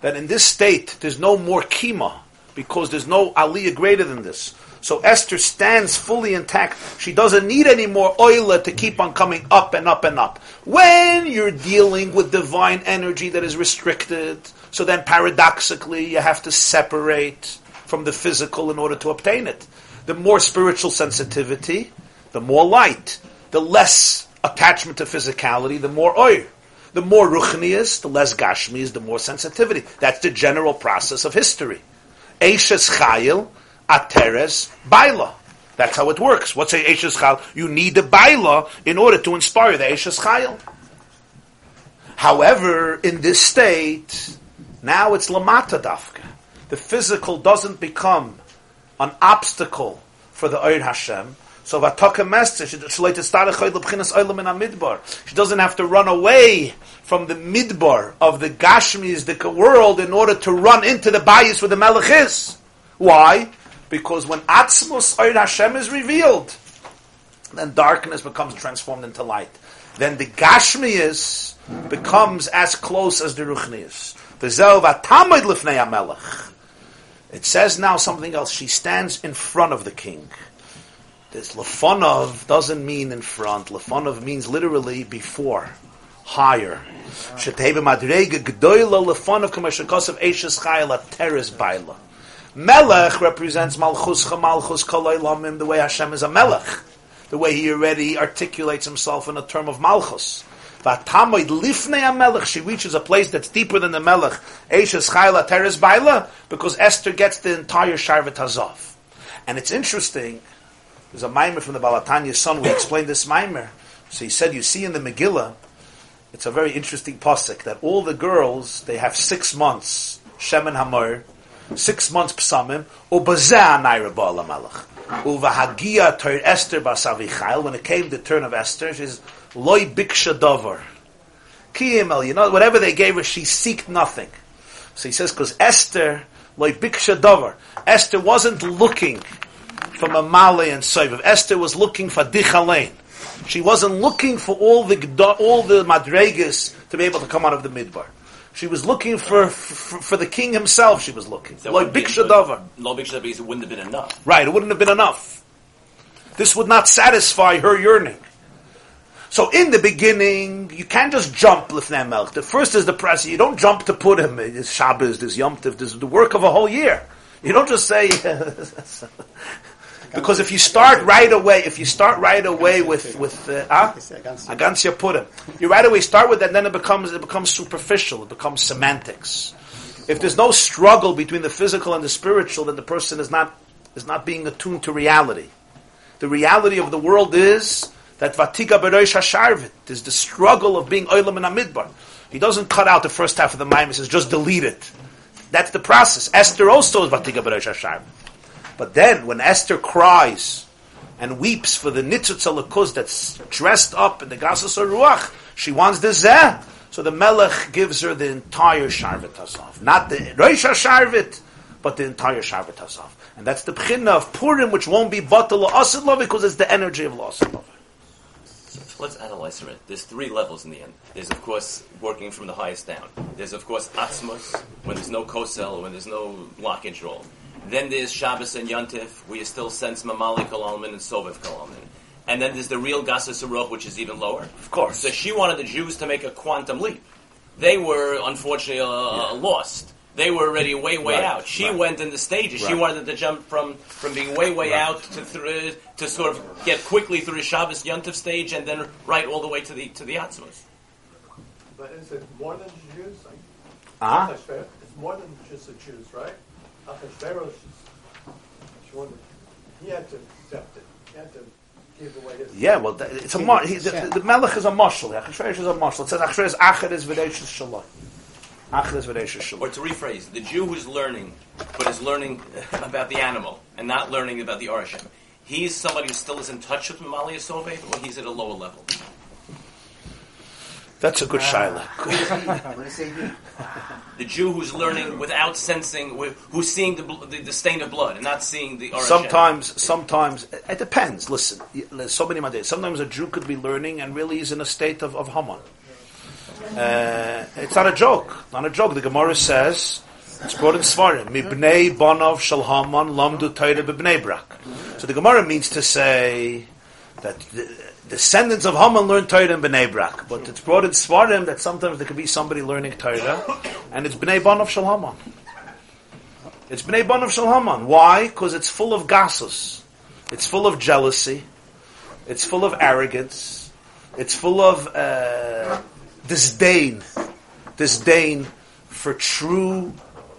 B: That in this state, there's no more kima, because there's no aliyah greater than this. So Esther stands fully intact. She doesn't need any more oila to keep on coming up and up and up. When you're dealing with divine energy that is restricted, so then paradoxically you have to separate from the physical in order to obtain it. The more spiritual sensitivity, the more light. The less attachment to physicality, the more oil. The more ruchnius, the less gashmius, the more sensitivity. That's the general process of history. Eishes chayil, ateres, baila. That's how it works. What's a Eishes chayil? You need the baila in order to inspire the Eishes chayil. However, in this state, now it's lamata dafka. The physical doesn't become an obstacle for the Oir Hashem. So Vataka Mester, she doesn't have to run away from the midbar of the Gashmis, the world, in order to run into the bias where the Melech is. Why? Because when Atzmus Oir Hashem is revealed, then darkness becomes transformed into light. Then the Gashmius becomes as close as the Ruchnius. It says now something else. She stands in front of the king. This lefonov doesn't mean in front. Lefonov means literally before, higher. Sheteva madrega gdoila lefonov kamashakos of eishes chayla teres baila. Melech represents malchus malchus lamim. The way Hashem is a melech, the way He already articulates Himself in a term of malchus. Vatamoid lifnei melech. She reaches a place that's deeper than the melech. Eishes chayla teres because Esther gets the entire sharvet hazov. And it's interesting. There's a mimer from the Balatanya's son. We explained this mimer. So he said, you see in the Megillah, it's a very interesting pasuk that all the girls they have six months shemen hamor, six months psamim ubazeh naira ba'ala malach uvahagia ter Esther basavichail. When it came the turn of Esther, she's loy biksha davar kiyimel. You know, whatever they gave her, she seeked nothing. So he says because Esther loy biksha davar. Esther wasn't looking from a Male and Soiv. Esther was looking for Dichalein. She wasn't looking for all the all the madregas to be able to come out of the midbar. She was looking for, for, for the king himself. She was looking.
C: That
B: Like
C: wouldn't be-
B: Biksha Davar.
C: Lo Biksha because it wouldn't have been enough.
B: Right, it wouldn't have been enough. This would not satisfy her yearning. So in the beginning, you can't just jump Lifnei Melch. The first is the press. You don't jump to put him. It's Shabbos, there's Yom Tov, there's the work of a whole year. You don't just say... because if you start right away, if you start right away with... with uh, ah? Agansya Purim. You right away start with that, and then it becomes, it becomes superficial. It becomes semantics. If there's no struggle between the physical and the spiritual, then the person is not, is not being attuned to reality. The reality of the world is that Vatiga Beroish Hasharvit is the struggle of being Oilam and Amidbar. He doesn't cut out the first half of the Maim, he says just delete it. That's the process. Esther also is Vatiga Beroish Hasharvit. But then, when Esther cries and weeps for the Nitzutz Alakuz that's dressed up in the Gasas Ruach, she wants the Zeh. So the Melech gives her the entire Sharvit Hasav. Not the Rosh Sharvit, but the entire Sharvit Hasav. And that's the Pchina of Purim, which won't be Batal Asid Love because it's the energy of Asid Love.
C: So let's analyze it. There's three levels in the end. There's of course working from the highest down. There's of course Atzmus, when there's no kosel, when there's no blockage roll. Then there's Shabbos and Yontif, where you still sense Mamali Kalalman and Soviv Kalalman. And then there's the real Gasa Saruch, which is even lower. Of
B: course.
C: So she wanted the Jews to make a quantum leap. They were unfortunately uh, lost. They were already way, way
B: Right,
C: out. She
B: right.
C: went in the stages. She
B: Right.
C: wanted to jump from, from being way, way out to through, to sort of get quickly through the Shabbos Yontif stage and then right all the way to the to the Atzmus.
G: But is it more than Jews? Like,
B: Ah?
G: Achashverosh- It's more than just the Jews, right? Achashverosh, she wanted, he had to accept it. He had to give away his.
B: Yeah, well, th- it's a mar- he, the, the, the Melech is a marshal. Achashverosh is a marshal. It says Achashverosh Acher is V'deishes Shalom. Acher is V'deishes Shalom.
C: Or to rephrase, the Jew who's learning, but is learning about the animal and not learning about the Arashim, he's somebody who still is in touch with Mamali Sovet, or he's at a lower level.
B: That's a good shaila.
E: What do you say here?
C: The Jew who's learning without sensing, who's seeing the, the, the stain of blood and not seeing the Arashim.
B: Sometimes, sometimes it depends. Listen, there's so many my days. Sometimes a Jew could be learning and really is in a state of, of Haman. Uh, it's not a joke. Not a joke. The Gemara says it's brought in Svarim. Mibnei Bonov Shal Haman Lamdu Torah B'Bnei Brak. So the Gemara means to say that the descendants of Haman learn Torah in Bnei Brak. But it's brought in Svarim that sometimes there could be somebody learning Torah, and it's Bnei Bonov Shal Haman. It's Bnei Bonov Shal Haman. Why? Because it's full of gasus. It's full of jealousy. It's full of arrogance. It's full of uh, disdain. Disdain for true,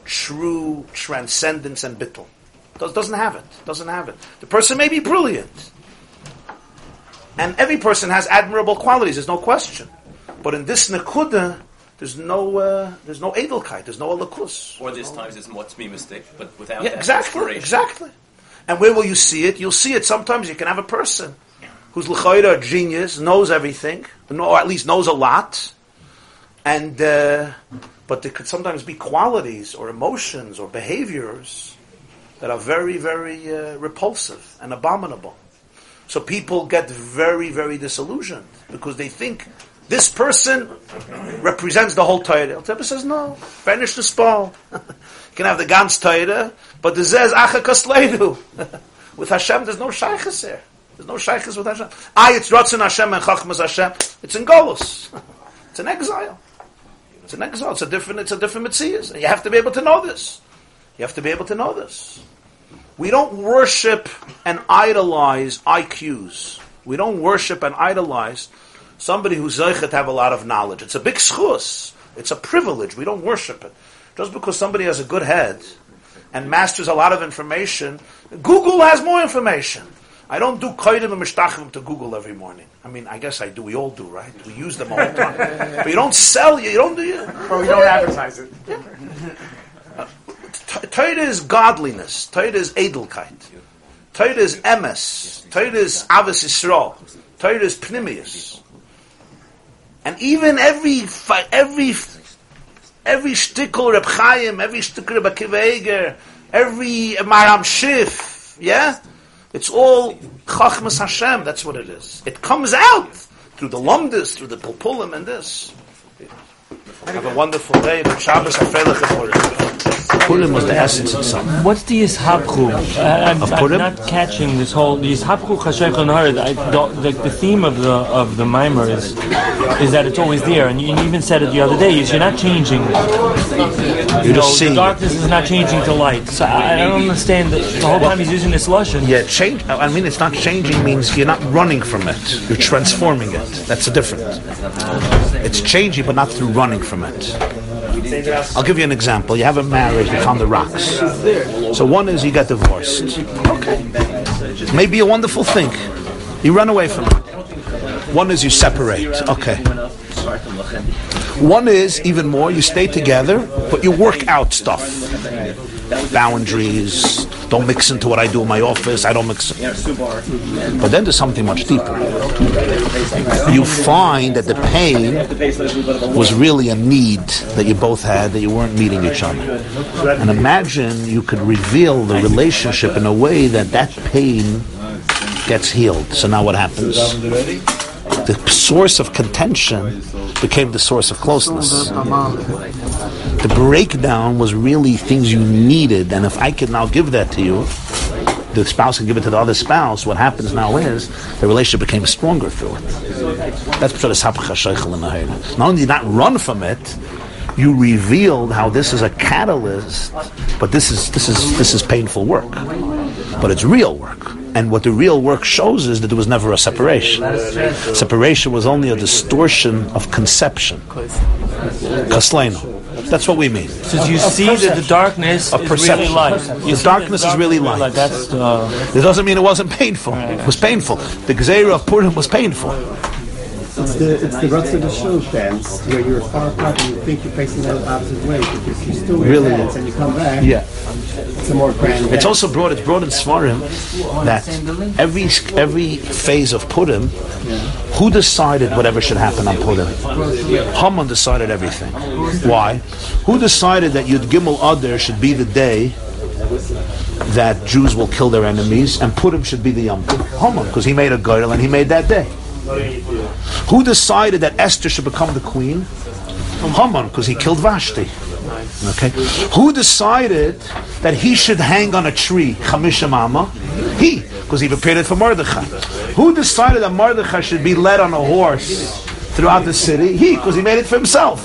B: true transcendence and bittul. Doesn't have it. Doesn't have it. The person may be brilliant. And every person has admirable qualities, there's no question. But in this nekuda, there's no, uh, there's no edelkeit, there's no alakus.
C: Or there's times it's more me mistake, but without
B: Yeah,
C: that
B: exactly, exactly. And where will you see it? You'll see it sometimes. You can have a person who's l'chayra, a genius, knows everything, or at least knows a lot, and uh, but there could sometimes be qualities or emotions or behaviors that are very, very uh, repulsive and abominable. So people get very, very disillusioned because they think this person represents the whole Torah. El says no, finish the spall. you can have the Gans Torah, but the Zez Acha Kasleidu. With Hashem, there's no shaykhs there. There's no shaykhs with Hashem. Ah, it's Ratzon Hashem and Chachmas Hashem. It's in Golus. it's an exile. It's an exile. It's a different. It's a different mitzvah. You have to be able to know this. You have to be able to know this. We don't worship and idolize IQs. We don't worship and idolize somebody who's zeichet have a lot of knowledge. It's a big schus. It's a privilege. We don't worship it. Just because somebody has a good head and masters a lot of information, Google has more information. I don't do koidim and mishtachim to Google every morning. I mean, I guess I do. We all do, right? We use them all the time. but you don't sell. You don't do. You,
H: But we don't advertise it.
B: T- Torah is godliness. Torah is edelkeit. Torah is emes. Torah is avos Yisrael. Torah is pnimius. And even every every every shtickle Reb Chaim, every shtickle Reb Akiva every Maharam Schiff, yeah, it's all Chachmas Hashem. That's what it is. It comes out through the lumdis, through the pilpulim, and this. Have a wonderful day. Shabbos Afelech Purim. Was the essence itself.
J: What's the Yishapchu? Uh, I'm,
B: Of
J: I'm not catching this whole the Yishapchu Chashaycha Nahar. The, the, the theme of the of the mimer is is that it's always there, and you, even said it the other day. Is you're not changing.
B: You're
J: know,
B: just seeing
J: the darkness is not changing to light. So I, I don't understand that the whole time he's using this lashon.
B: Yeah, change. I mean, it's not changing means you're not running from it. You're transforming it. That's the difference. It's changing, but not through running from it. I'll give you an example. You have a marriage that's on the rocks. So one is you got divorced. Okay. Maybe a wonderful thing. You run away from it. One is you separate. Okay. One is even more, you stay together, but you work out stuff. Boundaries. Don't mix into what I do in my office. I don't mix. But then there's something much deeper. You find that the pain was really a need that you both had that you weren't meeting each other. And imagine you could reveal the relationship in a way that that pain gets healed. So now what happens? The source of contention became the source of closeness. The breakdown was really things you needed, and if I could now give that to you, the spouse can give it to the other spouse. What happens now is the relationship became stronger through it. That's what is. Not only did not run from it, you revealed how this is a catalyst, but this is this is this is painful work, but it's real work. And what the real work shows is that there was never a separation. Separation was only a distortion of conception. Kasleno. That's what we mean.
J: So you see that the darkness
B: Of
J: is
B: perception.
J: really light.
B: The
J: You see
B: darkness
J: that
B: is really light.
J: That's the.
B: It doesn't mean it wasn't painful. It was painful. The Gzeira of Purim was painful.
L: It's the it's the ruts of the show dance where you're far apart and you think you're facing the opposite way because you still
B: Really?
L: dance and you come back.
B: Yeah.
L: It's a more grand.
B: It's
L: dance.
B: also brought. It's brought in Svarim that every every phase of Purim, who decided whatever should happen on Purim? Haman decided everything. Why? Who decided that Yud Gimel Adar should be the day that Jews will kill their enemies, and Purim should be the Yom? Haman, because he made a goral and he made that day. Who decided that Esther should become the queen? Haman, because he killed Vashti. Okay. Who decided that he should hang on a tree? Chamishim Amah. He, because he prepared it for Mordechai. Who decided that Mordechai should be led on a horse throughout the city? He, because he made it for himself.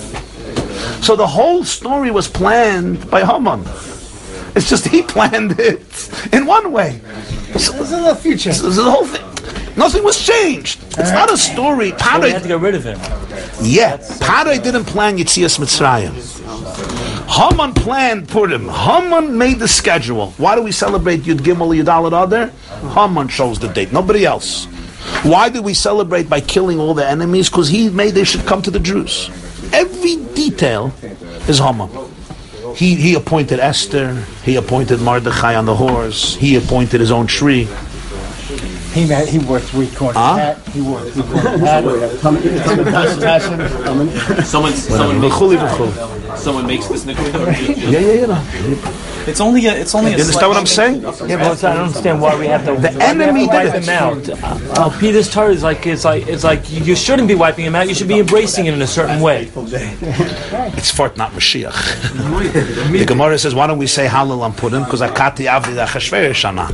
B: So the whole story was planned by Haman. It's just he planned it in one way. So,
L: This is the future.
B: this is the whole thing. Nothing was changed. It's not a story.
J: So we had to get rid of him.
B: yeah, Paray didn't plan Yitzias Mitzrayim. Haman planned Purim. Haman made the schedule. Why do we celebrate Yud Gimel Yud Aleph Adar? Haman chose the date. Nobody else. Why did we celebrate by killing all the enemies? Because he made they should come to the Jews. Every detail is Haman. He, he appointed Esther. He appointed Mordechai on the horse. He appointed his own tree.
L: He had, he wore three corner
B: Huh?
L: hat. He wore three corner hat.
M: Someone, someone, makes,
B: v'chuli.
M: someone makes this nikuda.
B: Yeah, yeah, yeah.
M: It's only a. It's only a.
B: You understand what I'm saying?
J: Yeah, but I don't understand why we have to.
B: The
J: why we have
B: enemy
J: to wipe
B: did it.
J: them out. Uh, Peter's Torah is like it's like it's like you shouldn't be wiping him out. You should be embracing it in a certain way.
B: It's Fort, not Mashiach. the Gemara says, why don't we say Hallel on Purim? Because Akati Avdi Achashverosh Anan.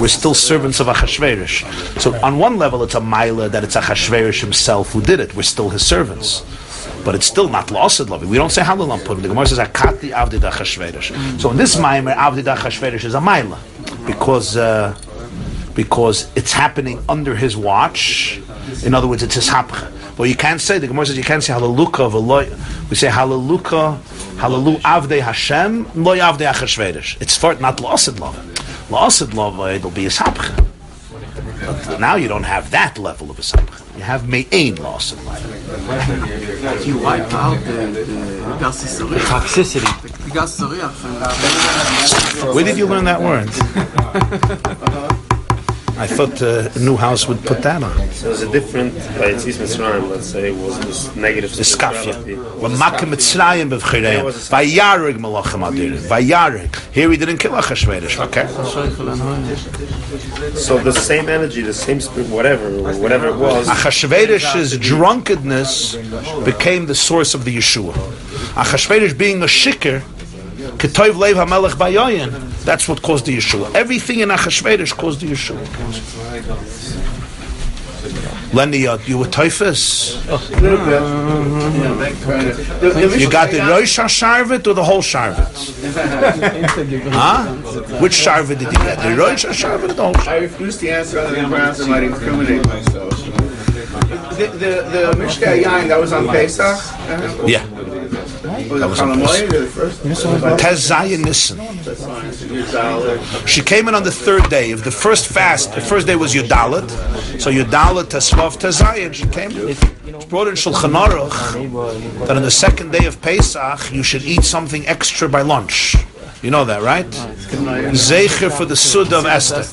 B: We're still servants of Achashverosh. So on one level, it's a Maila that it's Achashverosh himself who did it. We're still his servants. But it's still not lost love. We don't say on Purim. The Gemara says Akati Avdi Achashverosh. So in this Maimer, Avdi Achashverosh is a Maila. Because... Uh, because it's happening under his watch. In other words, it's his hapcha. But you can't say the Gemara says you can't say hallelujah v'loy. We say hallelujah, hallelu avdei Hashem, loy avdei Achashverosh. It's for not losid love. Losid love uh, it'll be his hapcha. But now you don't have that level of a hapcha. You have me'ain losid love.
N: You wipe out the, the gas
J: The toxicity.
N: The gas
B: Where did you learn that word? I thought uh, a new house would put that on.
O: So there's a different, by Yitzis Mitzrayim, let's say, it was this negative spirituality.
B: V'makim mitzrayim b'vchireim. Malachim. Here he didn't kill Achashverosh. Okay.
O: So the same energy, the same spirit, whatever, whatever it was.
B: Achashverosh's drunkenness became the source of the Yeshua. Achashverosh being a shikr, Ketov Lev HaMelech Bayoyin, that's what caused the Yeshua. Everything in Achashverosh caused the Yeshua. Lenny, you were typhus? You got the Rosh HaSharvet or the whole Sharvet? Huh? Which Sharvet did you get? The Rosh HaSharvet or the whole Sharvet?
P: I refuse to answer on the grounds that might incriminate myself. The, the, the Mishka Yain, that was on Pesach?
B: Yeah.
P: Was
B: That was on
P: Chalamoy or the first?
B: Tez Zayin Nissen.
P: That's fine. So you're Dalet.
B: She came in on the third day. If the first fast, the first day was Yudalit, so Yudalit Tesvav Tezayin, she came. It's brought in Shulchan Aruch that on the second day of Pesach you should eat something extra by lunch. You know that, right? Zecher for the Sud of Esther.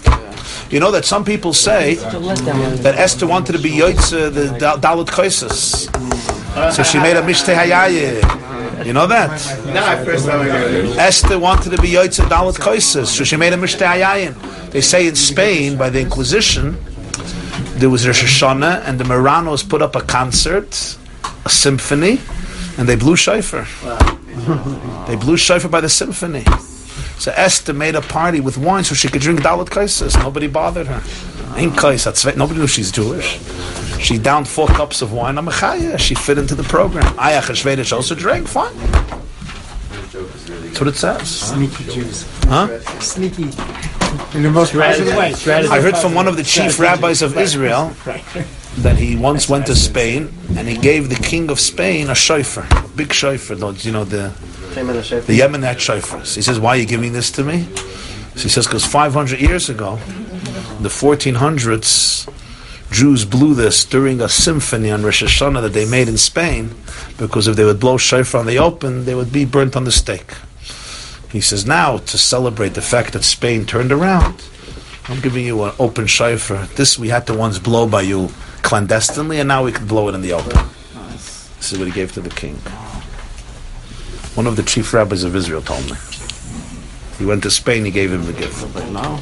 B: You know that some people say that Esther wanted to be Yoitze the Dal- Dalit Koises. So she made a Mishteh Hayaye. You know that?
P: Nah, first time I heard it.
B: Esther wanted to be Yoitze Dalit Koises, so she made a Mishteh Hayayin. They say in Spain, by the Inquisition, there was Rosh Hashanah, and the Marranos put up a concert, a symphony, and they blew shofar. They blew shofar by the symphony. So Esther made a party with wine so she could drink Dalit Kaisis. Nobody bothered her. Ain't Kais, that's right. Nobody knew she's Jewish. She downed four cups of wine. I'm a chaya. She fit into the program. Achashverosh also drank. Fine. That's what it says.
L: Sneaky Jews.
B: Huh?
L: Sneaky. In the most positive way.
B: I heard from one of the chief rabbis of Israel that he once went to Spain and he gave the king of Spain a shofar, a big shofar, you know, the the Yemenite shofars. He says, "Why are you giving this to me?" So he says, "Because 500 years ago, in the 1400s, Jews blew this during a symphony on Rosh Hashanah that they made in Spain, because if they would blow shofar on the open, they would be burnt on the stake." He says, "Now to celebrate the fact that Spain turned around." I'm giving you an open shofar. This we had to once blow by you clandestinely, and now we can blow it in the open. This is what he gave to the king. One of the chief rabbis of Israel told me. He went to Spain, he gave him the gift. now,